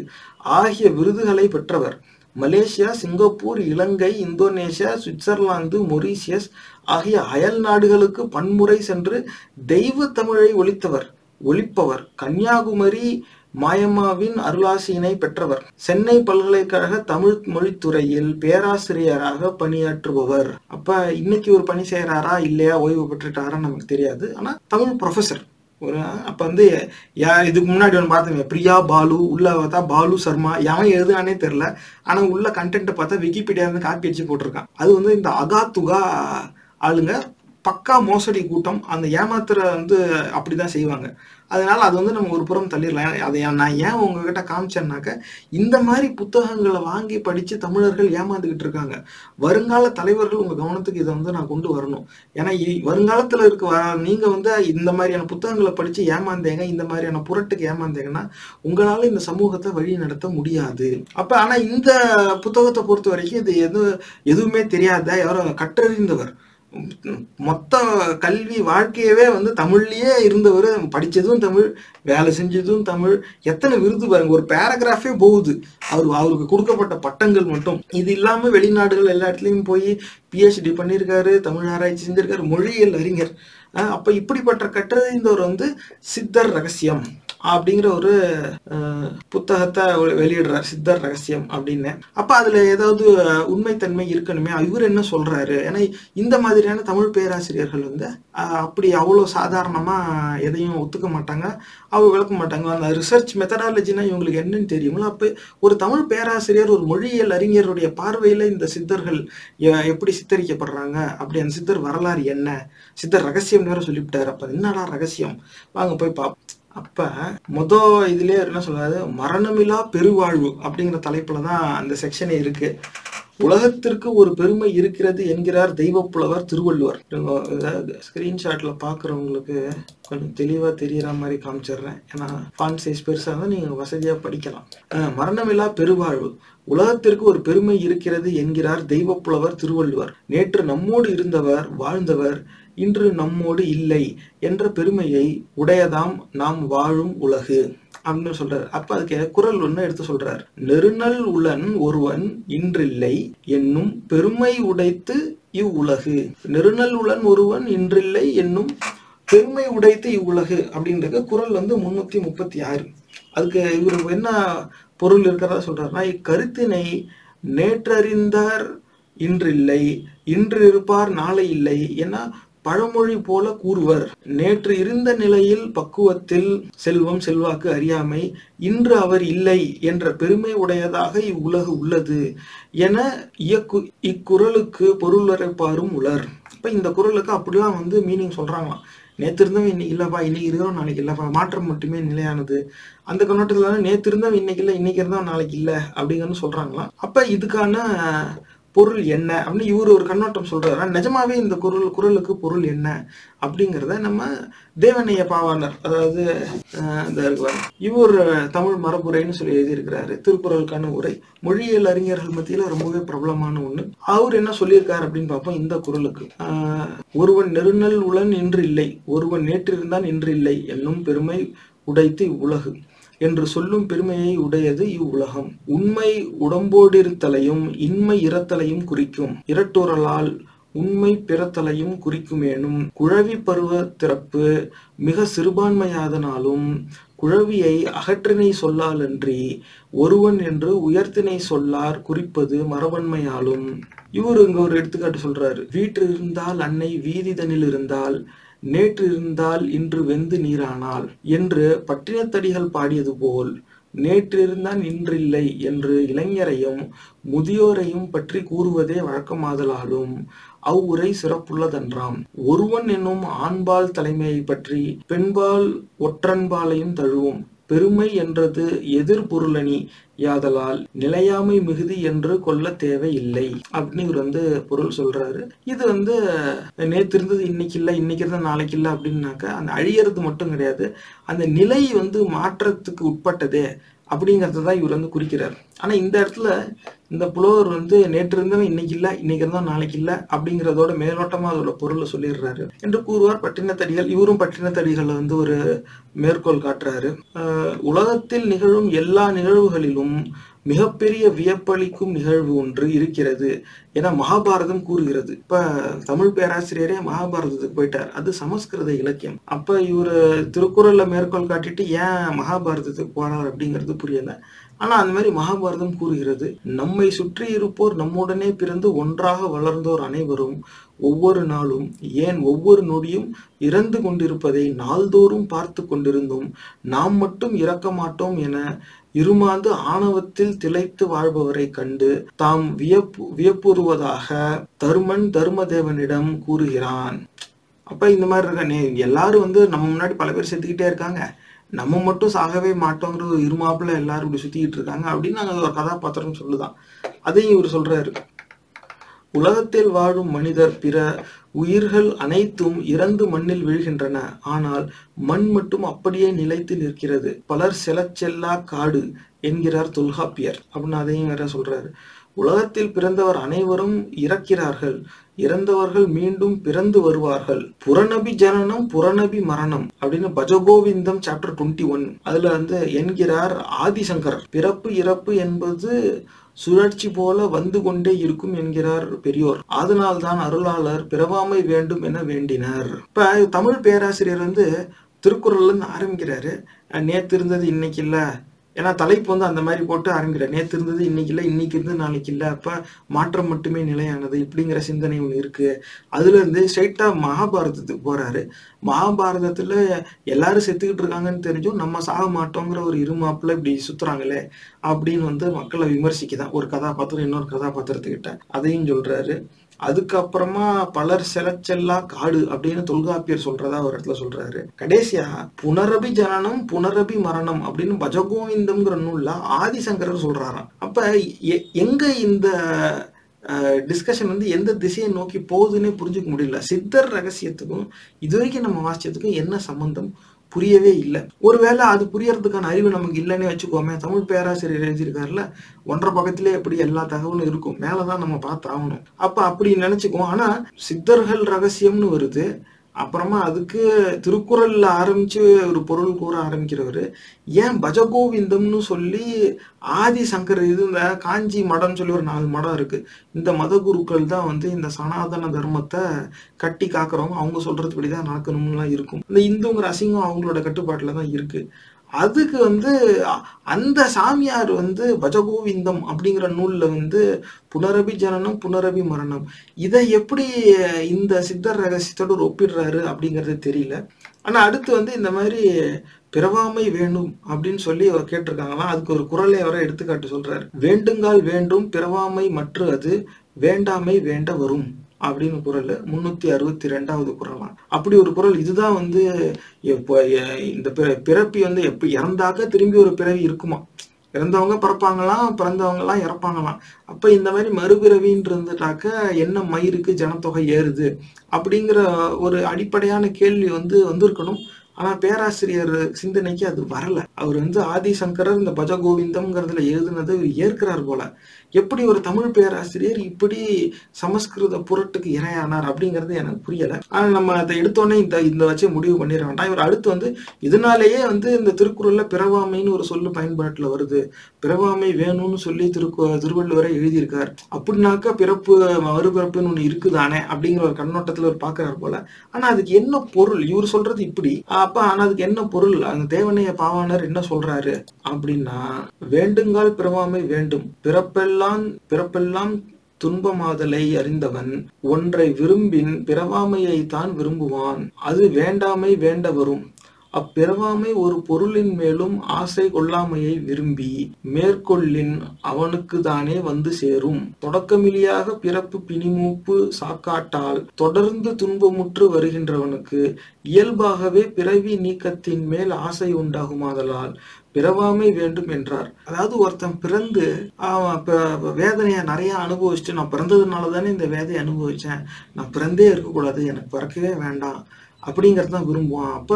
A: ஆகிய விருதுகளை பெற்றவர். Malaysia Singapore Ilangai Indonesia Switzerland Mauritius ஆகிய அயல் நாடுகளுக்கு பன்முறை சென்று தெய்வ தமிழை ஒழித்தவர் ஒழிப்பவர் கன்னியாகுமரி மாயம்மாவின் அருளாசியினை பெற்றவர். சென்னை பல்கலைக்கழக தமிழ் மொழித்துறையில் பேராசிரியராக பணியாற்றுபவர். அப்ப இன்னைக்கு ஒரு பணி செய்யறாரா இல்லையா ஓய்வு பெற்றுட்டாரா நமக்கு தெரியாது. ஆனா தமிழ் ப்ரொஃபசர் ஒரு அப்ப வந்து யா இதுக்கு முன்னாடி ஒன்று பார்த்தோமே பிரியா பாலு உள்ள பார்த்தா பாலு சர்மா எவன் எழுதுனானே தெரில ஆனா உள்ள கண்டென்ட்டை பார்த்தா விக்கிபீடியா இருந்து காப்பி அடிச்சு போட்டிருக்கான். அது வந்து இந்த அகாத்துகா ஆளுங்க பக்கா மோசடி கூட்டம் அந்த ஏமாத்துற வந்து அப்படிதான் செய்வாங்க. அதனால் அது வந்து நம்ம ஒரு புறம் தள்ளிடலாம். அதை நான் ஏன் உங்ககிட்ட காமிச்சேன்னாக்க இந்த மாதிரி புத்தகங்களை வாங்கி படித்து தமிழர்கள் ஏமாந்துக்கிட்டு இருக்காங்க. வருங்கால தலைவர்கள் உங்கள் கவனத்துக்கு இதை வந்து நான் கொண்டு வரணும். ஏன்னா இ- இருக்க வ- வந்து இந்த மாதிரியான புத்தகங்களை படித்து ஏமாந்தேங்க இந்த மாதிரியான புரட்டுக்கு ஏமாந்தீங்கன்னா உங்களால் இந்த சமூகத்தை வழி நடத்த முடியாது. அப்போ ஆனால் இந்த புத்தகத்தை பொறுத்த வரைக்கும் இது எது எதுவுமே தெரியாத யாரோ கற்றறிந்தவர். மொத்த கல்வி வாழ்க்கையவே வந்து தமிழ்லயே இருந்தவர் படிச்சதும் தமிழ் வேலை செஞ்சதும் தமிழ். எத்தனை விருது பாருங்க ஒரு பேராகிராஃபே போகுது. அவர் அவருக்கு கொடுக்கப்பட்ட பட்டங்கள் மட்டும். இது இல்லாம வெளிநாடுகள் எல்லா இடத்துலயும் போய் பிஹெச்டி பண்ணியிருக்காரு தமிழ் ஆராய்ச்சி செஞ்சிருக்காரு மொழியியல் அறிஞர். அஹ் அப்ப இப்படிப்பட்ட ஒரு வந்து சித்தர் ரகசியம். அப்படிங்கிற ஒரு புத்தகத்தை வெளியிடுறார். சித்தர் ரகசியம் அப்படின்னு. அப்ப அதுல ஏதாவது உண்மைத்தன்மை இருக்கணுமே. இவர் என்ன சொல்றாரு? ஏன்னா இந்த மாதிரியான தமிழ் பேராசிரியர்கள் வந்து அப்படி அவ்வளோ சாதாரணமா எதையும் ஒத்துக்க மாட்டாங்க. அவங்க விளக்க மாட்டாங்க. அந்த ரிசர்ச் மெத்தடாலஜினா இவங்களுக்கு என்னன்னு தெரியுங்களா அப்ப ஒரு தமிழ் பேராசிரியர் ஒரு மொழியியல் அறிஞருடைய பார்வையில இந்த சித்தர்கள் எ- எப்படி சித்தரிக்கப்படுறாங்க? அப்படி அந்த சித்தர் வரலாறு என்ன? சித்தர் ரகசியம் வேற சொல்லிவிட்டாரு. அப்ப என்னடா ரகசியம்? வாங்க போய் பார்ப்போம் அப்ப மொத இதுலயே என்ன சொல்றாரு? மரணமில்லா பெருவாழ்வு அப்படிங்கிற தலைப்புல தான் அந்த செக்ஷனே இருக்கு. உலகத்திற்கு ஒரு பெருமை இருக்கிறது என்கிறார் தெய்வப்புலவர் திருவள்ளுவர். ஸ்கிரீன்ஷாட்ல பாக்குறவங்களுக்கு கொஞ்சம் தெளிவா தெரியற மாதிரி காமிச்சிடுறேன். ஏன்னா ஃபான் சைஸ் பெருசா இருந்தால் நீங்க வசதியா படிக்கலாம். மரணமில்லா பெருவாழ்வு. உலகத்திற்கு ஒரு பெருமை இருக்கிறது என்கிறார் தெய்வப்புலவர் திருவள்ளுவர். நேற்று நம்மோடு இருந்தவர் வாழ்ந்தவர் இன்று நம்மோடு இல்லை என்ற பெருமையை உடையதாம் நாம் வாழும் உலகு அப்படின்னு சொல்றாரு. அப்ப அதுக்கு குரல் ஒண்ணு எடுத்து சொல்றாரு. நெருநல் உளன் ஒருவன் இன்றில்லை என்னும் பெருமை உடைத்து இவ்வுலகு. நெருநல் உளன் ஒருவன் இன்றில்லை என்னும் பெருமை உடைத்து இவ்வுலகு. அப்படின்றது குரல் வந்து முன்னூத்தி முப்பத்தி ஆறு. அதுக்கு இவர் என்ன பொருள் இருக்கிறதா சொல்றாருன்னா இக்கருத்தினை நேற்றறிந்தார் இன்றில்லை இன்று இருப்பார் நாளை இல்லை என பழமொழி போல கூறுவர். நேற்று இருந்த நிலையில் பக்குவத்தில் செல்வம் செல்வாக்கு அறியாமை இன்று அவர் இல்லை என்ற பெருமை உடையதாக இவ்வுலகு உள்ளது என இயக்கு இக்குறளுக்கு பொருளரைப்பாரும் உலர் இப்ப இந்த குரலுக்கு அப்படிலாம் வந்து மீனிங் சொல்றாங்களாம் நேத்து இருந்தவன் இன்னைக்கு இல்லப்பா இன்னைக்கு இருக்கிறோம் நாளைக்கு இல்லப்பா மாற்றம் மட்டுமே நிலையானது. அந்த கண்ணோட்டத்துல நேத்து இருந்தவன் இன்னைக்கு இல்லை இன்னைக்கு இருந்தவன் நாளைக்கு இல்லை அப்படிங்கன்னு சொல்றாங்களாம் அப்ப இதுக்கான பொருள் என்ன அப்படின்னு இவர் ஒரு கண்ணோட்டம் சொல்றாருனா நிஜமாவே இந்த குரல் குரலுக்கு பொருள் என்ன அப்படிங்கிறத நம்ம தேவனைய பாவாணர் அதாவது இந்த இவர் தமிழ் மரபுரைன்னு சொல்லி எழுதியிருக்கிறாரு. திருக்குறளுக்கான உரை. மொழியியல் அறிஞர்கள் மத்தியில ரொம்பவே பிரபலமான ஒண்ணு. அவர் என்ன சொல்லியிருக்காரு அப்படின்னு பார்ப்போம். இந்த குரலுக்கு. ஆஹ், ஒருவன் நெருநல் உளன் இன்று இல்லை ஒருவன் நேற்றிருந்தான் இன்று இல்லை என்னும் பெருமை உடைத்து இவ்வுலகு என்று சொல்லும் பெருமையை உடையது இவ்வுலகம். உண்மை உடம்போடிருத்தலையும் இன்மை இறத்தலையும் குறிக்கும். இரட்டுரலால் உண்மை பிறத்தலையும் குறிக்குமேனும். குழவி பருவ திறப்பு மிக சிறுபான்மையாதனாலும் குழவியை அகற்றினை சொல்லாலன்றி ஒருவன் என்று உயர்த்தினை சொல்லார் குறிப்பது மரபன்மையாலும். இவர் இங்க ஒரு எடுத்துக்காட்டு சொல்றாரு. வீட்டில் இருந்தால் அன்னை வீதிதனில் இருந்தால் நேற்று இருந்தால் இன்று வெந்து நீரானால் என்று பட்டினத்தடிகள் பாடியது போல் நேற்றிருந்தான் இன்றில்லை என்று இளைஞரையும் முதியோரையும் பற்றி கூறுவதே வழக்கமாதலாலும் அவ்வுரை சிறப்புள்ளதன்றாம். ஒருவன் என்னும் ஆண்பால் தலைமையை பற்றி பெண்பால் ஒற்றன்பாலையும் தழுவும். பெருமை என்றது எதிர்பொருளணி யாதலால் நிலையாமை மிகுதி என்று கொள்ள தேவையில்லை. அப்படின்னு இவர் வந்து பொருள் சொல்றாரு. இது வந்து நேத்து இருந்தது இன்னைக்கு இல்லை இன்னைக்கு இருந்தால் நாளைக்கு இல்லை அப்படின்னாக்க அந்த அழியறது மட்டும் கிடையாது. அந்த நிலை வந்து மாற்றத்துக்கு உட்பட்டதே. அப்படிங்கிறத தான் இவர் வந்து குறிக்கிறார். ஆனால் இந்த இடத்துல இந்த புலவர் வந்து நேற்று இருந்தவன் இன்னைக்கு இல்லை இன்னைக்கு இருந்தவன் நாளைக்கு இல்லை அப்படிங்கிறதோட மேலோட்டமா அதோட பொருளை சொல்லிடுறாரு என்று கூறுவார். பட்டினத்தடிகள் இவரும் பட்டினத்தடிகளில் வந்து ஒரு மேற்கோள் காட்டுறாரு. ஆஹ் உலகத்தில் நிகழும் எல்லா நிகழ்வுகளிலும் மிகப்பெரிய வியப்பளிக்கும் நிகழ்வு ஒன்று இருக்கிறது என மகாபாரதம் கூறுகிறது. இப்ப தமிழ் பேராசிரியரே மகாபாரதத்துக்கு போயிட்டார். அது சமஸ்கிருத இலக்கியம். அப்ப இவரு திருக்குறள்ல மேற்கோள் காட்டிட்டு ஏன் மகாபாரதத்துக்கு போனார் அப்படிங்கிறது புரியல. ஆனா அந்த மாதிரி மகாபாரதம் கூறுகிறது நம்மை சுற்றி இருப்போர் நம்முடனே பிறந்து ஒன்றாக வளர்ந்தோர் அனைவரும் ஒவ்வொரு நாளும் ஏன் ஒவ்வொரு நொடியும் இறந்து கொண்டிருப்பதை நாள்தோறும் பார்த்து கொண்டிருந்தும் நாம் மட்டும் இறக்க மாட்டோம் என இருமாந்து ஆணவத்தில் திளைத்து வாழ்பவரை கண்டு தாம் வியப்பு வியப்புறுவதாக தருமன் தர்மதேவனிடம் கூறுகிறான். அப்ப இந்த மாதிரி இருக்க எல்லாரும் வந்து நம்ம முன்னாடி பல பேர் செத்துக்கிட்டே இருக்காங்க. நம்ம மட்டும் சாகவே மாட்டோங்கிற ஒரு இருமாப்புல எல்லாரும் இப்படி சுத்திக்கிட்டு இருக்காங்க அப்படின்னு நாங்க ஒரு கதாபாத்திரம் சொல்லுதான். அதையும் இவர் சொல்றாரு. உலகத்தில் வாழும் மனிதர் பிற உயிர்கள் அனைத்தும் இறந்து மண்ணில் விழுகின்றன. ஆனால் மண் மட்டும் அப்படியே நிலைத்து நிற்கிறது. பலர் செலச்செல்லா காடு என்கிறார் தொல்காப்பியர். அப்படின்னு அதையும் வேற சொல்றாரு. உலகத்தில் பிறந்தவர் அனைவரும் இறக்கிறார்கள். இறந்தவர்கள் மீண்டும் பிறந்து வருவார்கள். புறநபி ஜனனம் புறநபி மரணம் அப்படின்னு பஜகோவிந்தம் சாப்டர் டுவெண்ட்டி ஒன் அதுல வந்து என்கிறார் ஆதிசங்கர் பிறப்பு இறப்பு என்பது சுழற்சி போல வந்து கொண்டே இருக்கும் என்கிறார் பெரியோர். அதனால்தான் அருளாளர் பிறவாமை வேண்டும் என வேண்டினர். இப்ப தமிழ் பேராசிரியர் வந்து திருக்குறள்ல இருந்து ஆரம்பிக்கிறாரு. அஹ் நேத்து இருந்தது இன்னைக்கு இல்ல. ஏன்னா தலைப்பு வந்து அந்த மாதிரி போட்டு ஆரம்பிக்கிறார் நேத்து இருந்தது இன்னைக்கு இல்லை இன்னைக்கு இருந்து நாளைக்கு இல்லை. அப்ப மாற்றம் மட்டுமே நிலையானது இப்படிங்கிற சிந்தனை ஒன்று இருக்கு. அதுல இருந்து ஸ்ட்ரைட்டா மகாபாரதத்துக்கு போறாரு. மகாபாரதத்துல எல்லாரும் செத்துக்கிட்டு இருக்காங்கன்னு தெரிஞ்சும் நம்ம சாக மாட்டோங்கிற ஒரு இருமாப்புல இப்படி சுத்துறாங்களே அப்படின்னு வந்து மக்களை விமர்சிக்குதான். ஒரு கதாபாத்திரம் இன்னொரு கதாபாத்திரத்துக்கிட்ட அதையும் சொல்றாரு. அதுக்கப்புறமா பலர் செலச்செல்லா காடு அப்படின்னு தொல்காப்பியர் சொல்றதா ஒரு இடத்துல சொல்றாரு. கடைசியா புனரபி ஜனனம் புனரபி மரணம் அப்படின்னு பஜகோவிந்தம்ங்கிற நூல்ல ஆதிசங்கரர் சொல்றாராம். அப்ப எ- எங்க இந்த டிஸ்கஷன் வந்து எந்த திசையை நோக்கி போகுதுன்னே புரிஞ்சுக்க முடியல. சித்தர் ரகசியத்துக்கும் இது வரைக்கும் நம்ம வாசிச்சதுக்கும் என்ன சம்பந்தம்? புரியவே இல்லை. ஒருவேளை அது புரியறதுக்கான அறிவு நமக்கு இல்லைன்னே வச்சுக்கோமே தமிழ் பேராசிரியர் எழுதியிருக்காருல ஒன்றரை பக்கத்திலே எப்படி எல்லா தகவலும் இருக்கும் மேலதான் நம்ம பார்த்து ஆகணும் அப்ப அப்படி நினைச்சுக்குவோம். ஆனா சித்தர்கள் ரகசியம்னு வருது. அப்புறமா அதுக்கு திருக்குறள்ல ஆரம்பிச்சு ஒரு பொருள் கூற ஆரம்பிக்கிறவர் ஏன் பஜகோவிந்தம்னு சொல்லி ஆதி சங்கர் இது இந்த காஞ்சி மடம்னு சொல்லி ஒரு நாலு மடம் இருக்கு. இந்த மத குருக்கள் தான் வந்து இந்த சனாதன தர்மத்தை கட்டி காக்குறவங்க. அவங்க சொல்றதுபடி தான் நடக்கணும்லாம் இருக்கும். இந்த இந்துங்கிற அசிங்கம் அவங்களோட கட்டுப்பாட்டில் தான் இருக்கு. அதுக்கு வந்து அந்த சாமியார் வந்து பஜகோவிந்தம் அப்படிங்கிற நூலில் வந்து புனரபி ஜனனம் புனரபி மரணம். இதை எப்படி இந்த சித்தர் ரகசியத்தோடு ஒப்பிடுறாரு அப்படிங்கிறது தெரியல. ஆனால் அடுத்து வந்து இந்த மாதிரி பிறவாமை வேண்டும் அப்படின்னு சொல்லி அவர் கேட்டிருக்காங்களாம். அதுக்கு ஒரு குரலை அவரை எடுத்துக்காட்டு சொல்றாரு. வேண்டுங்கால் வேண்டும் பிறவாமை மற்ற அது வேண்டாமை வேண்ட வரும் அப்படின்னு குரல். முன்னூத்தி அறுபத்தி ரெண்டாவது குரலாம் அப்படி ஒரு குரல் இதுதான் வந்து இப்போ இந்த பிற- பிறப்பி வந்து எப்ப இறந்தாக்க திரும்பி ஒரு பிறவி இருக்குமா? இறந்தவங்க பிறப்பாங்களாம் பிறந்தவங்கலாம் இறப்பாங்களாம். அப்ப இந்த மாதிரி மறுபிறவின்னு இருந்துட்டாக்க என்ன மயிருக்கு ஜனத்தொகை ஏறுது? அப்படிங்கிற ஒரு அடிப்படையான கேள்வி வந்து வந்திருக்கணும். ஆனா பேராசிரியர் சிந்தனைக்கு அது வரல. அவர் வந்து ஆதிசங்கரர் இந்த பஜகோவிந்தம்ங்கிறதுல எழுதுனதை இவர் ஏற்கிறார் போல. எப்படி ஒரு தமிழ் பேராசிரியர் இப்படி சமஸ்கிருத புரட்டுக்கு இணையானார் அப்படிங்கிறது எனக்கு புரியல. ஆனால் நம்ம அதை எடுத்தோடனே இந்த இந்த வச்சு முடிவு பண்ணிட வேண்டாம். இவர் அடுத்து வந்து இதனாலேயே வந்து இந்த திருக்குறளில் பிறவாமைன்னு ஒரு சொல்லு பயன்பாட்டில் வருது. பிறவாமை வேணும்னு சொல்லி திருக்கு திருவள்ளுவரை எழுதியிருக்கார். அப்படின்னாக்கா பிறப்பு மறுபிறப்புன்னு ஒன்று இருக்குதானே அப்படிங்கிற ஒரு கண்ணோட்டத்தில் அவர் பார்க்குறாரு போல. ஆனால் அதுக்கு என்ன பொருள்? இவர் சொல்றது இப்படி. அப்ப ஆனா அதுக்கு என்ன பொருள்? அந்த தேவனைய பாவானர் என்ன சொல்றாரு? அப்படின்னா வேண்டுங்கால் பிறவாமை வேண்டும். பிறப்பெல்லாம் பிறப்பெல்லாம் பிறப்பெல்லாம் துன்பமாதலை அறிந்தவன் ஒன்றை விரும்பின் பிறவாமையை தான் விரும்புவான். அது வேண்டாமை வேண்ட வரும் அப்பிறவாமை ஒரு பொருளின் மேலும் ஆசை கொள்ளாமையை விரும்பி மேற்கொள்ளின் அவனுக்கு தானே வந்து சேரும். தொடக்கமிலியாக பிறப்பு பிணிமூப்பு சாக்காட்டால் தொடர்ந்து துன்பமுற்று வருகின்றவனுக்கு இயல்பாகவே பிறவி நீக்கத்தின் மேல் ஆசை உண்டாகுமாதலால் பிறவாமை வேண்டும் என்றார். அதாவது ஒருத்தன் பிறந்து வேதனையை நிறைய அனுபவிச்சுட்டு நான் பிறந்ததுனால தானே இந்த வேதையை அனுபவிச்சேன். நான் பிறந்தே இருக்கக்கூடாது எனக்கு பிறக்கவே வேண்டாம். அப்படிங்கிறது தான் விரும்புவான் அப்ப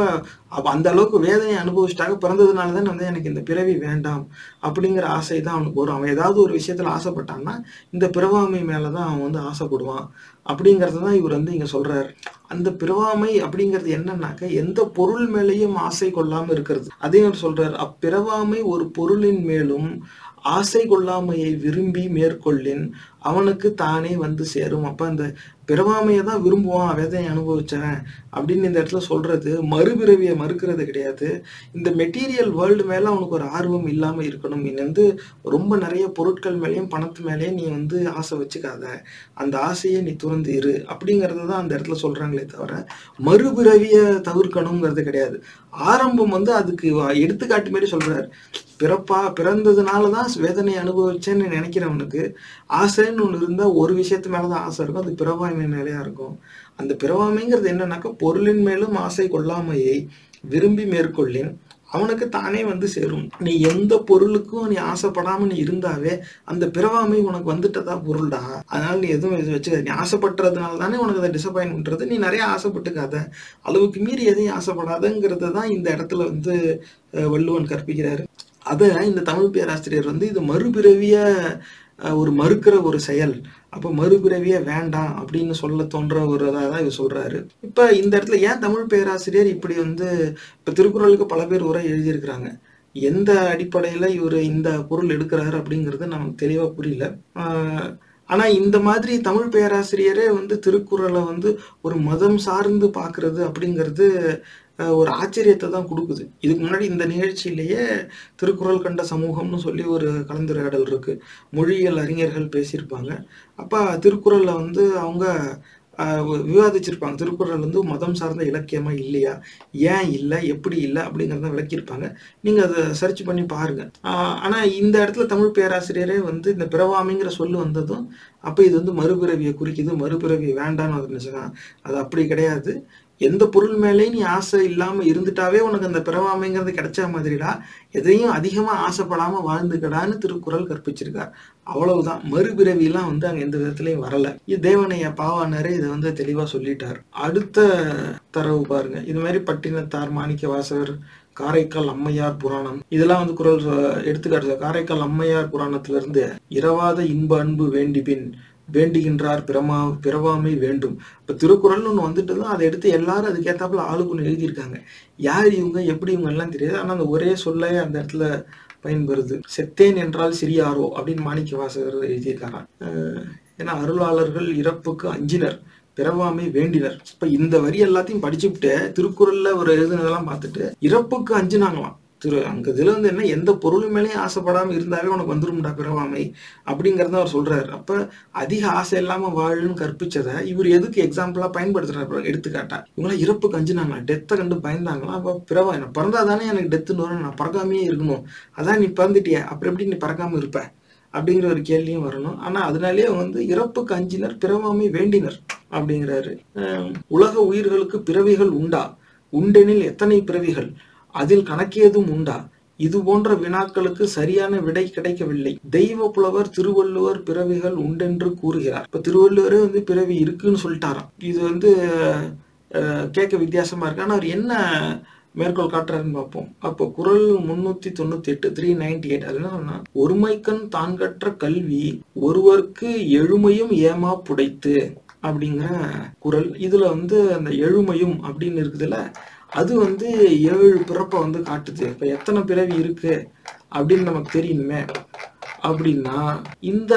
A: அப்ப அந்த அளவுக்கு வேதனையை அனுபவிச்சிட்டாக பிறந்ததுனால தான் வந்து எனக்கு இந்த பிறவி வேண்டாம் அப்படிங்கிற ஆசை தான் அவனுக்கு வரும். அவன் ஏதாவது ஒரு விஷயத்துல ஆசைப்பட்டான்னா இந்த பிறவாமை மேலதான் அவன் வந்து ஆசைப்படுவான் அப்படிங்கறது தான் இவர் வந்து இங்க சொல்றாரு. அந்த பிறவாமை அப்படிங்கிறது என்னன்னாக்க எந்த பொருள் மேலேயும் ஆசை கொள்ளாம இருக்கிறது. அதையும் அவர் சொல்கிறார் அப்பிறவாமை ஒரு பொருளின் மேலும் ஆசை கொள்ளாமையை விரும்பி மேற்கொள்ளின் அவனுக்கு தானே வந்து சேரும். அப்ப அந்த பிறவாமையை தான் விரும்புவான் வேதனை அனுபவிச்சேன் அப்படின்னு இந்த இடத்துல சொல்றது மறுபிறவியை மறுக்கிறது கிடையாது. இந்த மெட்டீரியல் வேர்ல்டு மேலே அவனுக்கு ஒரு ஆர்வம் இல்லாமல் இருக்கணும். நீ வந்து ரொம்ப நிறைய பொருட்கள் மேலேயும் பணத்து மேலேயும் நீ வந்து ஆசை வச்சுக்காத. அந்த ஆசையை நீ துறந்து இரு அப்படிங்கிறத தான் அந்த இடத்துல சொல்கிறாங்களே தவிர மறுபிறவியை தவிர்க்கணுங்கிறது கிடையாது. ஆரம்பம் வந்து அதுக்கு எடுத்துக்காட்டு மாரி சொல்றாரு. பிறப்பா பிறந்ததுனாலதான் வேதனை அனுபவிச்சேன்னு நினைக்கிறவனுக்கு ஆசைன்னு ஒன்று இருந்தால் ஒரு விஷயத்து மேலே தான் ஆசை இருக்கும். அது பிறவாமை மேலேயா இருக்கும். அந்த பிறவாமைங்கிறது என்னன்னாக்கா பொருளின் மேலும் ஆசை கொள்ளாமையை விரும்பி மேற்கொள்ளின் அவனுக்கு தானே வந்து சேரும். நீ எந்த பொருளுக்கும் நீ ஆசைப்படாம நீ இருந்தாவே அந்த பிறவாமை உனக்கு வந்துட்டதா பொருள்டா. அதனால நீ எதுவும் வச்சுக்க நீ ஆசைப்பட்டுறதுனால தானே உனக்கு அதை டிசப்பாயின் பண்றது. நீ நிறைய ஆசைப்பட்டுக்காத. அளவுக்கு மீறி எதையும் ஆசைப்படாதங்கிறது தான் இந்த இடத்துல வந்து வள்ளுவன் கற்பிக்கிறாரு. அதை இந்த தமிழ் பேராசிரியர் வந்து இது மறுபிறவிய ஒரு மறுக்கிற ஒரு செயல். அப்ப மறுபிறவியே வேண்டாம் அப்படின்னு சொல்ல தோன்ற ஒரு இதாக தான் இவர் சொல்றாரு. இப்ப இந்த இடத்துல ஏன் தமிழ் பேராசிரியர் இப்படி வந்து இப்ப திருக்குறளுக்கு பல பேர் உரை எழுதியிருக்கிறாங்க? எந்த அடிப்படையில இவர் இந்த பொருள் எடுக்கிறாரு அப்படிங்கிறது நமக்கு தெளிவா புரியல. ஆனால் ஆனா இந்த மாதிரி தமிழ் பேராசிரியரே வந்து திருக்குறளை வந்து ஒரு மதம் சார்ந்து பார்க்குறது அப்படிங்கிறது ஒரு ஆச்சரியத்தை தான் கொடுக்குது. இதுக்கு முன்னாடி இந்த நிகழ்ச்சியிலேயே திருக்குறள் கண்ட சமூகம்னு சொல்லி ஒரு கலந்துரையாடல் இருக்கு. மொழியியல் அறிஞர்கள் பேசியிருப்பாங்க. அப்ப திருக்குறள்ல வந்து அவங்க விவாதிச்சிருப்பாங்க. திருக்குறள் வந்து மதம் சார்ந்த இலக்கியமா இல்லையா? ஏன் இல்லை? எப்படி இல்லை? அப்படிங்கிறத விளக்கியிருப்பாங்க. நீங்க அதை சர்ச் பண்ணி பாருங்க. ஆனால் ஆனா இந்த இடத்துல தமிழ் பேராசிரியரே வந்து இந்த பிறவாமைங்கிற சொல்லு வந்ததும் அப்ப இது வந்து மறுபிறவியை குறிக்குது. மறுபிறவி வேண்டாம்னு அதை நினைச்சாங்க அது அப்படி கிடையாது. எந்த பொருள் மேலேயும் நீ ஆசை இல்லாம இருந்துட்டாவே உனக்கு அந்த பிறவாமைங்கிறது கிடைச்ச மாதிரிடா. எதையும் அதிகமா ஆசைப்படாம வாழ்ந்துக்கடான்னு திருக்குறள் கற்பிச்சிருக்கார். அவ்வளவுதான். மறுபிறவிலாம் வந்து அங்க எந்த விதத்திலையும் வரல. இது தேவனைய பாவானாரு இதை வந்து தெளிவா சொல்லிட்டார். அடுத்த தரவு பாருங்க. இது மாதிரி பட்டினத்தார் மாணிக்க வாசகர் காரைக்கால் அம்மையார் புராணம். இதெல்லாம் வந்து குரல் எடுத்துக்காட்டு காரைக்கால் அம்மையார் புராணத்துல இருந்து இரவாத இன்ப அன்பு வேண்டிபின் வேண்டுகின்றார் பிரமா பிறவாமை வேண்டும். இப்போ திருக்குறள்னு ஒன்று வந்துட்டு தான் அதை எடுத்து எல்லாரும் அதுக்கேற்றாப்புல ஆளுக்கு ஒன்று எழுதியிருக்காங்க. யார் இவங்க எப்படி இவங்க எல்லாம் தெரியாது. ஆனால் அந்த ஒரே சொல்லையே அந்த இடத்துல பயன்பெறுது. செத்தேன் என்றால் சிறியாரோ அப்படின்னு மாணிக்க வாசகர் எழுதியிருக்காராம் ஏன்னா அருளாளர்கள் இறப்புக்கு அஞ்சினர் பிறவாமை வேண்டினர். இப்போ இந்த வரி எல்லாத்தையும் படிச்சுவிட்டு திருக்குறளில் ஒரு எழுதுனதெல்லாம் பார்த்துட்டு இறப்புக்கு அஞ்சினாங்களாம். திரு அங்க இதுல வந்து என்ன எந்த பொருள் மேலேயும் ஆசைப்படாம இருந்தாவே உனக்கு வந்துரும்டா பிறவாமை அப்படிங்கறத அவர் சொல்றாரு. அப்ப அதிக ஆசை இல்லாம வாழுன்னு கற்பிச்சதை இவர் எதுக்கு எக்ஸாம்பிளா பயன்படுத்துறாரு எடுத்துக்காட்டா. இவங்களாம் இறப்பு கஞ்சினாங்களா டெத்தை கண்டு பயந்தாங்களா அப்ப பிறவா என்ன பிறந்தாதானே எனக்கு டெத்துன்னு வரும் நான் பறக்காமையே இருக்கணும். அதான் நீ பிறந்துட்டிய அப்புறம் எப்படி நீ பறக்காம இருப்ப? அப்படிங்கிற ஒரு கேள்வியும் வரணும். ஆனா அதனாலேயே வந்து இறப்பு கஞ்சினர் பிறவாமை வேண்டினர் அப்படிங்கிறாரு. உலக உயிர்களுக்கு பிறவிகள் உண்டா? உண்டெனில் எத்தனை பிறவிகள்? அதில் கணக்கியதும் உண்டா? இது போன்ற வினாக்களுக்கு சரியான விடை கிடைக்கவில்லை. தெய்வ புலவர் திருவள்ளுவர் பிறவிகள் உண்டென்று கூறுகிறார். இப்ப திருவள்ளுவரே வந்து பிறவி இருக்குன்னு சொல்லிட்டாராம். இது வந்து கேட்க வித்தியாசமா இருக்கு. ஆனா அவர் என்ன மேற்கோள் காட்டுறாருன்னு பார்ப்போம். அப்போ குரல் முன்னூத்தி தொண்ணூத்தி எட்டு த்ரீ நைன்டி எயிட் அது என்ன சொன்னா ஒருமைக்கண் தான் கற்ற கல்வி ஒருவருக்கு எழுமையும் ஏமா புடைத்து அப்படிங்கிற குரல். இதுல வந்து அந்த எழுமையும் அப்படின்னு இருக்குதுல்ல அது வந்து ஏழு பிறப்பை வந்து காட்டுது. இப்போ எத்தனை பிறவி இருக்கு அப்படின்னு நமக்கு தெரியணுமே அப்படின்னா இந்த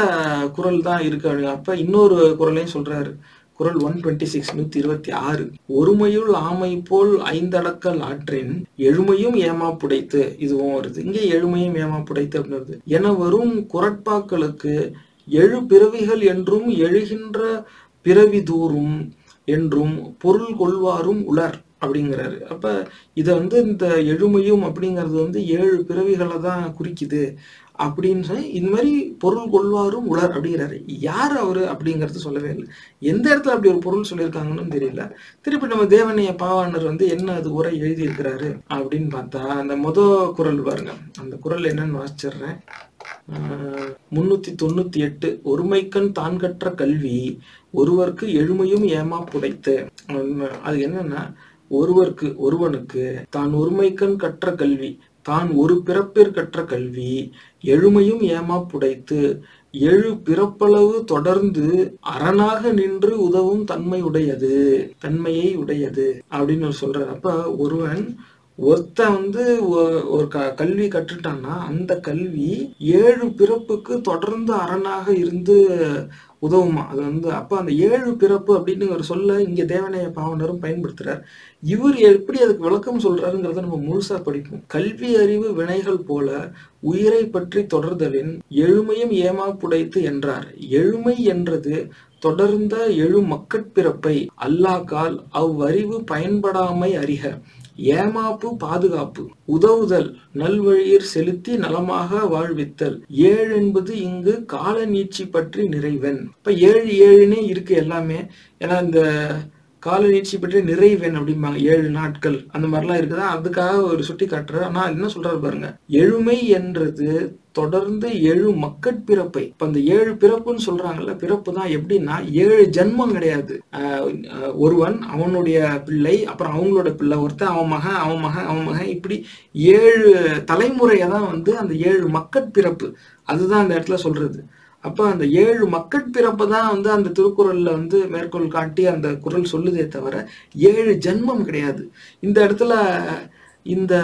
A: குரல் தான் இருக்கு அப்ப இன்னொரு குரலையும் சொல்றாரு. குரல் ஒன் டுவெண்ட்டி சிக்ஸ் நூத்தி இருபத்தி ஆறு. ஒருமையுள் ஆமை போல் ஐந்தடக்கல் ஆற்றின் எழுமையும் ஏமா புடைத்து இதுவும் வருது. இங்கே எழுமையும் ஏமா புடைத்து அப்படின்னு வருது. என வரும் குரட்பாக்களுக்கு எழு பிறவிகள் என்றும் எழுகின்ற பிறவி தூரும் என்றும் பொருள் கொள்வாரும் உலர். அப்படிங்கிறாரு. அப்போ இதை வந்து இந்த எழுமையும் அப்படிங்கிறது வந்து ஏழு பிறவிகளை தான் குறிக்குது அப்படின்னு சொல்லி இந்த மாதிரி பொருள் கொள்வாரும் உலர் அப்படிங்கிறாரு. யார் அவர் அப்படிங்கிறது சொல்லவே இல்லை. எந்த இடத்துல அப்படி ஒரு பொருள் சொல்லியிருக்காங்கன்னு தெரியல. திருப்பி நம்ம தேவனைய பாவாணர் வந்து என்ன அது உரை எழுதியிருக்கிறாரு அப்படின்னு பார்த்தா அந்த முத குரல் பாருங்க. அந்த குரல் என்னன்னு வாசிச்சிடுறேன். முன்னூத்தி தொண்ணூத்தி எட்டு ஒருமைக்கண் தான் கற்ற கல்வி ஒருவருக்கு எழுமையும் ஏமா புடைத்து அது என்னன்னா ஒருவருக்கு ஒருவனுக்கு தான் ஒருமைக்கண் கற்ற கல்வி தான் ஒரு பிறப்பிற் கற்ற கல்வி எழுமையும் ஏமா புடைத்து எழு பிறப்பளவு தொடர்ந்து அரணாக நின்று உதவும் தன்மை உடையது தன்மையை உடையது அப்படின்னு சொல்றாரு. அப்ப ஒருவன் ஒருத்தன் வந்து ஒ- ஒரு க கல்வி கற்றுட்டான்னா அந்த கல்வி ஏழு பிறப்புக்கு தொடர்ந்து அரணாக இருந்து உதவுமா? அது வந்து அப்போ அந்த ஏழு பிறப்பு அப்படின்னு ஒரு சொல்ல இங்க தேவனைய பாவனரும் பயன்படுத்துறார். இவர் எப்படி அதுக்கு விளக்கம் சொல்றாருங்கிறத நம்ம முழுசா படிப்போம். கல்வி அறிவு வினைகள் போல உயிரை பற்றி தொடர்தலின் எழுமையும் ஏமாப்புடைத்து என்றார். எழுமை என்றது தொடர்ந்த எழு மக்கட்பிறப்பை அல்லாக்கால் அவ்வறிவு பயன்படாமை அறிக. ஏமாப்பு பாதுகாப்பு உதவுதல் நல்வழியிற் செலுத்தி நலமாக வாழ்வித்தல். ஏழு என்பது இங்கு கால நீட்சி பற்றி நிறைவன் இப்ப ஏழு ஏழுனே இருக்கு எல்லாமே. ஏன்னா இந்த கால நீட்சி பற்றி நிறைவன் அப்படிம்பாங்க. ஏழு நாட்கள். அந்த மாதிரிலாம் இருக்குதா? அதுக்காக ஒரு சுட்டி காட்டுறாரு ஆனா என்ன சொல்றாரு பாருங்க. எழுமை என்றது தொடர்ந்து ஏழு மக்கட்பிறப்பை இப்ப அந்த ஏழு பிறப்புன்னு சொல்றாங்கல்ல பிறப்பு தான் எப்படின்னா ஏழு ஜென்மம் கிடையாது. ஒருவன் அவனுடைய பிள்ளை அப்புறம் அவங்களோட பிள்ளை ஒருத்தன் அவன் மகன் அவன் மகன் அவன் மகன் இப்படி ஏழு தலைமுறையை தான் வந்து அந்த ஏழு மக்கட்பிறப்பு அதுதான் அந்த இடத்துல சொல்றது. அப்ப அந்த ஏழு மக்கட்பிறப்பை தான் வந்து அந்த திருக்குறள்ல வந்து மேற்கோள் காட்டி அந்த குறள் சொல்லுதே தவிர ஏழு ஜென்மம் கிடையாது. இந்த இடத்துல இந்த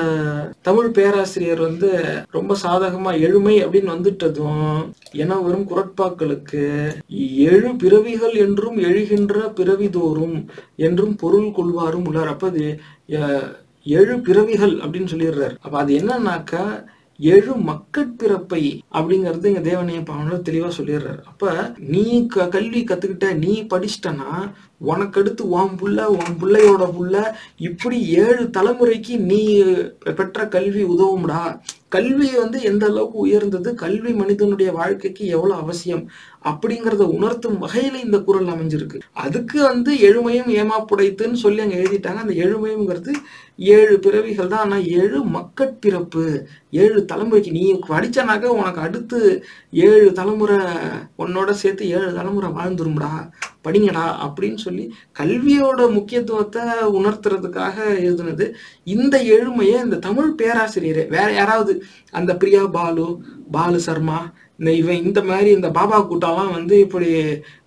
A: தமிழ் பேராசிரியர் வந்து ரொம்ப சாதகமா எழுமை அப்படின்னு வந்துட்டதும் என வரும் குரட்பாக்களுக்கு எழு பிறவிகள் என்றும் எழுகின்ற பிறவி தோறும் என்றும் பொருள் கொள்வாரும் உள்ளார் அப்ப அது அஹ், எழு பிறவிகள் அப்படின்னு சொல்லிடுறாரு. அப்ப அது என்னன்னாக்கா எழு மக்கட்பிறப்பை அப்படிங்கறது இங்க தேவனைய பாவனர் தெளிவா சொல்லிடுறாரு. அப்ப நீ க- கல்வி கத்துக்கிட்ட நீ படிச்சிட்டனா உனக்கு அடுத்து உன் புள்ள உன் புள்ளையோட புள்ள இப்படி ஏழு தலைமுறைக்கு நீ பெற்ற கல்வி உதவும்டா. கல்வி வந்து எந்த அளவுக்கு உயர்ந்தது கல்வி மனிதனுடைய வாழ்க்கைக்கு எவ்வளவு அவசியம் அப்படிங்கறத உணர்த்தும் வகையில இந்த குரல் அமைஞ்சிருக்கு. அதுக்கு வந்து எழுமையும் ஏமாப்புடைத்துன்னு சொல்லி அங்க எழுதிட்டாங்க. அந்த எழுமையுங்கிறது ஏழு பிறவிகள் தான். ஆனால் ஏழு மக்கட்பிறப்பு ஏழு தலைமுறைக்கு நீ படித்தனாக்க உனக்கு அடுத்து ஏழு தலைமுறை உன்னோட சேர்த்து ஏழு தலைமுறை வாழ்ந்துரும்டா. படிங்கடா அப்படின்னு சொல்லி கல்வியோட முக்கியத்துவத்தை உணர்த்துறதுக்காக எழுதுனது இந்த எழுமையை இந்த தமிழ் பேராசிரியர். வேற யாராவது அந்த பிரியா பாலு பாலு சர்மா இந்த இவன் இந்த மாதிரி இந்த பாபா கூட்டாலாம் வந்து இப்படி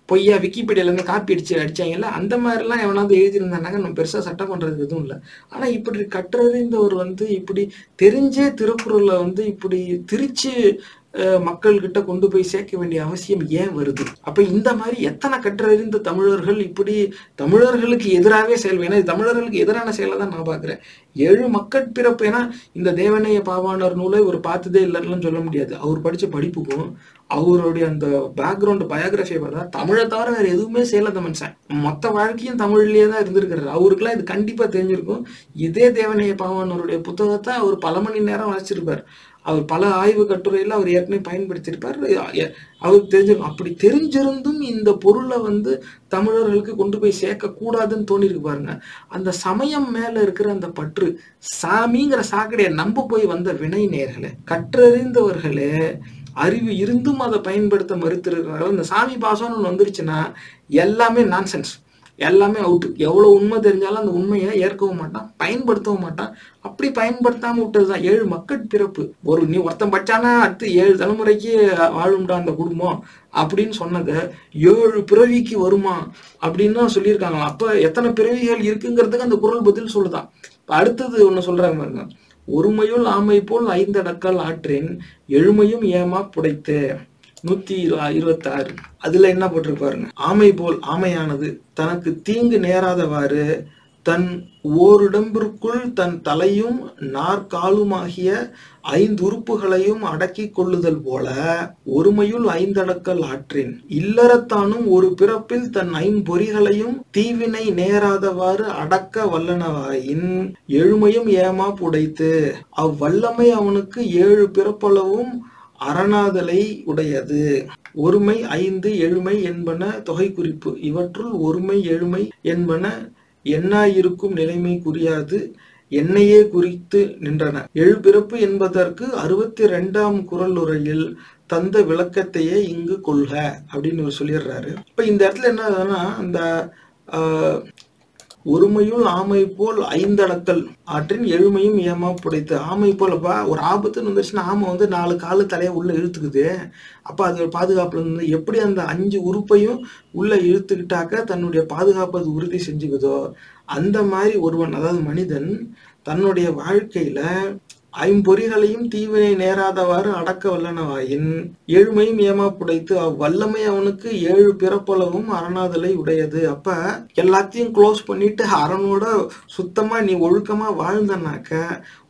A: பொய்யா விக்கிபீடியால இருந்து காப்பி அடிச்சு அடிச்சாங்கல்ல அந்த மாதிரிலாம் எவனாவது எழுதியிருந்தானாக்க நம்ம பெருசா சட்டம் பண்றதுக்கு எதுவும் இல்லை. ஆனா இப்படி கற்றறிந்தவர் வந்து இப்படி தெரிஞ்சே திருக்குறளை வந்து இப்படி திரிச்சு அஹ், மக்கள்கிட்ட கொண்டு போய் சேர்க்க வேண்டிய அவசியம் ஏன் வருது? அப்ப இந்த மாதிரி எத்தனை கற்றறிந்த தமிழர்கள் இப்படி தமிழர்களுக்கு எதிராகவே செயல் ஏன்னா தமிழர்களுக்கு எதிரான செயலை தான் நான் பாக்குறேன் ஏழு மக்கட்பிறப்பு ஏன்னா இந்த தேவனைய பாவாணர் நூலை ஒரு பார்த்ததே இல்லைன்னு சொல்ல முடியாது. அவர் படிச்ச படிப்புக்கும் அவருடைய அந்த பேக்ரவுண்ட் பயோகிராஃபியை பார்த்தா தமிழை தவிர வேறு எதுவுமே செய்யல அந்த மனுஷன். மொத்த வாழ்க்கையும் தமிழ்லேயே தான் இருந்திருக்கிறாரு. அவருக்குலாம் இது கண்டிப்பாக தெரிஞ்சிருக்கும். இதே தேவனைய பாவானவருடைய புத்தகத்தை அவர் பல மணி நேரம் வாசிச்சிருப்பார். அவர் பல ஆய்வு கட்டுரையில் அவர் ஏற்கனவே பயன்படுத்தியிருப்பார். அவருக்கு தெரிஞ்சிருக்கும். அப்படி தெரிஞ்சிருந்தும் இந்த பொருளை வந்து தமிழர்களுக்கு கொண்டு போய் சேர்க்கக்கூடாதுன்னு தோணிருக்கு பாருங்க. அந்த சமயம் மேலே இருக்கிற அந்த பற்று சாமிங்கிற சாக்கடையை நம்ப போய் வந்த வினை நேர்களே கற்றறிந்தவர்களே அறிவு இருந்தும் அதை பயன்படுத்த மறுத்திருக்கிறார்கள் இந்த சாமி பாசம்னு ஒன்று வந்துருச்சுன்னா எல்லாமே நான்சென்ஸ் எல்லாமே அவுட்டு எவ்வளோ உண்மை தெரிஞ்சாலும் அந்த உண்மையை ஏற்கவும் மாட்டான் பயன்படுத்தவும் மாட்டான். அப்படி பயன்படுத்தாமல் விட்டது தான் ஏழு மக்கள் பிறப்பு. ஒரு நீ ஒருத்தன் பச்சானா அடுத்து ஏழு தலைமுறைக்கு வாழும்டா அந்த குடும்பம் அப்படின்னு சொன்னதை ஏழு பிறவிக்கு வருமா அப்படின்னு தான் சொல்லியிருக்காங்களாம். எத்தனை பிறவிகள் இருக்குங்கிறதுக்கு அந்த குரல் பதில் சொல்லுதான். இப்போ அடுத்தது ஒன்று சொல்கிறாங்க பாருங்க. ஒருமையுள் ஆமை போல் ஐந்தடக்கல் ஆற்றின் எழுமையும் ஏமா புடைத்து. நூத்தி இரு- இருபத்தாறு. அதுல என்ன போட்டிருப்பாருங்க? ஆமை போல் ஆமையானது தனக்கு தீங்கு நேராதவாறு தன் ஓரிடம்பிற்குள் தன் தலையும் நாற்காலுமாகிய ஐந்து உறுப்புகளையும் அடக்கி கொள்ளுதல் போல ஒருமையுள் ஐந்தடக்கல் ஆற்றின் இல்லறத்தானும் ஒரு பிறப்பில் தன் ஐம்பொறிகளையும் தீவினை நேராதவாறு அடக்க வல்லனவாயின் எழுமையும் ஏமா புடைத்து அவ்வல்லமை அவனுக்கு ஏழு பிறப்பளவும் அரணாதலை உடையது. ஒருமை ஐந்து எழுமை என்பன தொகை குறிப்பு இவற்றுள் ஒருமை எழுமை என்பன எண்ணாயிருக்கும் நிலைமை குறியாது என்னையே குறித்து நின்றன. எழுபிறப்பு என்பதற்கு அறுபத்தி ரெண்டாம் குரல் உரையில் தந்த விளக்கத்தையே இங்கு கொள்க அப்படின்னு சொல்லிடுறாரு. இப்ப இந்த இடத்துல என்ன ஆகுதுன்னா அந்த ஆஹ், ஒருமையுள் ஆமை போல் ஐந்தடக்கல் ஆற்றின் எழுமையும் ஏமா புடைத்து. ஆமை போலப்பா ஒரு ஆபத்துன்னு வந்துச்சுன்னா ஆமை வந்து நாலு காலு தலையை உள்ள இழுத்துக்குது. அப்ப அது பாதுகாப்பில் பாதுகாப்புல இருந்து எப்படி அந்த அஞ்சு உறுப்பையும் உள்ள இழுத்துக்கிட்டாக்க தன்னுடைய பாதுகாப்பு அது உறுதி செஞ்சுக்குதோ? அந்த மாதிரி ஒருவன் அதாவது மனிதன் தன்னுடைய வாழ்க்கையில ஐம்பொறிகளையும் தீவினை நேராதவாறு அடக்க வல்லனவாயின் ஏழ்மையும் ஏமா புடைத்து அவ்வல்லமை அவனுக்கு ஏழு பிறப்பளவும் அரணாதலை உடையது. அப்ப எல்லாத்தையும் க்ளோஸ் பண்ணிட்டு அரணோட சுத்தமா நீ ஒழுக்கமா வாழ்ந்தனாக்க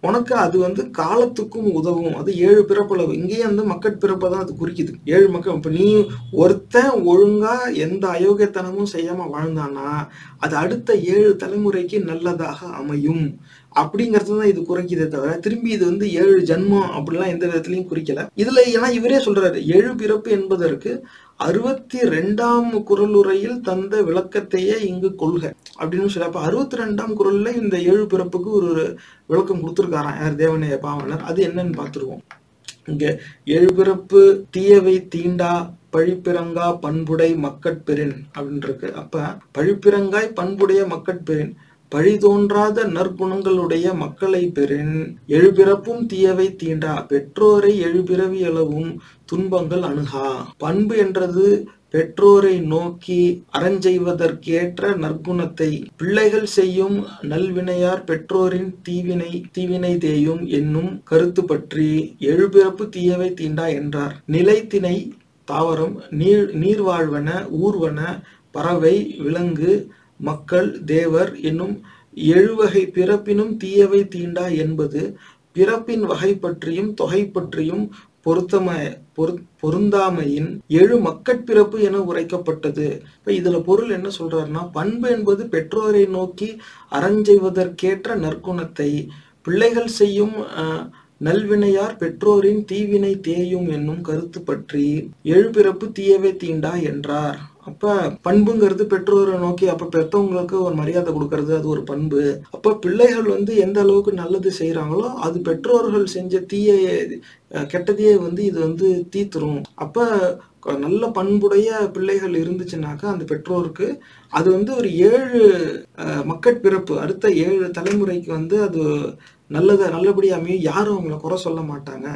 A: உனக்கு அது வந்து காலத்துக்கும் உதவும். அது ஏழு பிறப்பளவு இங்கேயே வந்து மக்கட் பிறப்பை தான் அது குறிக்குது. ஏழு மக்கள். இப்போ நீ ஒருத்தன் ஒழுங்கா எந்த அயோக்கியத்தனமும் செய்யாம வாழ்ந்தானா அது அடுத்த ஏழு தலைமுறைக்கு நல்லதாக அமையும். அப்படிங்கிறது தான் இது குறைக்குதே தவிர திரும்பி இது வந்து ஏழு ஜென்மம் அப்படிலாம் எந்த விதத்துலையும் குறிக்கல. இதுல ஏன்னா இவரே சொல்றாரு ஏழு பிறப்பு என்பதற்கு அறுபத்தி ரெண்டாம் குரலுரையில் தந்த விளக்கத்தையே இங்கு கொள்க அப்படின்னு சொல்லி அப்ப அறுபத்தி ரெண்டாம் குரல்ல இந்த ஏழு பிறப்புக்கு ஒரு விளக்கம் கொடுத்துருக்காராம் யார்? தேவனைய பாவனர். அது என்னன்னு பார்த்துருவோம். இங்க ஏழு பிறப்பு தீயவை தீண்டா பழிப்பிறங்கா பண்புடை மக்கட்பெறின் அப்படின்னு இருக்கு. அப்ப பழிப்பிறங்காய் பண்புடைய மக்கட்பெறின். பழி தோன்றாத நற்குணங்களுடைய மக்களை பெறின். எழுபிறப்பும் தீயவை தீண்டா. பெற்றோரை எழுபிறவி அளவும் துன்பங்கள் அணுகா. பண்பு என்றது பெற்றோரை நோக்கி அறஞ்செய்வதற்கேற்ற நற்குணத்தை. பிள்ளைகள் செய்யும் நல்வினையார் பெற்றோரின் தீவினை தீவினை தேயும் என்னும் கருத்து பற்றி எழுபிறப்பு தீயவை தீண்டா என்றார். நிலைத்திணை தாவரம் நீர் நீர்வாழ்வன ஊர்வன பறவை விலங்கு மக்கள் தேவர் என்னும் எழுவகை பிறப்பினும் தீயவை தீண்டா என்பது பிறப்பின் வகை பற்றியும் தொகை பற்றியும் பொருத்தம பொரு- பொருந்தாமையின் எழு மக்கட்பிறப்பு என உரைக்கப்பட்டது. இப்போ இதில் பொருள் என்ன சொல்றாருன்னா பண்பு என்பது பெற்றோரை நோக்கி அறஞ்செய்வதற்கேற்ற நற்குணத்தை பிள்ளைகள் செய்யும் நல்வினையார் பெற்றோரின் தீவினை தேயும் என்னும் கருத்து பற்றி எழுபிறப்பு தீயவை தீண்டா என்றார். அப்ப பண்புங்கிறது பெற்றோரை நோக்கி அப்ப பெற்றவங்களுக்கு ஒரு மரியாதை கொடுக்கறது அது ஒரு பண்பு. அப்ப பிள்ளைகள் வந்து எந்த அளவுக்கு நல்லது செய்யறாங்களோ அது பெற்றோர்கள் செஞ்ச தீய கெட்டதையே வந்து இது வந்து தீத்துரும். அப்ப நல்ல பண்புடைய பிள்ளைகள் இருந்துச்சுனாக்கா அந்த பெற்றோருக்கு அது வந்து ஒரு ஏழு மக்கட் பிறப்பு அடுத்த ஏழு தலைமுறைக்கு வந்து அது நல்லதை நல்லபடியாமே அமையும் யாரும் அவங்கள குறை சொல்ல மாட்டாங்க.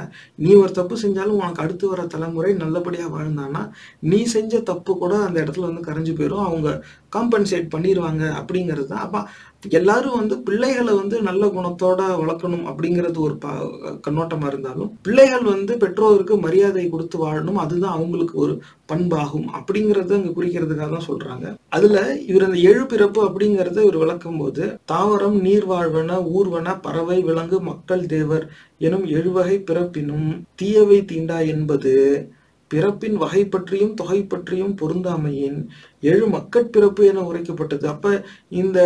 A: நீ ஒரு தப்பு செஞ்சாலும் உனக்கு அடுத்து வர தலைமுறை நல்லபடியா வாழ்ந்தான்னா நீ செஞ்ச தப்பு கூட அந்த இடத்துல வந்து கரைஞ்சு போயிடும் அவங்க காம்பன்சேட் பண்ணிடுவாங்க அப்படிங்கிறது தான். அப்ப எல்லாரும் வந்து பிள்ளைகளை வந்து நல்ல குணத்தோட வளர்க்கணும் அப்படிங்கிறது ஒரு ப கண்ணோட்டமா இருந்தாலும் பிள்ளைகள் வந்து பெற்றோருக்கு மரியாதை கொடுத்து வாழணும். அதுதான் அவங்களுக்கு ஒரு பண்பாகும் அப்படிங்கறத அங்க குறிக்கிறதுக்காக தான் சொல்றாங்க. அதுல இவர் அந்த எழு பிறப்பு அப்படிங்கறத இவர் விளக்கும் போது தாவரம் நீர்வாழ்வன ஊர்வன பறவை விலங்கு மக்கள் தேவர் எனும் எழுவகை பிறப்பினும் தீயவை தீண்டா என்பது பிறப்பின் வகை பற்றியும் தொகை பற்றியும் பொருந்தாமையின் எழு மக்கட்பிறப்பு என உரைக்கப்பட்டது. அப்ப இந்த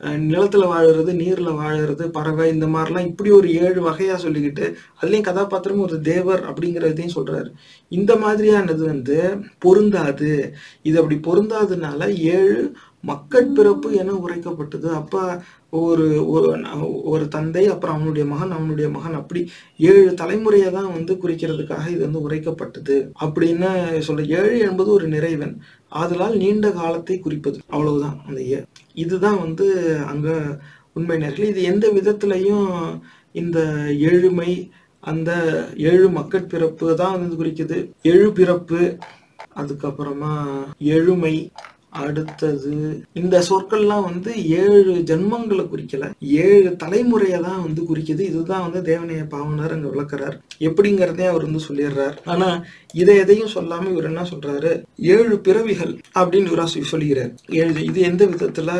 A: அஹ், நிலத்துல வாழுறது நீர்ல வாழுறது பறவை இந்த மாதிரிலாம் இப்படி ஒரு ஏழு வகையா சொல்லிக்கிட்டு அதுலயும் கதாபாத்திரமும் ஒரு தேவர் அப்படிங்கிறதையும் சொல்றாரு. இந்த மாதிரியானது வந்து பொருந்தாது. இது அப்படி பொருந்தாதனால ஏழு மக்கட் பிறப்பு என உரைக்கப்பட்டது. அப்ப ஒரு ஒரு ஒரு தந்தை அப்புறம் அவனுடைய மகன் அவனுடைய மகன் அப்படி ஏழு தலைமுறையை தான் வந்து குறிக்கிறதுக்காக இது வந்து உரைக்கப்பட்டது. அப்படின்னு சொல்ற ஏழு என்பது ஒரு நிறைவன். ஆதலால் நீண்ட காலத்தை குறிப்பது. அவ்வளவுதான் அந்த ஏ. இதுதான் வந்து அங்க உண்மை நேர்கள் இது எந்த விதத்திலையும் இந்த எழுமை அந்த ஏழு மக்கட்பிறப்பு தான் வந்து குறிக்குது. எழு பிறப்பு அதுக்கப்புறமா எழுமை அடுத்தது இந்த சொற்கள்லாம் வந்து ஏழு ஜென்மங்களை குறிக்கல. ஏழு தலைமுறையை தான் வந்து குறிக்குது. இதுதான் வந்து தேவனைய பாவனர் அங்க விளக்குறார். எப்படிங்கிறதே அவர் வந்து சொல்லிடுறார். ஆனா இதை எதையும் சொல்லாம இவர் என்ன சொல்றாரு? ஏழு பிறவிகள் அப்படின்னு இவரா சொல்லுகிறார் ஏழு இது எந்த விதத்துல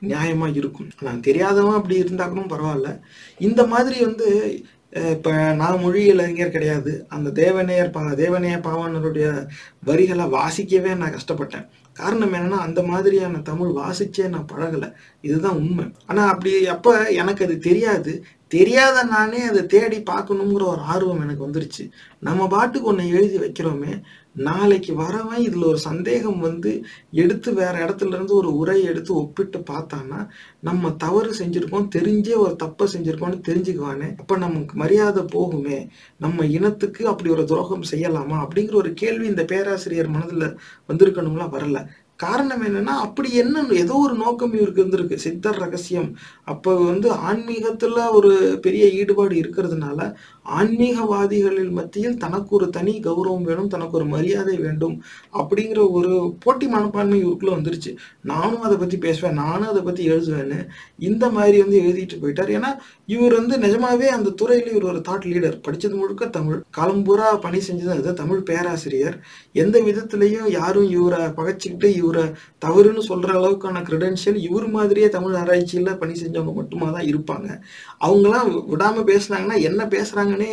A: நியாயமா இருக்கும்? நான் தெரியாதவன் அப்படி இருந்தா கூட பரவாயில்ல. இந்த மாதிரி வந்து இப்போ இப்ப நான் மொழி இளைஞர் கிடையாது. அந்த தேவநேயர் பா தேவநேய பாவனருடைய வரிகளை வாசிக்கவே நான் கஷ்டப்பட்டேன். காரணம் என்னன்னா அந்த மாதிரியான தமிழ் வாசிச்சே நான் பழகலை. இதுதான் உண்மை. ஆனா அப்படி அப்போ எனக்கு அது தெரியாது. தெரியாத நானே அதை தேடி பார்க்கணுங்கிற ஒரு ஆர்வம் எனக்கு வந்துருச்சு. நம்ம பாட்டுக்கு ஒன்று எழுதி வைக்கிறோமே நாளைக்கு வரவன் இதுல ஒரு சந்தேகம் வந்து எடுத்து வேற இடத்துல இருந்து ஒரு உரை எடுத்து ஒப்பிட்டு பார்த்தான்னா நம்ம தவறு செஞ்சுருக்கோம் தெரிஞ்சே ஒரு தப்பை செஞ்சுருக்கோம்னு தெரிஞ்சுக்குவானே. அப்ப நமக்கு மரியாதை போகுமே. நம்ம இனத்துக்கு அப்படி ஒரு துரோகம் செய்யலாமா? அப்படிங்கிற ஒரு கேள்வி இந்த பேராசிரியர் மனதுல வந்திருக்கணும்ல வரல. காரணம் என்னன்னா அப்படி என்ன ஏதோ ஒரு நோக்கம் இவருக்கு இருந்திருக்கு. சித்தர் ரகசியம். அப்ப வந்து ஆன்மீகத்துல ஒரு பெரிய ஈடுபாடு இருக்கிறதுனால ஆன்மீகவாதிகளில் மத்தியில் தனக்கு ஒரு தனி கௌரவம் வேணும் தனக்கு ஒரு மரியாதை வேண்டும் அப்படிங்கிற ஒரு போட்டி மனப்பான்மை இவருக்குள்ள வந்துருச்சு. நானும் அதை பத்தி பேசுவேன் நானும் அதை பத்தி எழுதுவேன்னு இந்த மாதிரி வந்து எழுதிட்டு போயிட்டார். ஏன்னா இவர் வந்து நிஜமாவே அந்த துறையில இவர் ஒரு தாட் லீடர் படிச்சது முழுக்க தமிழ். காலம்பூரா பணி செஞ்சது அது தமிழ் பேராசிரியர். எந்த விதத்திலையும் யாரும் இவரை பகைச்சிக்கிட்டு இவரை தவறுன்னு சொல்ற அளவுக்கான கிரெடென்ஷியல் இவர் மாதிரியே தமிழ் ஆராய்ச்சியில பணி செஞ்சவங்க மட்டுமா தான் இருப்பாங்க. அவங்களாம் விடாம பேசுனாங்கன்னா என்ன பேசுறாங்கன்னே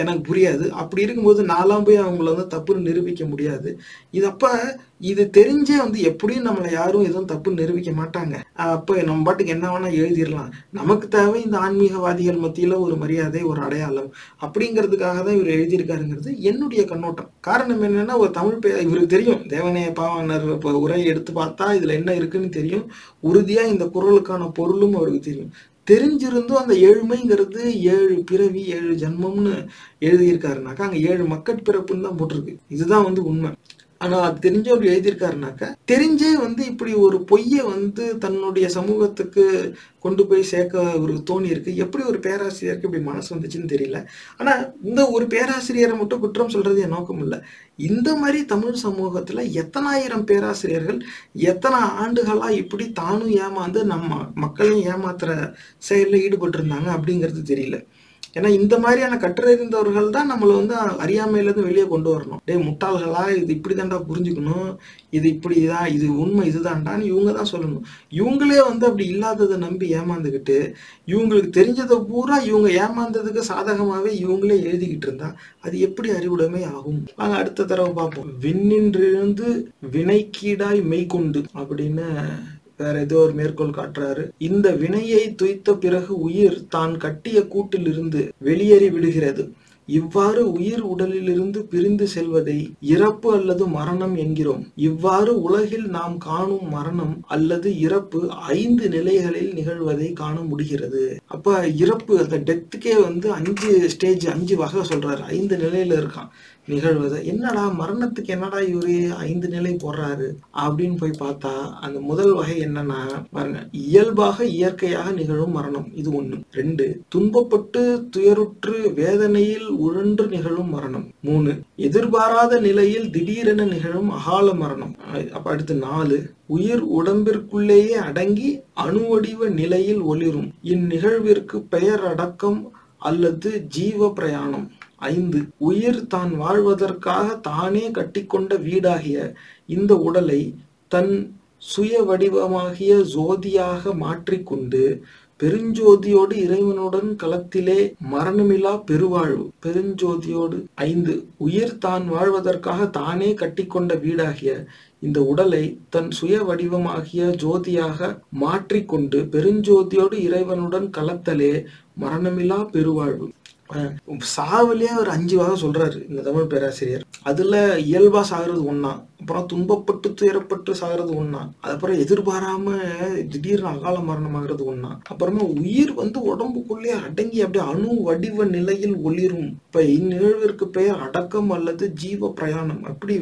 A: எனக்கு புரியாது. அப்படி இருக்கும்போது நாலாம் போய் அவங்கள வந்து தப்புன்னு நிரூபிக்க முடியாது. இது இது தெரிஞ்சே வந்து எப்படியும் நம்மளை யாரும் எதுவும் தப்பு நிரூபிக்க மாட்டாங்க. அப்போ நம்ம பாட்டுக்கு என்ன வேணால் எழுதிடலாம். நமக்கு தேவை இந்த ஆன்மீகவாதிகள் மத்தியில் ஒரு மரியாதை ஒரு அடையாளம் அப்படிங்கிறதுக்காக தான் இவர் எழுதியிருக்காருங்கிறது என்னுடைய கண்ணோட்டம். காரணம் என்னென்னா ஒரு தமிழ் பே இவருக்கு தெரியும். தேவனைய பாவனர் இப்போ உரையை எடுத்து பார்த்தா இதில் என்ன இருக்குன்னு தெரியும். உறுதியாக இந்த குரலுக்கான பொருளும் அவருக்கு தெரியும். தெரிஞ்சிருந்தும் அந்த ஏழ்மைங்கிறது ஏழு பிறவி ஏழு ஜென்மம்னு எழுதியிருக்காருனாக்கா அங்க ஏழு மக்கட் பிறப்புன்னு தான் போட்டிருக்கு. இதுதான் வந்து உண்மை. ஆனா அது தெரிஞ்சவர் எழுதியிருக்காருனாக்கா தெரிஞ்சே வந்து இப்படி ஒரு பொய்யை வந்து தன்னுடைய சமூகத்துக்கு கொண்டு போய் சேர்க்க ஒரு தோணி இருக்கு எப்படி ஒரு பேராசிரியருக்கு இப்படி மனசு வந்துச்சுன்னு தெரியல. ஆனா இந்த ஒரு பேராசிரியரை மட்டும் குற்றம் சொல்றது என் நோக்கம் இல்லை. இந்த மாதிரி தமிழ் சமூகத்துல எத்தனாயிரம் பேராசிரியர்கள் எத்தனை ஆண்டுகளா இப்படி தானும் ஏமாந்து நம்ம மக்களையும் ஏமாத்துற செயல்ல ஈடுபட்டு இருந்தாங்க அப்படிங்கிறது தெரியல. ஏன்னா இந்த மாதிரியான கற்றறிந்தவர்கள் தான் நம்மளை வந்து அறியாமையிலேருந்து வெளியே கொண்டு வரணும். டேய் முட்டாள்களா? இது இப்படி தான்டா புரிஞ்சுக்கணும். இது இப்படி தான் இது உண்மை இதுதான்டான்னு இவங்க தான் சொல்லணும். இவங்களே வந்து அப்படி இல்லாததை நம்பி ஏமாந்துக்கிட்டு இவங்களுக்கு தெரிஞ்சதை பூரா இவங்க ஏமாந்ததுக்கு சாதகமாகவே இவங்களே எழுதிக்கிட்டு இருந்தா அது எப்படி அறிவுடைமை ஆகும்? வாங்க அடுத்த தடவை பார்ப்போம். விண்ணின்றிருந்து வினைக்கீடாய் மெய்கொண்டு அப்படின்னு வேற ஏதோ ஒரு மேற்கோள் காட்டுறாரு. இந்த வினையை துய்த்த பிறகு உயிர் தான் கட்டிய கூட்டிலிருந்து வெளியேறி விடுகிறது. இவ்வாறு உயிர் உடலிலிருந்து பிரிந்து செல்வதை இறப்பு அல்லது மரணம் என்கிறோம். இவ்வாறு உலகில் நாம் காணும் மரணம் அல்லது இறப்பு ஐந்து நிலைகளில் நிகழ்வதை காண முடிகிறது. அப்ப இறப்பு அந்த டெத்துக்கே வந்து அஞ்சு ஸ்டேஜ் அஞ்சு வகை சொல்றாரு. ஐந்து நிலையில இருக்கான். நிகழ்வதை. என்னடா மரணத்துக்கு என்னடா இவரு ஐந்து நிலை போடுறாரு அப்படின்னு போய் பார்த்தா அந்த முதல் வகை என்னன்னா பாருங்க இயல்பாக இயற்கையாக நிகழும் மரணம். இது ஒண்ணு. ரெண்டு துன்பப்பட்டு துயருற்று வேதனையில் உழன்று நிகழும் மரணம். மூணு எதிர்பாராத நிலையில் திடீரென நிகழும் அகால மரணம். அஹ் அப்ப அடுத்து நாலு உயிர் உடம்பிற்குள்ளேயே அடங்கி அணுவடிவ நிலையில் ஒளிரும். இந்நிகழ்விற்கு பெயர் அடக்கம் அல்லது ஜீவ பிரயாணம். ஐந்து உயிர் தான் வாழ்வதற்காக தானே கட்டிக்கொண்ட வீடாகிய இந்த உடலை தன் சுய வடிவமாகிய ஜோதியாக மாற்றிக்கொண்டு பெருஞ்சோதியோடு இறைவனுடன் களத்திலே மரணமில்லா பெருவாழ்வு. பெருஞ்சோதியோடு ஐந்து உயிர் தான் வாழ்வதற்காக தானே கட்டிக்கொண்ட வீடாகிய இந்த உடலை தன் சுய வடிவமாகிய ஜோதியாக மாற்றிக்கொண்டு பெருஞ்சோதியோடு இறைவனுடன் கலத்தலே மரணமில்லா பெருவாழ்வு. சாவுலயே ஒரு அஞ்சு வாரம் சொல்றாரு இந்த தமிழ் பேராசிரியர். அதுல இயல்பா சாகிறது ஒன்றா அப்புறம் துன்பப்பட்டு துயரப்பட்டு சாகிறது ஒன்றா அதுக்கப்புறம் எதிர்பாராம திடீர்னு அகால மரணமாகிறது ஒன்றா அப்புறமா உயிர் வந்து உடம்புக்குள்ளே அடங்கி அப்படியே அணு வடிவ நிலையில் ஒளிரும். இப்ப இந்நிகழ்விற்கு பெயர் அடக்கம் அல்லது ஜீவ பிரயாணம். அப்படி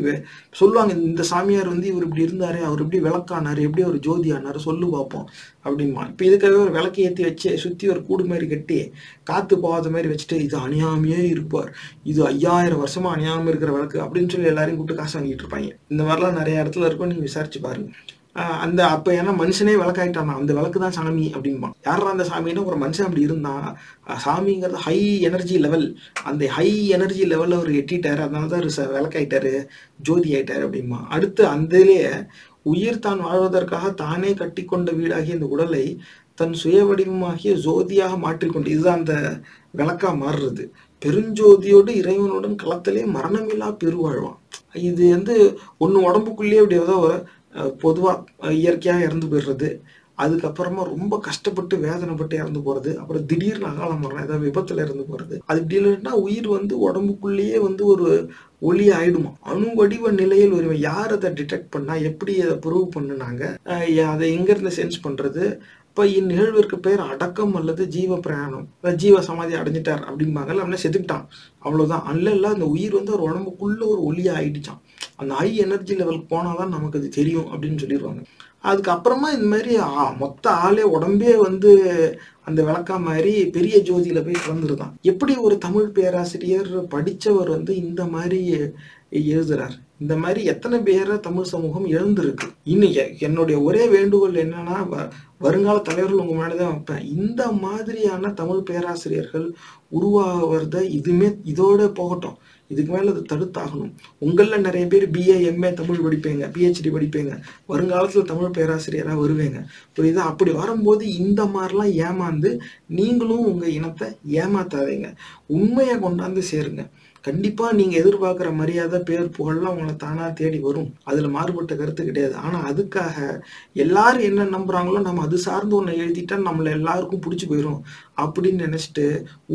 A: சொல்லுவாங்க இந்த சாமியார் வந்து இவர் இப்படி இருந்தாரு அவர் இப்படி விளக்கானாரு எப்படி அவர் ஜோதி ஆனாரு சொல்லு பார்ப்போம் அப்படிமா இப்ப இதுக்காகவே ஒரு விளக்கு ஏத்தி வச்சு சுத்தி ஒரு கூடு மாதிரி கட்டி காத்து போகாத மாதிரி வச்சுட்டு இது அணியாமையே இருப்பார். இது ஐயாயிரம் வருஷமா அணியாம இருக்கிற விளக்கு அப்படின்னு சொல்லி எல்லாரையும் கூப்பிட்டு காசு வாங்கிட்டு இருப்பாங்க. இந்த மாதிரிலாம் நிறைய இடத்துல இருக்கும் நீங்க விசாரிச்சு பாருங்க. அந்த அப்போ ஏன்னா மனுஷனே விளக்காயிட்டானா அந்த விளக்கு தான் சாமி அப்படிம்பான். யாரா அந்த சாமின்னா ஒரு மனுஷன் அப்படி இருந்தான் சாமிங்கிறது ஹை எனர்ஜி லெவல் அந்த ஹை எனர்ஜி லெவலில் அவர் எட்டிட்டாரு. அதனால தான் அவர் ச- விளக்காயிட்டாரு. ஜோதி ஆயிட்டாரு அப்படிமா அடுத்து அந்தலேயே உயிர் தான் வாழ்வதற்காக தானே கட்டிக்கொண்ட வீடாகிய இந்த உடலை தன் சுய வடிவமாகிய ஜோதியாக மாற்றிக்கொண்டு இதுதான் அந்த விளக்கா மாறுறது. பெருஞ்சோதியோடு இறைவனுடன் களத்திலே மரணமில்லா பெருவாழ்வான். இது வந்து ஒன்று உடம்புக்குள்ளேயே அப்படி ஏதோ பொதுவாக இயற்கையாக இறந்து போயிடுறது. அதுக்கப்புறமா ரொம்ப கஷ்டப்பட்டு வேதனைப்பட்டு இறந்து போகிறது அப்புறம் திடீர்னு அகால மரணம் ஏதாவது விபத்தில் இறந்து போகிறது அது இப்படி இல்லைன்னா உயிர் வந்து உடம்புக்குள்ளேயே வந்து ஒரு ஒளி ஆயிடுமா? அணு வடிவ நிலையில் உரிமை யார் அதை டிடெக்ட் பண்ணால் எப்படி அதை ப்ரூவ் பண்ணுனாங்க? அதை எங்கேருந்து சென்ஸ் பண்ணுறது இப்போ இந்நிகழ்விற்கு பேர் அடக்கம் அல்லது ஜீவ பிரயாணம் இல்லை ஜீவ சமாதி அடைஞ்சிட்டார் அப்படிம்பாங்கல்ல அப்படின்னா செத்துக்கிட்டான் அவ்வளோதான் அல்ல இல்ல அந்த உயிர் வந்து ஒரு உடம்புக்குள்ள ஒரு ஒளியாக ஆயிடுச்சான் அந்த ஹை எனர்ஜி லெவலுக்கு போனாதான் நமக்கு அது தெரியும் அப்படின்னு சொல்லிடுவாங்க. அதுக்கப்புறமா இந்த மாதிரி ஆ, மொத்த ஆளே உடம்பே வந்து அந்த விளக்கா மாதிரி பெரிய ஜோதியில போய் கலந்துருதான் எப்படி ஒரு தமிழ் பேராசிரியர் படித்தவர் வந்து இந்த மாதிரி எழுதுறார்? இந்த மாதிரி எத்தனை பேரை தமிழ் சமூகம் எழுந்திருக்கு இன்னைக்கு என்னுடைய ஒரே வேண்டுகோள் என்னன்னா வ- வருங்கால தலைவர்கள் உங்க முன்னாடி தான் வைப்பேன். இந்த மாதிரியான தமிழ் பேராசிரியர்கள் உருவாகிறத இதுமே இதோட போகட்டும். இதுக்கு மேல அதை தடுத்தாகணும். உங்களில் நிறைய பேர் பிஏ எம்ஏ தமிழ் படிப்பீங்க பிஹெச்டி படிப்பீங்க. வருங்காலத்துல தமிழ் பேராசிரியரா வருவீங்க. புரியுதா? அப்படி வரும்போது இந்த மாதிரிலாம் ஏமாந்து நீங்களும் உங்க இனத்தை ஏமாத்தாதீங்க. உண்மையை கொண்டாந்து சேருங்க. கண்டிப்பா நீங்க எதிர்பார்க்குற மரியாதை பேர் புகழ்லாம் உங்களை தானா தேடி வரும். அதுல மாறுபட்ட கருத்து கிடையாது. ஆனா அதுக்காக எல்லாரும் என்ன நம்புறாங்களோ நம்ம அது சார்ந்து ஒன்று எழுதிட்டா நம்மள எல்லாருக்கும் பிடிச்சி போயிடும் அப்படின்னு நினைச்சிட்டு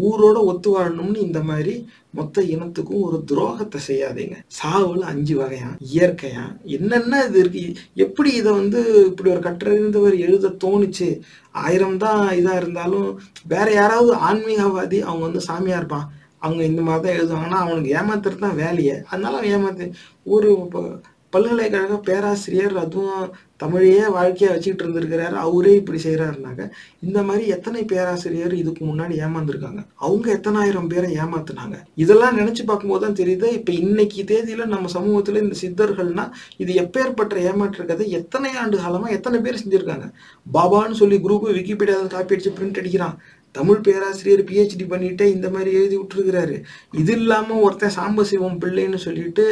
A: ஊரோட ஒத்து வாழணும்னு இந்த மாதிரி மொத்த இனத்துக்கும் ஒரு துரோகத்தை செய்யாதீங்க. சாவுல அஞ்சு வகையா? இயற்கையா? என்னென்ன இது இருக்கு? எப்படி இதை வந்து இப்படி ஒரு கற்றறிந்தவர் எழுத தோணுச்சு? ஆயிரம் தான் இதாக இருந்தாலும் வேற யாராவது ஆன்மீகவாதி அவங்க வந்து சாமியா இருப்பான் அவங்க இந்த மாதிரி தான் எழுதுவாங்கன்னா அவனுக்கு ஏமாத்துறது தான் வேலையை. அதனால அவன் ஏமாத்து ஒரு ப- பல்கலைக்கழக பேராசிரியர் அதுவும் தமிழையே வாழ்க்கையாக வச்சுக்கிட்டு இருந்திருக்கிறாரு. அவரே இப்படி செய்கிறாருனாக்க இந்த மாதிரி எத்தனை பேராசிரியர் இதுக்கு முன்னாடி ஏமாந்துருக்காங்க? அவங்க எத்தனாயிரம் பேரை ஏமாத்துனாங்க? இதெல்லாம் நினச்சி பார்க்கும்போது தான் தெரியுது இப்போ இன்னைக்கு தேதியில் நம்ம சமூகத்தில் இந்த சித்தர்கள்னா இது எப்பேற்பட்ட ஏமாற்று கதை எத்தனை ஆண்டு காலமாக எத்தனை பேர் செஞ்சுருக்காங்க? பாபான்னு சொல்லி குரூப்பு விக்கிபீடியாவில் காப்பி அடித்து பிரிண்ட் அடிக்கிறான். தமிழ் பேராசிரியர் பிஹெச்டி பண்ணிட்டு இந்த மாதிரி எழுதி விட்டுருக்கிறாரு. இது இல்லாமல் ஒருத்தன் சாம்பசிவம் பிள்ளைன்னு சொல்லிட்டு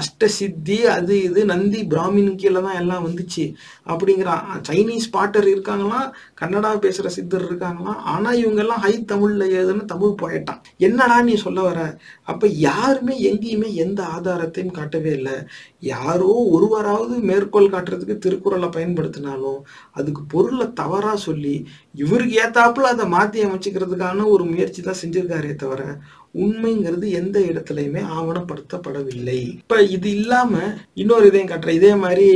A: அஷ்ட சித்தி அது இது நந்தி பிராமின் கீழே தான் எல்லாம் வந்துச்சு. அப்படிங்கிறான் சைனீஸ் பாட்டர் இருக்காங்களாம் கன்னடா பேசுற சித்தர் இருக்காங்களாம் ஆனா இவங்க எல்லாம் ஹை தமிழ்ல ஏதுன்னு தமிழ் போயிட்டான் என்னடா நீ சொல்ல வர? அப்ப யாருமே எங்கேயுமே எந்த ஆதாரத்தையும் காட்டவே இல்லை. யாரோ ஒருவராவது மேற்கோள் காட்டுறதுக்கு திருக்குறளை பயன்படுத்தினாலும் அதுக்கு பொருளை தவறா சொல்லி இவருக்கு ஏத்தாப்புல அதை மாத்தி அமைச்சுக்கிறதுக்கான ஒரு முயற்சி தான் செஞ்சிருக்காரே தவிர உண்மைங்கிறது எந்த இடத்துலையுமே ஆவணப்படுத்தப்படவில்லை. இப்ப இது இல்லாம இன்னொரு இதையும் காட்டுறேன். இதே மாதிரி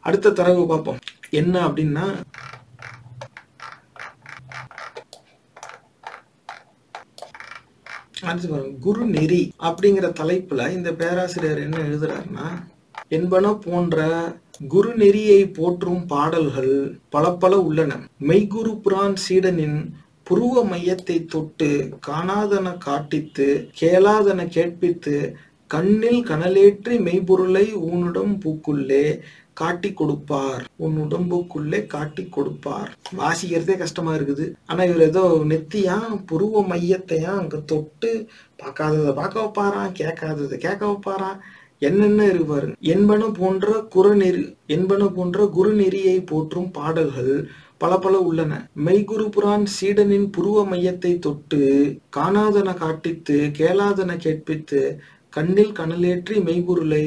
A: அடுத்த தரவு பார்ப்போம். என்ன அப்படின்னா அடுத்து குரு நெறி அப்படிங்கிற தலைப்புல இந்த பேராசிரியர் என்ன எழுதுறாருன்னா என்பன போன்ற குரு நெறியை போற்றும் பாடல்கள் பல பல உள்ளன. மெய்குரு புரான் சீடனின் புருவ மையத்தை தொட்டு காணாதன காட்டித்து கேளாதன கேட்பித்து கண்ணில் கனலேற்றி மெய்ப்பொருளை ஊனுடம் பூக்குள்ளே காட்டி கொடுப்பார். உன் உடம்புக்குள்ளே காட்டி கொடுப்பார். வாசிக்கிறதே கஷ்டமா இருக்குது. ஆனா இவர் ஏதோ நெத்தியா புருவ மையத்தையா அங்க தொட்டு பார்க்காததை பார்க்க வைப்பாராம் கேட்காததை கேட்க வைப்பாராம். என்னென்ன இருப்பாரு என்பன போன்ற குறநெறி என்பன போன்ற குருநெறியை போற்றும் பாடல்கள் பல பல உள்ளன. மெய்குரு புரான் சீடனின் புருவ மையத்தை தொட்டு காணாதன காட்டித்து கேளாதன கேட்பித்து கண்ணில் கனலேற்றி மெய்குருளை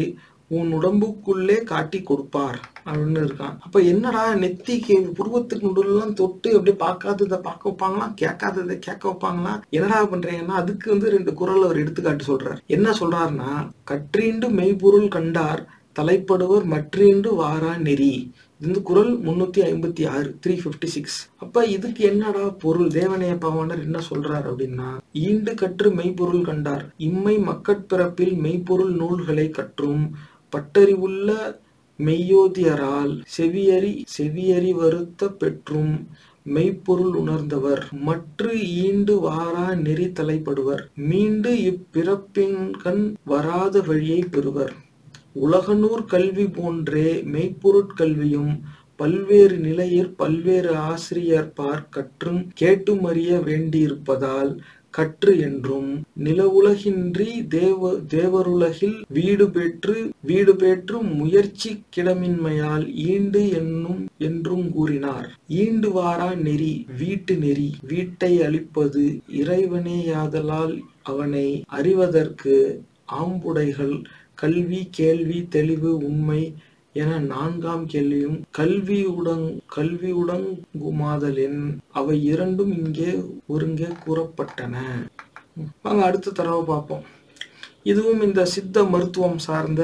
A: உன் உடம்புக்குள்ளே காட்டி கொடுப்பார் அப்படின்னு இருக்கான். அப்ப என்னடா நெத்திக்கு புருவத்துக்கு நடுவுலாம் தொட்டு அப்படியே பார்க்காததை பார்க்க வைப்பாங்களாம் கேட்காததை கேட்க வைப்பாங்களாம் என்னடா பண்றீங்கன்னா அதுக்கு வந்து ரெண்டு குரல் அவர் எடுத்துக்காட்டு சொல்றாரு. என்ன சொல்றாருன்னா கற்றீண்டு மெய்ப்பொருள் கண்டார் தலைப்படுவர் மற்றீண்டு வாரா நெறி. இது வந்து குரல் முன்னூத்தி ஐம்பத்தி ஆறு த்ரீ பிப்டி சிக்ஸ் அப்ப இதுக்கு என்னடா பொருள்? தேவனைய பவானர் என்ன சொல்றாரு அப்படின்னா ஈண்டு கற்று மெய்ப்பொருள் கண்டார் இம்மை மக்கட்பிறப்பில் மெய்ப்பொருள் நூல்களை கற்றும் பட்டறிவுள்ள மெய்யோதியரால் செவியறி செவியறி வருத்த பெற்றும் மெய்ப்பொருள் உணர்ந்தவர். மற்ற ஈண்டு வாரா நெறி தலைப்படுவர். மீண்டு இப்பிறப்பின்கண் வராத வழியை பெறுவர். உலகநூர் கல்வி போன்றே மெய்ப்பொருட்கல்வியும் பல்வேறு நிலையில் பல்வேறு ஆசிரியர் பார் கற்றும் கேட்டுமறிய வேண்டியிருப்பதால் கற்று என்றும் நிலவுலகின்றி தேவ தேவருலகில் வீடு பெற்று வீடு பெற்று முயற்சி கிடமின்மையால் ஈண்டு என்னும் என்றும் கூறினார். ஈண்டு வாரா நெறி வீட்டு நெறி வீட்டை அளிப்பது இறைவனேயாதலால் அவனை அறிவதற்கு ஆம்புடைகள் கல்வி கேள்வி தெளிவு உண்மை என நான்காம் கேள்வியும் கல்வியுடன் கல்வியுடங்குமாதலின் அவை இரண்டும் இங்கே ஒருங்கே கூறப்பட்டன. வாங்க அடுத்த தடவை பார்ப்போம். இதுவும் இந்த சித்த மருத்துவம் சார்ந்த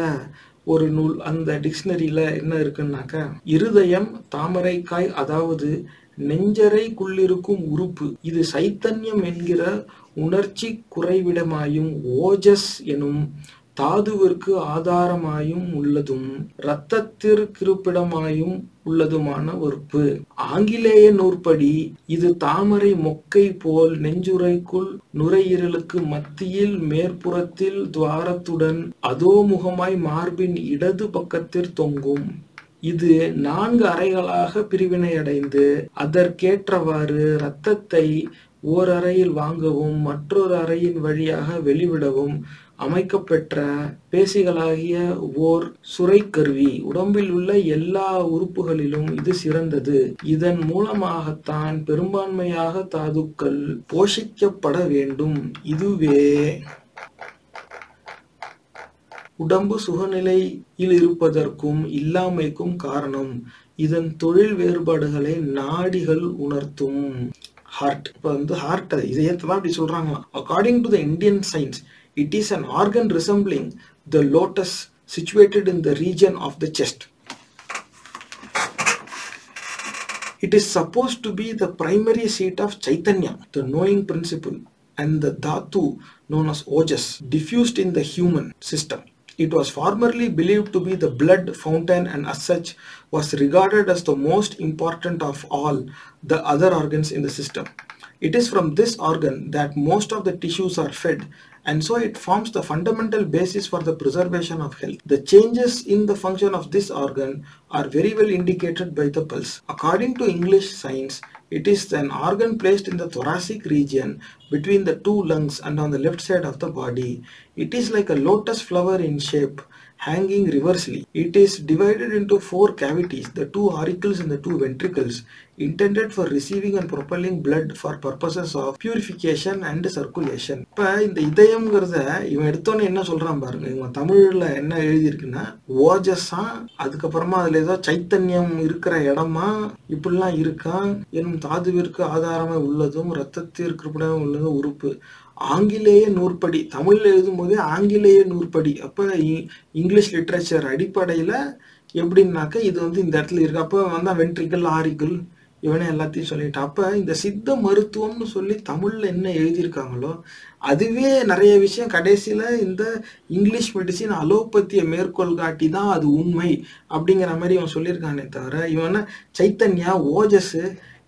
A: ஒரு நூல். அந்த டிக்ஷனரியில என்ன இருக்குன்னாக்க இருதயம் தாமரைக்காய் அதாவது நெஞ்சரைக்குள்ளிருக்கும் உறுப்பு. இது சைத்தன்யம் என்கிற உணர்ச்சி குறைவிடமாயும் ஓஜஸ் எனும் தாதுவிற்கு ஆதாரமாயும் உள்ளதும் இரத்தத்திற்கிருப்பிடமாயும் உள்ளதுமான உறுப்பு ஆங்கிலேய நூற்படி இது தாமரை மொக்கை போல் நெஞ்சுரைக்குள் நுரையீரலுக்கு மத்தியில் மேற்புறத்தில் துவாரத்துடன் அதோமுகமாய் மார்பின் இடது பக்கத்தில் தொங்கும். இது நான்கு அறைகளாக பிரிவினையடைந்து அதற்கேற்றவாறு இரத்தத்தை ஓர் அறையில் வாங்கவும் மற்றொரு அறையின் வழியாக வெளிவிடவும் அமைக்கப்பெற்ற பேசிகளாகிய ஓர் சுரைக்கருவி. உடம்பில் உள்ள எல்லா உறுப்புகளிலும் இது சிறந்தது. இதன் மூலமாகத்தான் பெரும்பான்மையாக தாதுக்கள் போஷிக்கப்பட வேண்டும். இதுவே உடம்பு சுகநிலையில் இருப்பதற்கும் இல்லாமைக்கும் காரணம். இதன் தொழில் வேறுபாடுகளை நாடிகள் உணர்த்தும். ஹார்ட் இப்போ வந்து ஹார்ட் இதை ஏற்றதான் அப்படி சொல்றாங்களாம் according to the Indian science it is an organ resembling the lotus situated in the region of the chest. It is supposed to be the primary seat of Chaitanya, the knowing principle, and the Dhatu known as Ojas, diffused in the human system. It was formerly believed to be the blood fountain and as such was regarded as the most important of all the other organs in the system. It is from this organ that most of the tissues are fed and so it forms the fundamental basis for the preservation of health. The changes in the function of this organ are very well indicated by the pulse. According to English science, it is an organ placed in the thoracic region between the two lungs and on the left side of the body. It is like a lotus flower in shape, hanging reversely. It is divided into four cavities, the two auricles and the two ventricles, intended for receiving and propelling blood for purposes of purification and circulation. இப்போ இந்த இதயம்ங்கிறத இவன் எடுத்தோன்னே என்ன சொல்றான் பாருங்க இவன் தமிழ்ல என்ன எழுதியிருக்குன்னா ஓஜஸா அதுக்கப்புறமா அதுல ஏதோ சைத்தன்யம் இருக்கிற இடமா இப்படிலாம் இருக்கான் எனும் தாதுவிற்கு ஆதாரமா உள்ளதும் ரத்தத்திற்கு உள்ளதும் உறுப்பு ஆங்கிலேய நூற்படி தமிழ்ல எழுதும் போதே ஆங்கிலேய நூற்படி. அப்ப இ- இங்கிலீஷ் லிட்ரேச்சர் அடிப்படையில எப்படின்னாக்க இது வந்து இந்த இடத்துல இருக்கு. அப்ப வந்தா வென்ட்ரிக்கல் ஆரிக்கல் இவனே எல்லாத்தையும் சொல்லிட்டு. அப்ப இந்த சித்த மருத்துவம்னு சொல்லி தமிழ்ல என்ன எழுதியிருக்காங்களோ அதுவே நிறைய விஷயம் கடைசியில இந்த இங்கிலீஷ் மெடிசின் அலோபத்தியை மேற்கோள் காட்டி தான் அது உண்மை அப்படிங்கிற மாதிரி இவன் சொல்லியிருக்கானே தவிர இவன் சைத்தன்யா ஓஜஸ்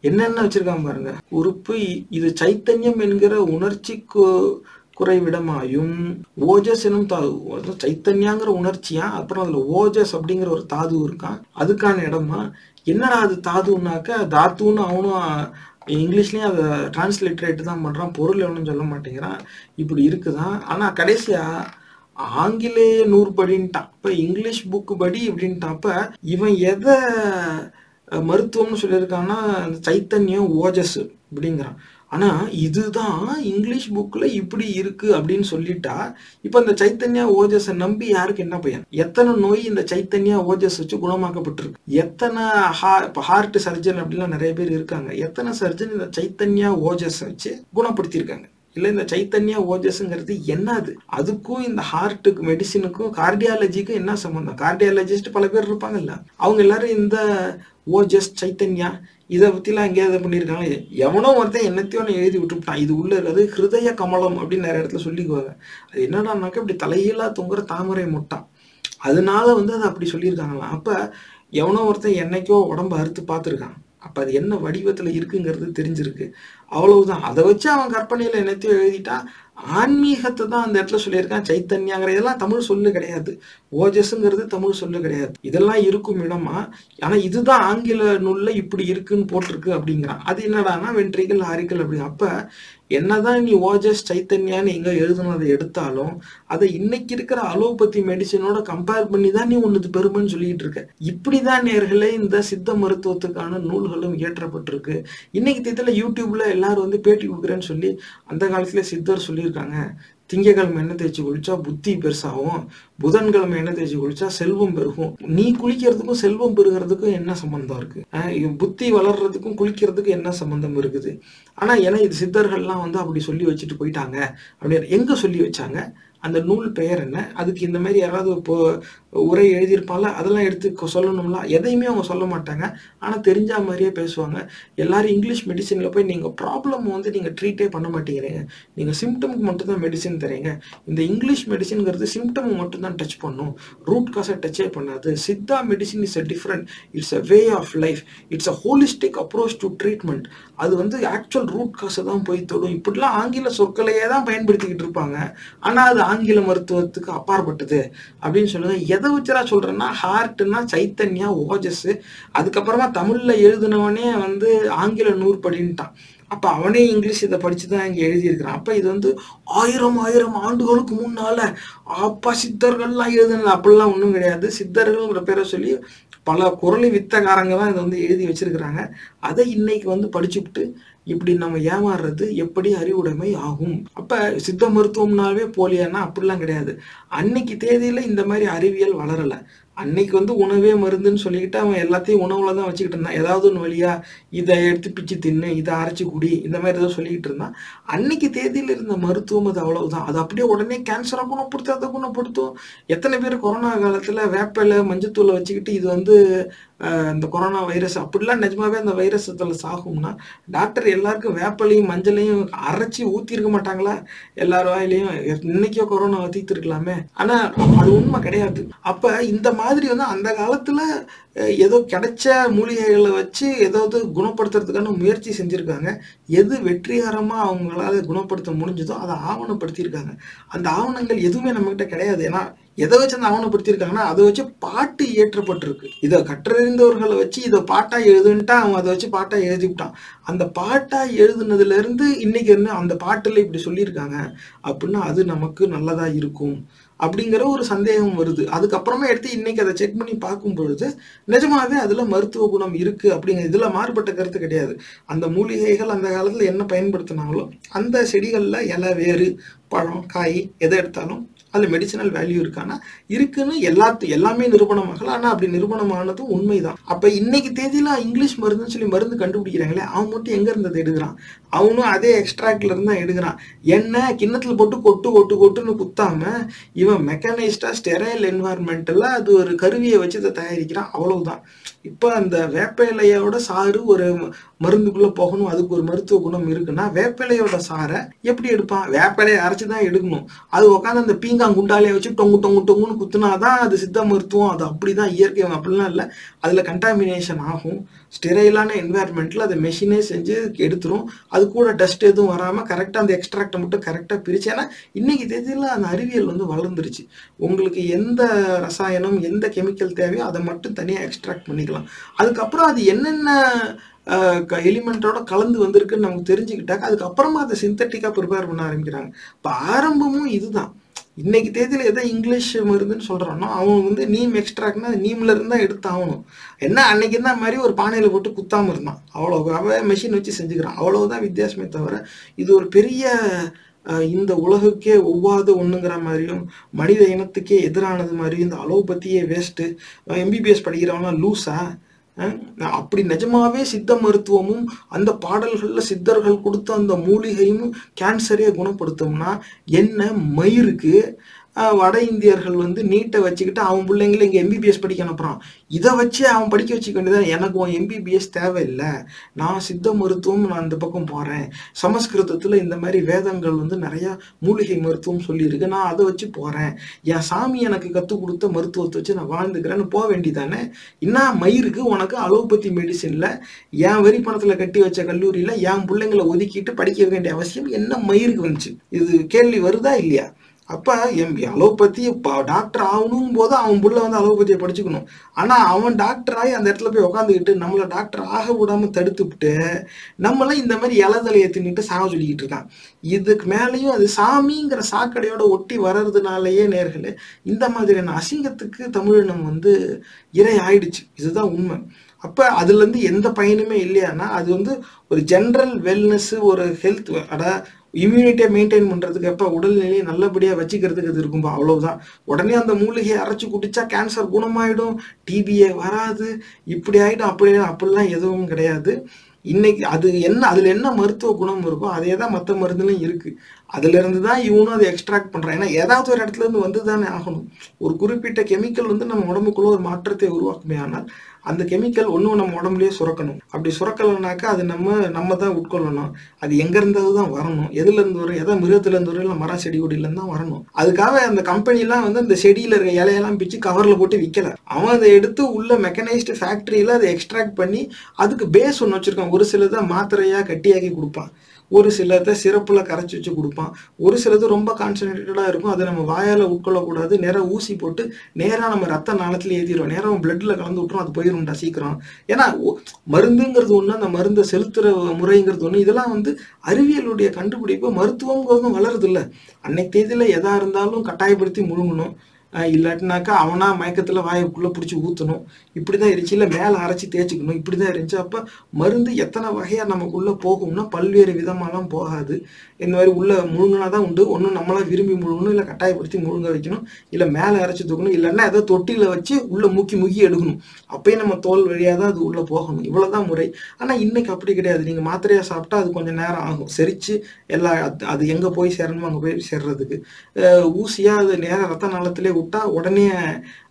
A: என்னென்ன வச்சிருக்காங்க பாருங்க. உறுப்பு இது சைத்தன்யம் என்கிற உணர்ச்சி கு- குறைவிடமாயும் ஓஜஸ் எனும் தாது சைத்தன்யாங்கிற உணர்ச்சியா அப்புறம் அதுல ஓஜஸ் அப்படிங்கிற ஒரு தாது இருக்கான் அதுக்கான இடமா என்னடா அது தாதுனாக்க தாத்துன்னு அவனும் இங்கிலீஷ்லயும் அதை டிரான்ஸ்லிட்ரேட் தான் பண்றான் பொருள் எவனும் சொல்ல மாட்டேங்கிறான் இப்படி இருக்குதான் ஆனா கடைசியா ஆங்கிலேய நூற்படின்ட்டான். இப்ப இங்கிலீஷ் புக்கு படி இப்படின்ட்டான். இவன் எதை மருத்துவம்னு சொல்லியிருக்காங்கன்னா அந்த சைத்தன்யம் ஓஜஸ் அப்படிங்கிறான். ஆனால் இதுதான் இங்கிலீஷ் புக்கில் இப்படி இருக்குது அப்படின்னு சொல்லிட்டா இப்போ இந்த சைத்தன்யா ஓஜஸை நம்பி யாருக்கு என்ன பையன்? எத்தனை நோய் இந்த சைத்தன்யா ஓஜஸ் வச்சு குணமாக்கப்பட்டிருக்கு? எத்தனை ஹா இப்போ ஹார்ட் சர்ஜன் அப்படிலாம் நிறைய பேர் இருக்காங்க. எத்தனை சர்ஜன் இந்த சைத்தன்யா ஓஜஸை வச்சு குணப்படுத்தியிருக்காங்க? இல்லை இந்த சைத்தன்யா ஓஜஸ்ங்கிறது என்னது? அதுக்கும் இந்த ஹார்ட்டுக்கு மெடிசினுக்கும் கார்டியாலஜிக்கும் என்ன சம்மந்தம் கார்டியாலஜிஸ்ட் பல பேர் இருப்பாங்கல்ல. அவங்க எல்லாரும் இந்த ஓஜஸ் சைத்தன்யா இதை பற்றிலாம் எங்கேயாவது பண்ணியிருக்காங்க எவனோ ஒருத்தன் என்னத்தையும் ஒன்று எழுதி விட்டுவிட்டான். இது உள்ள இருக்கிறது ஹிருதய கமலம் அப்படின்னு நிறைய இடத்துல சொல்லிக்குவாங்க. அது என்னடானாக்கா இப்படி தலையீழா தொங்குற தாமரை முட்டான் அதனால வந்து அதை அப்படி சொல்லியிருக்காங்களாம். அப்போ எவனோ ஒருத்தன் என்னைக்கோ உடம்பு அறுத்து பார்த்துருக்கான். அப்போ அது என்ன வடிவத்தில் இருக்குங்கிறது தெரிஞ்சிருக்கு. அவ்வளவுதான். அதை வச்சு அவன் கற்பனையில் என்னத்தையும் எழுதிட்டான் ஆன்மீகத்தை தான் அந்த இடத்துல சொல்லியிருக்கான். சைத்தன்யாங்கிற இதெல்லாம் தமிழ் சொல்லு கிடையாது. ஓஜஸ்ங்கிறது தமிழ் சொல்லு கிடையாது. இதெல்லாம் இருக்கும் இடமா ஆனால் இதுதான் ஆங்கில நூலில் இப்படி இருக்குன்னு போட்டிருக்கு அப்படிங்கிறான். அது என்னடானா வென்ட்ரிகள் ஆரிக்கல் அப்படி அப்போ என்னதான் நீ ஓஜஸ் சைத்தன்யான்னு எங்க எழுதுனதை எடுத்தாலும் அதை இன்னைக்கு இருக்கிற அலோபதி மெடிசனோட கம்பேர் பண்ணி தான் நீ உன்னது பெருமைன்னு சொல்லிட்டு இருக்க. இப்படிதான் நேர்களே இந்த சித்த மருத்துவத்துக்கான நூல்களும் இயற்றப்பட்டிருக்கு. இன்னைக்கு தேதியில யூடியூப்ல எல்லாரும் வந்து பேட்டி கொடுக்குறேன்னு சொல்லி அந்த காலத்துல சித்தர் சொல்லியிருக்காங்க. திங்கக்கிழமை எண்ணெய் தேய்ச்சி குளிச்சா புத்தி பெருசாகும். புதன்கிழமை எண்ணெய் தேய்ச்சி குளிச்சா செல்வம் பெருகும். நீ குளிக்கிறதுக்கும் செல்வம் பெருகிறதுக்கும் என்ன சம்பந்தம் இருக்கு? புத்தி வளர்றதுக்கும் குளிக்கிறதுக்கும் என்ன சம்பந்தம் இருக்குது? ஆனா ஏன்னா இது சித்தர்கள்லாம் வந்து அப்படி சொல்லி வச்சுட்டு போயிட்டாங்க. அப்படின்னு எங்க சொல்லி வச்சாங்க? அந்த நூல் பெயர் என்ன? அதுக்கு இந்த மாதிரி யாராவது இப்போ உரை எழுதியிருப்பாங்கள? அதெல்லாம் எடுத்து சொல்லணும்ல? எதையுமே அவங்க சொல்ல மாட்டாங்க. ஆனால் தெரிஞ்ச மாதிரியே பேசுவாங்க. எல்லாரும் இங்கிலீஷ் மெடிசனில் போய் நீங்கள் ப்ராப்ளம் வந்து நீங்கள் ட்ரீட்டே பண்ண மாட்டேங்கிறீங்க. நீங்கள் சிம்டமுக்கு மட்டும் தான் மெடிசன் தரீங்க இந்த இங்கிலீஷ் மெடிசனுங்கிறது சிம்டம் மட்டும் தான் டச் பண்ணும். ரூட் காசை டச்சே பண்ணாது. Siddha medicine is a different. It's a way of life. It's a holistic approach to treatment. அது வந்து ஆக்சுவல் ரூட் காசை தான் போய் தொடும். இப்படிலாம் ஆங்கில சொற்களையே தான் பயன்படுத்திக்கிட்டு இருப்பாங்க. ஆனால் அது ஆங்கில மருத்துவத்துக்கு அப்பாற்பட்டது. அப்படின்னு சொல்லுங்க. எதை வச்சுரா சொல்கிறேன்னா ஹார்ட்னா சைத்தன்யா ஓஜஸ். அதுக்கப்புறமா தமிழில் எழுதினவனே வந்து ஆங்கில நூற்படின்ட்டான். அப்போ அவனே இங்கிலீஷ் இதை படித்து தான் இங்கே எழுதியிருக்கிறான். அப்போ இது வந்து ஆயிரம் ஆயிரம் ஆண்டுகளுக்கு முன்னால் அப்பா சித்தர்கள்லாம் எழுதுனது. அப்படிலாம் ஒன்றும் கிடையாது. சித்தர்கள்ங்கிற பேரை சொல்லி பல குரலி வித்தகாரங்க தான் இதை வந்து எழுதி வச்சிருக்கிறாங்க. அதை இன்னைக்கு வந்து படிச்சுவிட்டு இப்படி நம்ம ஏமாறுறது எப்படி அறிவுடைமை ஆகும்? அப்ப சித்த மருத்துவம்னாவே போலியானா? அப்படிலாம் கிடையாது. அன்னைக்கு தேதியில இந்த மாதிரி அறிவியல் வளரல. அன்னைக்கு வந்து உணவே மருந்துன்னு சொல்லிக்கிட்டு அவன் எல்லாத்தையும் உணவுல தான் வச்சுக்கிட்டு இருந்தான். ஏதாவது ஒன்று வழியா இதை எடுத்து பிச்சு தின்னு இதை அரைச்சி குடி இந்த மாதிரி ஏதோ சொல்லிக்கிட்டு இருந்தான். அன்னைக்கு தேதியில் இருந்த மருத்துவம் அது அவ்வளவுதான். அது அப்படியே உடனே கேன்சரை குணப்படுத்தும் அதை குணப்படுத்தும். எத்தனை பேர் கொரோனா காலத்தில் வேப்பிலை மஞ்சத்தூளை வச்சுக்கிட்டு இது வந்து இந்த கொரோனா வைரஸ் அப்படிலாம் நிஜமாவே அந்த வைரஸ் இதில் சாகும்னா டாக்டர் எல்லாருக்கும் வேப்பலையும் மஞ்சளையும் அரைச்சி ஊற்றிருக்க மாட்டாங்களா? எல்லார் வாயிலையும் இன்னைக்கோ கொரோனா தீர்த்திருக்கலாமே ஆனால் அது உண்மை கிடையாது. அப்போ இந்த மாதிரி வந்து அந்த காலத்தில் ஏதோ கிடைச்ச மூலிகைகளை வச்சு ஏதாவது குணப்படுத்துறதுக்கான முயற்சி செஞ்சுருக்காங்க. எது வெற்றிகரமாக அவங்களால குணப்படுத்த முடிஞ்சதோ அதை ஆவணப்படுத்தியிருக்காங்க. அந்த ஆவணங்கள் எதுவுமே நம்மகிட்ட கிடையாது. ஏன்னா எதை வச்சு அந்த ஆவணப்படுத்தியிருக்காங்கன்னா அதை வச்சு பாட்டு இயற்றப்பட்டிருக்கு. இதை கற்றறிந்தவர்களை வச்சு இதை பாட்டாக எழுதுன்ட்டா அவன் அதை வச்சு பாட்டாக எழுதிவிட்டான். அந்த பாட்டாக எழுதுனதுலேருந்து இன்னைக்கு என்ன அந்த பாட்டில் இப்படி சொல்லியிருக்காங்க. அப்படின்னா அது நமக்கு நல்லதாக இருக்கும். அப்படிங்கிற ஒரு சந்தேகம் வருது. அதுக்கப்புறமா எடுத்து இன்னைக்கு அதை செக் பண்ணி பார்க்கும் பொழுது நிஜமாவே அதில் மருத்துவ குணம் இருக்கு அப்படிங்கிற இதில் மாறுபட்ட கருத்து கிடையாது. அந்த மூலிகைகள் அந்த காலத்தில் என்ன பயன்படுத்தினாங்களோ அந்த செடிகளில் இலை வேறு பழம் காய் எதை எடுத்தாலும் அதில் மெடிசனல் வேல்யூ இருக்கானா இருக்குன்னு எல்லாத்து எல்லாமே நிரூபணமாகல. ஆனால் அப்படி நிரூபணமானதும் உண்மைதான். அப்போ இன்னைக்கு தேதியில் இங்கிலீஷ் மருந்துன்னு சொல்லி மருந்து கண்டுபிடிக்கிறாங்களே அவன் மட்டும் எங்க இருந்தது எடுக்கிறான்? அவனும் அதே எக்ஸ்ட்ராக்ட்ல இருந்து தான் எடுக்கிறான். என்ன கிண்ணத்தில் போட்டு கொட்டு கொட்டு கொட்டுன்னு குத்தாம இவன் மெக்கானைஸ்டா ஸ்டெரைல் என்வாயர்மெண்ட்ல அது ஒரு கருவியை வச்சு இதை தயாரிக்கிறான். அவ்வளவுதான். இப்போ அந்த வேப்ப இலையோட சாறு ஒரு மருந்துக்குள்ள போகணும் அதுக்கு ஒரு மருத்துவ குணம் இருக்குன்னா வேப்பிலையோட சாரை சாறை எப்படி எடுப்பான்? வேப்பிலையை அரைச்சி அரைச்சு தான் எடுக்கணும். அது உட்காந்து அந்த பீங்காங் குண்டாலையை வச்சு டொங்கு டொங்கு டொங்குன்னு குத்துனாதான் அது சித்த மருத்துவம். அது அப்படிதான் இயற்கை அப்படிலாம் இல்லை. அதுல கண்டாமினேஷன் ஆகும். ஸ்டெரைலான என்வாயர்மெண்ட்ல அதை மெஷினே செஞ்சு எடுத்துரும். அது கூட டஸ்ட் எதுவும் வராம கரெக்டா அந்த எக்ஸ்ட்ராக்டை மட்டும் கரெக்டா பிரிச்சு. ஏன்னா இன்னைக்கு தேதியில அந்த அறிவியல் வந்து வளர்ந்துருச்சு. உங்களுக்கு எந்த ரசாயனம் எந்த கெமிக்கல் தேவையோ அதை மட்டும் தனியா எக்ஸ்ட்ராக்ட் பண்ணிக்கலாம். அதுக்கப்புறம் அது என்னென்ன எலிமெண்ட்டோட கலந்து வந்திருக்குன்னு நமக்கு தெரிஞ்சுக்கிட்டாக்க அதுக்கப்புறமா அதை சிந்தட்டிக்காக ப்ரிப்பேர் பண்ண ஆரம்பிக்கிறாங்க. இப்போ ஆரம்பமும் இதுதான். இன்னைக்கு தேதியில் எதை இங்கிலீஷ் மருந்துன்னு சொல்கிறானோ அவன் வந்து நீம் எக்ஸ்ட்ராக்ட்னா நீம்ல இருந்தா எடுத்து ஆகணும் என்ன அன்னைக்கு இந்த மாதிரி ஒரு பானையில் போட்டு குத்தாமல் இருந்தான். அவ்வளோ அவன் மெஷின் வச்சு செஞ்சுக்கிறான். அவ்வளோதான் வித்தியாசமே தவிர இது ஒரு பெரிய இந்த உலகுக்கே ஒவ்வாத ஒண்ணுங்கிற மாதிரியும் மனித இனத்துக்கே எதிரானது மாதிரியும் இந்த அலோபதியே வேஸ்ட்டு எம்பிபிஎஸ் படிக்கிறவனா லூஸா அப்படி நிஜமாவே சித்த மருத்துவமும் அந்த பாடல்களில் சித்தர்கள் கொடுத்த அந்த மூலிகையும் கேன்சரையே குணப்படுத்தும்னா என்ன மயிருக்கு வட இந்தியர்கள் வந்து நீட்டை வச்சுக்கிட்டு அவன் பிள்ளைங்களை இங்கே எம்பிபிஎஸ் படிக்க அனுப்புகிறான் இதை வச்சு அவன் படிக்க வச்சுக்க வேண்டியதான் எனக்கு உன் எம்பிபிஎஸ் தேவையில்லை. நான் சித்த மருத்துவம் நான் இந்த பக்கம் போகிறேன் சமஸ்கிருதத்தில் இந்த மாதிரி வேதங்கள் வந்து நிறையா மூலிகை மருத்துவம் சொல்லியிருக்கு. நான் அதை வச்சு போகிறேன் என் சாமி எனக்கு கற்றுக் கொடுத்த மருத்துவத்தை வச்சு நான் வாழ்ந்துக்கிறேன்னு போக வேண்டிதானே என்ன மயிருக்கு உனக்கு அலோபதி மெடிசினில் என் வரி பணத்தில் கட்டி வச்ச கல்லூரியில் என் பிள்ளைங்களை ஒதுக்கிட்டு படிக்க வேண்டிய அவசியம் என்ன மயிருக்கு வந்துச்சு? இது கேள்வி வருதா இல்லையா? அப்போ எம் அலோபதி இப்போ டாக்டர் ஆகணும் போது அவன் புள்ள வந்து அலோபதியை படிச்சுக்கணும். ஆனால் அவன் டாக்டர் ஆகி அந்த இடத்துல போய் உட்காந்துக்கிட்டு நம்மளை டாக்டர் ஆக விடாம தடுத்துவிட்டு நம்மளாம் இந்த மாதிரி இலதலையை தின்னுட்டு சாக சொல்லிக்கிட்டு இருக்கான். இதுக்கு மேலேயும் அது சாமிங்கிற சாக்கடையோட ஒட்டி வர்றதுனாலயே நேர்களே இந்த மாதிரியான அசிங்கத்துக்கு தமிழினம் வந்து இறை ஆயிடுச்சு. இதுதான் உண்மை. அப்போ அதுலேருந்து எந்த பயனுமே இல்லையானா அது வந்து ஒரு ஜென்ரல் வெல்னஸ் ஒரு ஹெல்த் அட இம்யூனிட்டியை மெயின்டைன் பண்ணுறதுக்கு எப்போ உடல்நிலையை நல்லபடியாக வச்சுக்கிறதுக்கு இது இருக்கும்பா? அவ்வளோதான் உடனே அந்த மூலிகையை அரைச்சி குடித்தா கேன்சர் குணமாயிடும். டிபிஏ வராது. இப்படி ஆகிடும் அப்படி அப்படிலாம் எதுவும் கிடையாது. இன்னைக்கு அது என்ன அதில் என்ன மருத்துவ குணம் இருக்கோ அதே தான் மற்ற மருந்துலையும் இருக்குது அதுலேருந்து தான் இவனும் அதை எக்ஸ்ட்ராக்ட் பண்ணுறான் ஏன்னா ஏதாவது ஒரு இடத்துல இருந்து வந்து தானே ஆகணும். ஒரு குறிப்பிட்ட கெமிக்கல் வந்து நம்ம உடம்புக்குள்ள ஒரு மாற்றத்தை உருவாக்குமே ஆனால் அந்த கெமிக்கல் ஒன்றும் நம்ம உடம்புலேயே சுரக்கணும். அப்படி சுரக்கலைனாக்கா அது நம்ம நம்ம தான் உட்கொள்ளணும். அது எங்கேருந்தது தான் வரணும். எதுலேருந்து வரும் எதை மிருகத்துலேருந்து வரும் இல்லை மரம் செடி கொடியிலேருந்து தான் வரணும். அதுக்காக அந்த கம்பெனிலாம் வந்து அந்த செடியில் இருக்க இலையெல்லாம் பிச்சு கவரில் போட்டு விற்கல அவன் அதை எடுத்து உள்ள மெக்கனைஸ்டு ஃபேக்ட்ரியில் அதை எக்ஸ்ட்ராக்ட் பண்ணி அதுக்கு பேஸ் ஒன்று வச்சுருக்கான். ஒரு சிலதை மாத்திரையாக கட்டியாக்கி கொடுப்பான். ஒரு சிலதை சிறப்புல கரைச்சி வச்சு கொடுப்பான். ஒரு சிலது ரொம்ப கான்சன்ட்ரேட்டடாக இருக்கும். அதை நம்ம வாயால் உட்கொள்ளக்கூடாது. நேராக ஊசி போட்டு நேராக நம்ம ரத்த நாளத்தில் ஏற்றிடுவோம் நேராக பிளட்டில் கலந்து விட்டுரும். அது போயிரும்டா சீக்கிரம். ஏன்னா மருந்துங்கிறது ஒன்று அந்த மருந்தை செலுத்துகிற முறைங்கிறது ஒன்று இதெல்லாம் வந்து அறிவியலுடைய கண்டுபிடிப்பு மருத்துவங்கிறதும் வளருது இல்லை அன்னைக்கு தேதியில் எதா இருந்தாலும் கட்டாயப்படுத்தி முழுங்கணும். இல்லாட்டினாக்கா அவனா மயக்கத்தில் வாய்க்குள்ளே பிடிச்சி ஊற்றணும் இப்படி தான் இருந்துச்சு இல்லை மேலே அரைச்சி தேய்ச்சிக்கணும். இப்படி தான் இருந்துச்சு அப்போ மருந்து எத்தனை வகையாக நமக்குள்ளே போகும்னா பல்வேறு விதமாலாம் போகாது. இந்த மாதிரி உள்ள முழுங்கினா தான் உண்டு. ஒன்றும் நம்மளா விரும்பி முழுங்கணும் இல்லை கட்டாயப்படுத்தி முழுங்க வைக்கணும் இல்லை மேலே அரைச்சி தூக்கணும் இல்லைன்னா ஏதோ தொட்டியில் வச்சு உள்ளே முக்கி முக்கி எடுக்கணும். அப்பயே நம்ம தோல் வழியாக தான் அது உள்ளே போகணும். இவ்வளோதான் முறை. ஆனால் இன்னைக்கு அப்படி கிடையாது. நீங்கள் மாத்திரையாக சாப்பிட்டா அது கொஞ்சம் நேரம் ஆகும். செரிச்சு எல்லா அது- அது எங்கே போய் சேரணுமோ அங்கே போய் சேர்றதுக்கு. ஊசியாக அது நேரம் ரத்த நாளத்திலே விட்டா உடனே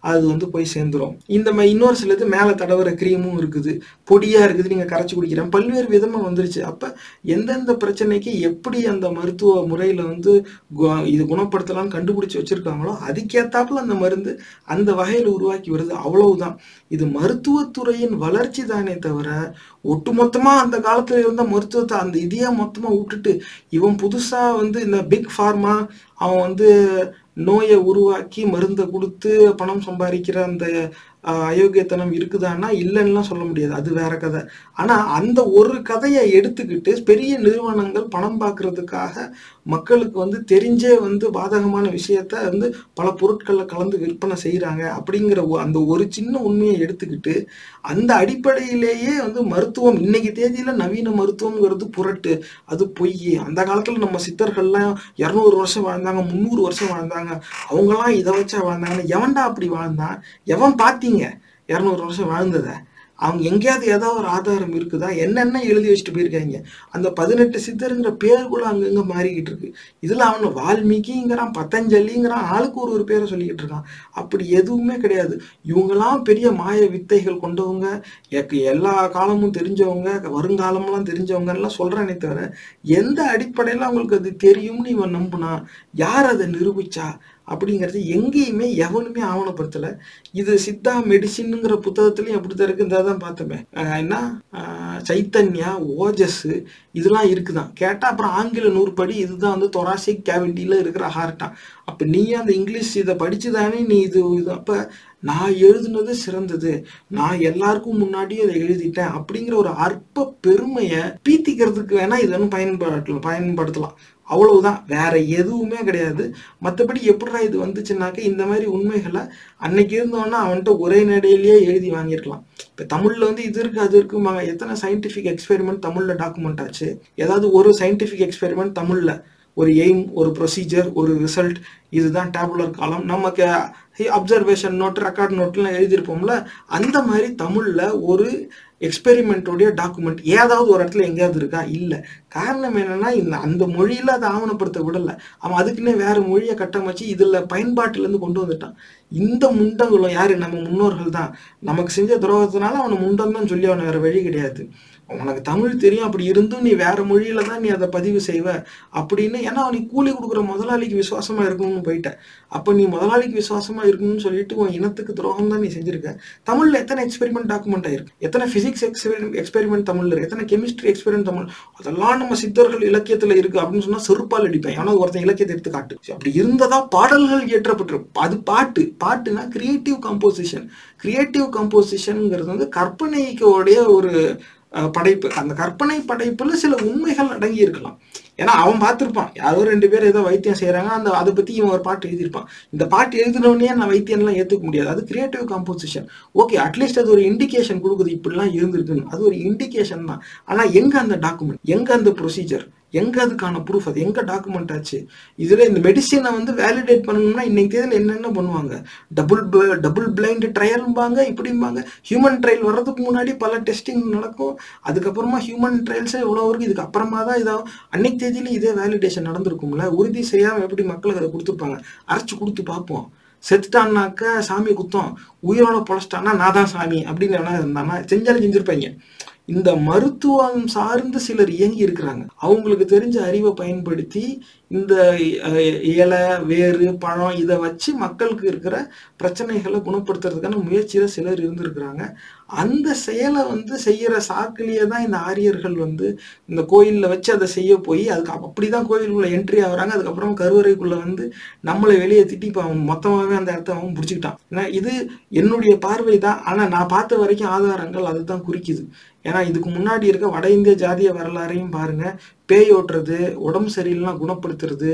A: அது வந்து போய் சேர்ந்துரும். இந்த மாதிரி இன்னொரு சிலது மேலே தடவுற க்ரீமும் இருக்குது. பொடியாக இருக்குது நீங்கள் கரைச்சி குடிக்கிறேன். பல்வேறு விதமாக வந்துருச்சு. அப்போ எந்தெந்த பிரச்சனைக்கு எப்படி அந்த மருத்துவ முறையில் வந்து கு- இது குணப்படுத்தலாம்னு கண்டுபிடிச்சி வச்சிருக்காங்களோ அதுக்கேற்றாப்புல அந்த மருந்து அந்த வகையில் உருவாக்கி வருது அவ்வளவுதான். இது மருத்துவத்துறையின் வளர்ச்சி தானே தவிர ஒட்டுமொத்தமாக அந்த காலத்தில் இருந்த மருத்துவத்தை அந்த இதையே மொத்தமாக விட்டுட்டு இவன் புதுசாக வந்து இந்த பிக் ஃபார்மா அவன் வந்து நோயை உருவாக்கி மருந்தை கொடுத்து பணம் சம்பாதிக்கிற அந்த அயோக்கியத்தனம் இருக்குதான்னா இல்லைன்னுலாம் சொல்ல முடியாது. அது வேற கதை. ஆனா அந்த ஒரு கதையை எடுத்துக்கிட்டு பெரிய நிறுவனங்கள் பணம் பார்க்கறதுக்காக மக்களுக்கு வந்து தெரிஞ்சே வந்து பாதகமான விஷயத்த வந்து பல பொருட்களில் கலந்து விற்பனை செய்கிறாங்க அப்படிங்கிற ஒ- அந்த ஒரு சின்ன உண்மையை எடுத்துக்கிட்டு அந்த அடிப்படையிலேயே வந்து மருத்துவம் இன்னைக்கு தேதியில் நவீன மருத்துவம்ங்கிறது புரட்டு. அது பொய் அந்த காலத்தில் நம்ம சித்தர்கள்லாம் இரநூறு வருஷம் வாழ்ந்தாங்க முந்நூறு வருஷம் வாழ்ந்தாங்க. அவங்கெல்லாம் இதை வச்சா வாழ்ந்தாங்கன்னு எவன்டா அப்படி வாழ்ந்தான்? எவன் பார்த்தீங்க இரநூறு வருஷம் வாழ்ந்ததை. அவங்க எங்கேயாவது ஏதாவது ஒரு ஆதாரம் இருக்குதா? என்னென்ன எழுதி வச்சுட்டு போயிருக்காங்க? அந்த பதினெட்டு சித்தருங்கிற பேர் கூட அங்கங்க மாறிக்கிட்டு இருக்கு. இதுல அவன் வால்மீகிங்கிறான் பதஞ்சலிங்கிறான் ஆளுக்கு ஒரு ஒரு பேரை சொல்லிக்கிட்டு இருக்கான். அப்படி எதுவுமே கிடையாது. இவங்கெல்லாம் பெரிய மாய வித்தைகள் கொண்டவங்க. எல்லா காலமும் தெரிஞ்சவங்க வருங்காலம்லாம் தெரிஞ்சவங்க எல்லாம் தவிர எந்த அடிப்படையில் அவங்களுக்கு அது தெரியும்னு இவன் நம்புனா யார் அதை நிரூபிச்சா? அப்படிங்கிறது எங்கேயுமே எவனுமே ஆவணப்படுத்தல. இது சித்தா மெடிசின்ங்கிற புத்தகத்துலயும் அப்படித்தான் இருக்கு. தான் பார்த்தோமே. என்ன? சைத்தன்யா ஓஜஸ் இதெல்லாம் இருக்குதான். கேட்டால் அப்புறம் ஆங்கில நூற்படி இதுதான் வந்து தொராசிக் கேவிட்டியில் இருக்கிற ஹார்ட்டா அப்போ நீ அந்த இங்கிலீஷ் இதை படிச்சுதானே நீ இது இது நான் எழுதுனது சிறந்தது. நான் எல்லாருக்கும் முன்னாடியும் அதை எழுதிட்டேன் அப்படிங்கிற ஒரு அற்ப பெருமையை பீத்திக்கிறதுக்கு வேணா இது ஒன்றும் பயன்படுத்தலாம் பயன்படுத்தலாம். அவ்வளவுதான். வேற எதுவுமே கிடையாது. மற்றபடி எப்படிடா இது வந்துச்சுனாக்க இந்த மாதிரி உண்மைகளை அன்னைக்கு இருந்தோன்னா அவன்கிட்ட ஒரே நடையிலேயே எழுதி வாங்கியிருக்கலாம். இப்போ தமிழில் வந்து இது இருக்கு அது இருக்குமாங்க எத்தனை சயின்டிஃபிக் எக்ஸ்பெரிமெண்ட் தமிழில் டாக்குமெண்ட் ஆச்சு? ஏதாவது ஒரு சயின்டிஃபிக் எக்ஸ்பெரிமெண்ட் தமிழில். ஒரு எய்ம் ஒரு ப்ரொசீஜர் ஒரு ரிசல்ட் இதுதான் டேபுலர் காலம் நமக்கு அப்சர்வேஷன் நோட்டு ரெக்கார்ட் நோட்லாம் எழுதியிருப்போம்ல அந்த மாதிரி தமிழில் ஒரு எக்ஸ்பெரிமெண்ட்டோடைய டாக்குமெண்ட் ஏதாவது ஒரு இடத்துல எங்கேயாவது இருக்கா? இல்லை. காரணம் என்னன்னா இந்த அந்த மொழியில் அதை ஆவணப்படுத்த விடலை. அவன் அதுக்குன்னே வேறு மொழியை கட்டமைச்சு இதில் பயன்பாட்டிலேருந்து கொண்டு வந்துட்டான். இந்த முண்டங்களும் யாரு? நம்ம முன்னோர்கள் தான். நமக்கு செஞ்ச துரோகத்தினால அவனை முண்டம் தான் சொல்லி அவனை வேறு வழி கிடையாது. உனக்கு தமிழ் தெரியும் அப்படி இருந்தும் நீ வேற மொழியில தான் நீ அதை பதிவு செய்வ அப்படின்னு. ஏன்னா நீ கூலி கொடுக்குற முதலாளிக்கு விசுவாசமா இருக்கணும்னு போயிட்ட. அப்ப நீ முதலாளிக்கு விசுவாசமா இருக்கணும்னு சொல்லிட்டு உன் இனத்துக்கு துரோகம் தான் நீ செஞ்சிருக்க. தமிழ்ல எத்தனை எக்ஸ்பெரிமெண்ட் டாக்குமெண்ட் ஆயிருக்கு எத்தனை பிசிக்ஸ் எக்ஸ்பெரிமெண்ட் எக்ஸ்பெரிமெண்ட் தமிழ்ல இருக்கு? எத்தனை கெமிஸ்ட்ரி எக்ஸ்பெரிமெண்ட் தமிழ்? அதெல்லாம் நம்ம சித்தர்கள் இலக்கியத்துல இருக்கு அப்படின்னு சொன்னா செருப்பால் அடிப்பேன். ஏன்னா ஒருத்தன் இலக்கியத்தை எடுத்து காட்டு அப்படி இருந்ததா பாடல்கள் இயற்றப்பட்டிருக்கு அது பாட்டு. பாட்டுனா கிரியேட்டிவ் கம்போசிஷன் கிரியேட்டிவ் கம்போசிஷனுங்கிறது வந்து கற்பனைக்கோடைய ஒரு படைப்பு. அந்த கற்பனை படைப்பில் சில உண்மைகள் அடங்கி இருக்கலாம் ஏன்னா அவன் பார்த்துருப்பான். யாரோ ரெண்டு பேர் ஏதோ வைத்தியம் செய்கிறாங்க அந்த அதை பற்றி இவன் ஒரு பாட்டு எழுதியிருப்பான். இந்த பாட்டு எழுதினோடனே நான் வைத்தியம்லாம் ஏற்றுக்க முடியாது. அது கிரியேட்டிவ் கம்போசிஷன் ஓகே அட்லீஸ்ட் அது ஒரு இண்டிகேஷன் கொடுக்குது. இப்படிலாம் இருந்திருக்குன்னு. அது ஒரு இண்டிகேஷன் தான். ஆனால் எங்கே அந்த டாக்குமெண்ட் எங்கே அந்த ப்ரொசீஜர் எங்க அதுக்கான ப்ரூஃப் அது எங்க டாக்குமெண்ட் ஆச்சு? இதுல இந்த மெடிசினை வந்து வேலிடேட் பண்ணணும்னா இன்னைக்கு தேதியில் என்னென்ன பண்ணுவாங்க? டபுள் டபுள் பிளைண்ட் ட்ரையல்பாங்க இப்படிம்பாங்க. ஹியூமன் ட்ரையல் வர்றதுக்கு முன்னாடி பல டெஸ்டிங் நடக்கும். அதுக்கப்புறமா ஹியூமன் ட்ரையல்ஸே இவ்வளோ வரைக்கும் இதுக்கு அப்புறமா தான் இதாகும். அன்னைக்கு தேதியிலும் இதே வேலிடேஷன் நடந்திருக்கும்ல உறுதி செய்யாம எப்படி மக்களுக்கு அதை கொடுத்துருப்பாங்க? அரைச்சு கொடுத்து பார்ப்போம். செத்துட்டான்னாக்க சாமி குத்தம். உயிரோட பொழைச்சிட்டான்னா நான் தான் சாமி அப்படின்னு என்ன இருந்தானா செஞ்சாலும் செஞ்சிருப்பாங்க. இந்த மருத்துவம் சார்ந்து சிலர் இயங்கி இருக்கிறாங்க. அவங்களுக்கு தெரிஞ்ச அறிவை பயன்படுத்தி இந்த இலை வேறு பழம் இதை வச்சு மக்களுக்கு இருக்கிற பிரச்சனைகளை குணப்படுத்துறதுக்கான முயற்சியில சிலர் இருந்திருக்கிறாங்க. அந்த செயலை வந்து செய்யற சாக்கிலேயே தான் இந்த ஆரியர்கள் வந்து இந்த கோயிலில் வச்சு அதை செய்ய போய் அதுக்கு அப்படி அப்படிதான் கோயிலுக்குள்ள என்ட்ரி ஆகுறாங்க. அதுக்கப்புறம் கருவறைக்குள்ள வந்து நம்மளை வெளியே திட்டி இப்போ அவன் மொத்தமாகவே அந்த இடத்த அவன் பிடிச்சிக்கிட்டான். ஏன்னா இது என்னுடைய பார்வை தான். ஆனால் நான் பார்த்த வரைக்கும் ஆதாரங்கள் அதுதான் குறிக்குது. ஏன்னா இதுக்கு முன்னாடி இருக்க வட இந்திய ஜாதிய வரலாறையும் பாருங்க. பேய் ஓட்டுறது உடம்பு சரியில்லைனா குணப்படுத்துறது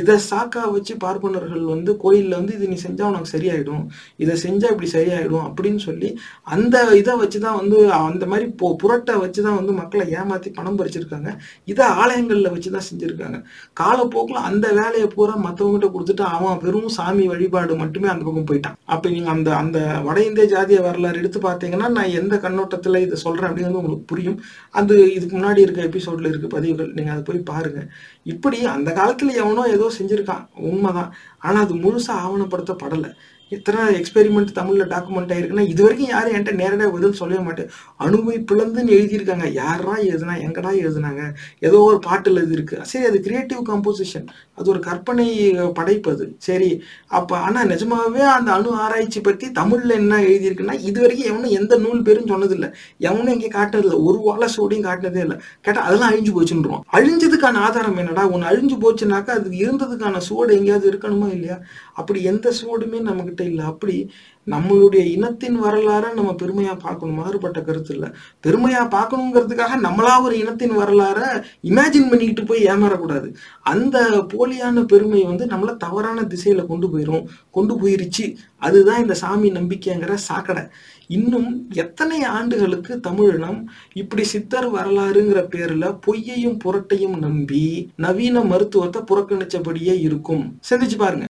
A: இதை சாக்கா வச்சு பார்ப்பனர்கள் வந்து கோயிலில் வந்து இது நீ செஞ்சால் உனக்கு சரியாயிடும் இதை செஞ்சால் இப்படி சரியாயிடும் அப்படின்னு சொல்லி அந்த இதை வச்சு தான் வந்து அந்த மாதிரி பொ புரட்டை வச்சு தான் வந்து மக்களை ஏமாற்றி பணம் பறிச்சிருக்காங்க. இதை ஆலயங்களில் வச்சு தான் செஞ்சுருக்காங்க. காலப்போக்கில் அந்த வேலையை பூரா மற்றவங்ககிட்ட கொடுத்துட்டு அவன் வெறும் சாமி வழிபாடு மட்டுமே அந்த பக்கம் போயிட்டான். அப்போ நீங்கள் அந்த அந்த வட இந்திய ஜாதிய வரலாறு எடுத்து பார்த்தீங்கன்னா நான் எந்த கண்ணோட்டத்தில் இதை சொல்கிறேன் அப்படிங்கிறது உங்களுக்கு புரியும். அது இதுக்கு முன்னாடி இருக்க எபிசோட்ல இருக்க பதிவுகள் நீங்கள் அதை போய் பாருங்கள் இப்படி அந்த காலத்தில் எவனோ ஏதோ செஞ்சுருக்கான். உண்மைதான். ஆனால் அது முழுசாக ஆவணப்படுத்தப்படலை. எத்தனை எக்ஸ்பெரிமெண்ட் தமிழில் டாக்குமெண்ட் ஆயிருக்குன்னா இது வரைக்கும் யாரும் என்கிட்ட நேரடியாக பதில் சொல்லவே மாட்டேன். அணுவை பிளந்துன்னு எழுதியிருக்காங்க. யாரா எழுதுனா எங்கடா எழுதுனாங்க? ஏதோ ஒரு பாட்டில் இது இருக்குது சரி அது கிரியேட்டிவ் கம்போசிஷன் அது ஒரு கற்பனை படைப்பு அது. சரி அப்போ ஆனால் நிஜமாகவே அந்த அணு ஆராய்ச்சி பற்றி தமிழில் என்ன எழுதியிருக்குன்னா இது வரைக்கும் எவனும் எந்த நூல் பேரும் சொன்னதில்லை. எவனும் இங்கே காட்டுறதில்ல ஒரு வாழை சோடியும் காட்டினதே இல்லை. கேட்டால் அதெல்லாம் அழிஞ்சு போச்சுன்றோம் அழிஞ்சதுக்கான ஆதாரம் என்னடா? ஒன்று அழிஞ்சு போச்சுனாக்கா அது இருந்ததுக்கான சூடு எங்கேயாவது இருக்கணுமா இல்லையா? அப்படி எந்த சுவடுமே நம்மகிட்ட இல்லை. அப்படி நம்மளுடைய இனத்தின் வரலாறை நம்ம பெருமையா பார்க்கணும். மாறுபட்ட கருத்து இல்லை. பெருமையா பார்க்கணுங்கிறதுக்காக நம்மளா ஒரு இனத்தின் வரலாறை இமேஜின் பண்ணிக்கிட்டு போய் ஏமாறக்கூடாது. அந்த போலியான பெருமை வந்து நம்மள தவறான திசையில கொண்டு போயிரும். கொண்டு போயிருச்சு. அதுதான் இந்த சாமி நம்பிக்கைங்கிற சாக்கடை. இன்னும் எத்தனை ஆண்டுகளுக்கு தமிழினம் இப்படி சித்தர் வரலாறுங்கிற பேர்ல பொய்யையும் புரட்டையும் நம்பி நவீன மருத்துவத்தை புறக்கணிச்சபடியே இருக்கும். சிந்திச்சு பாருங்க.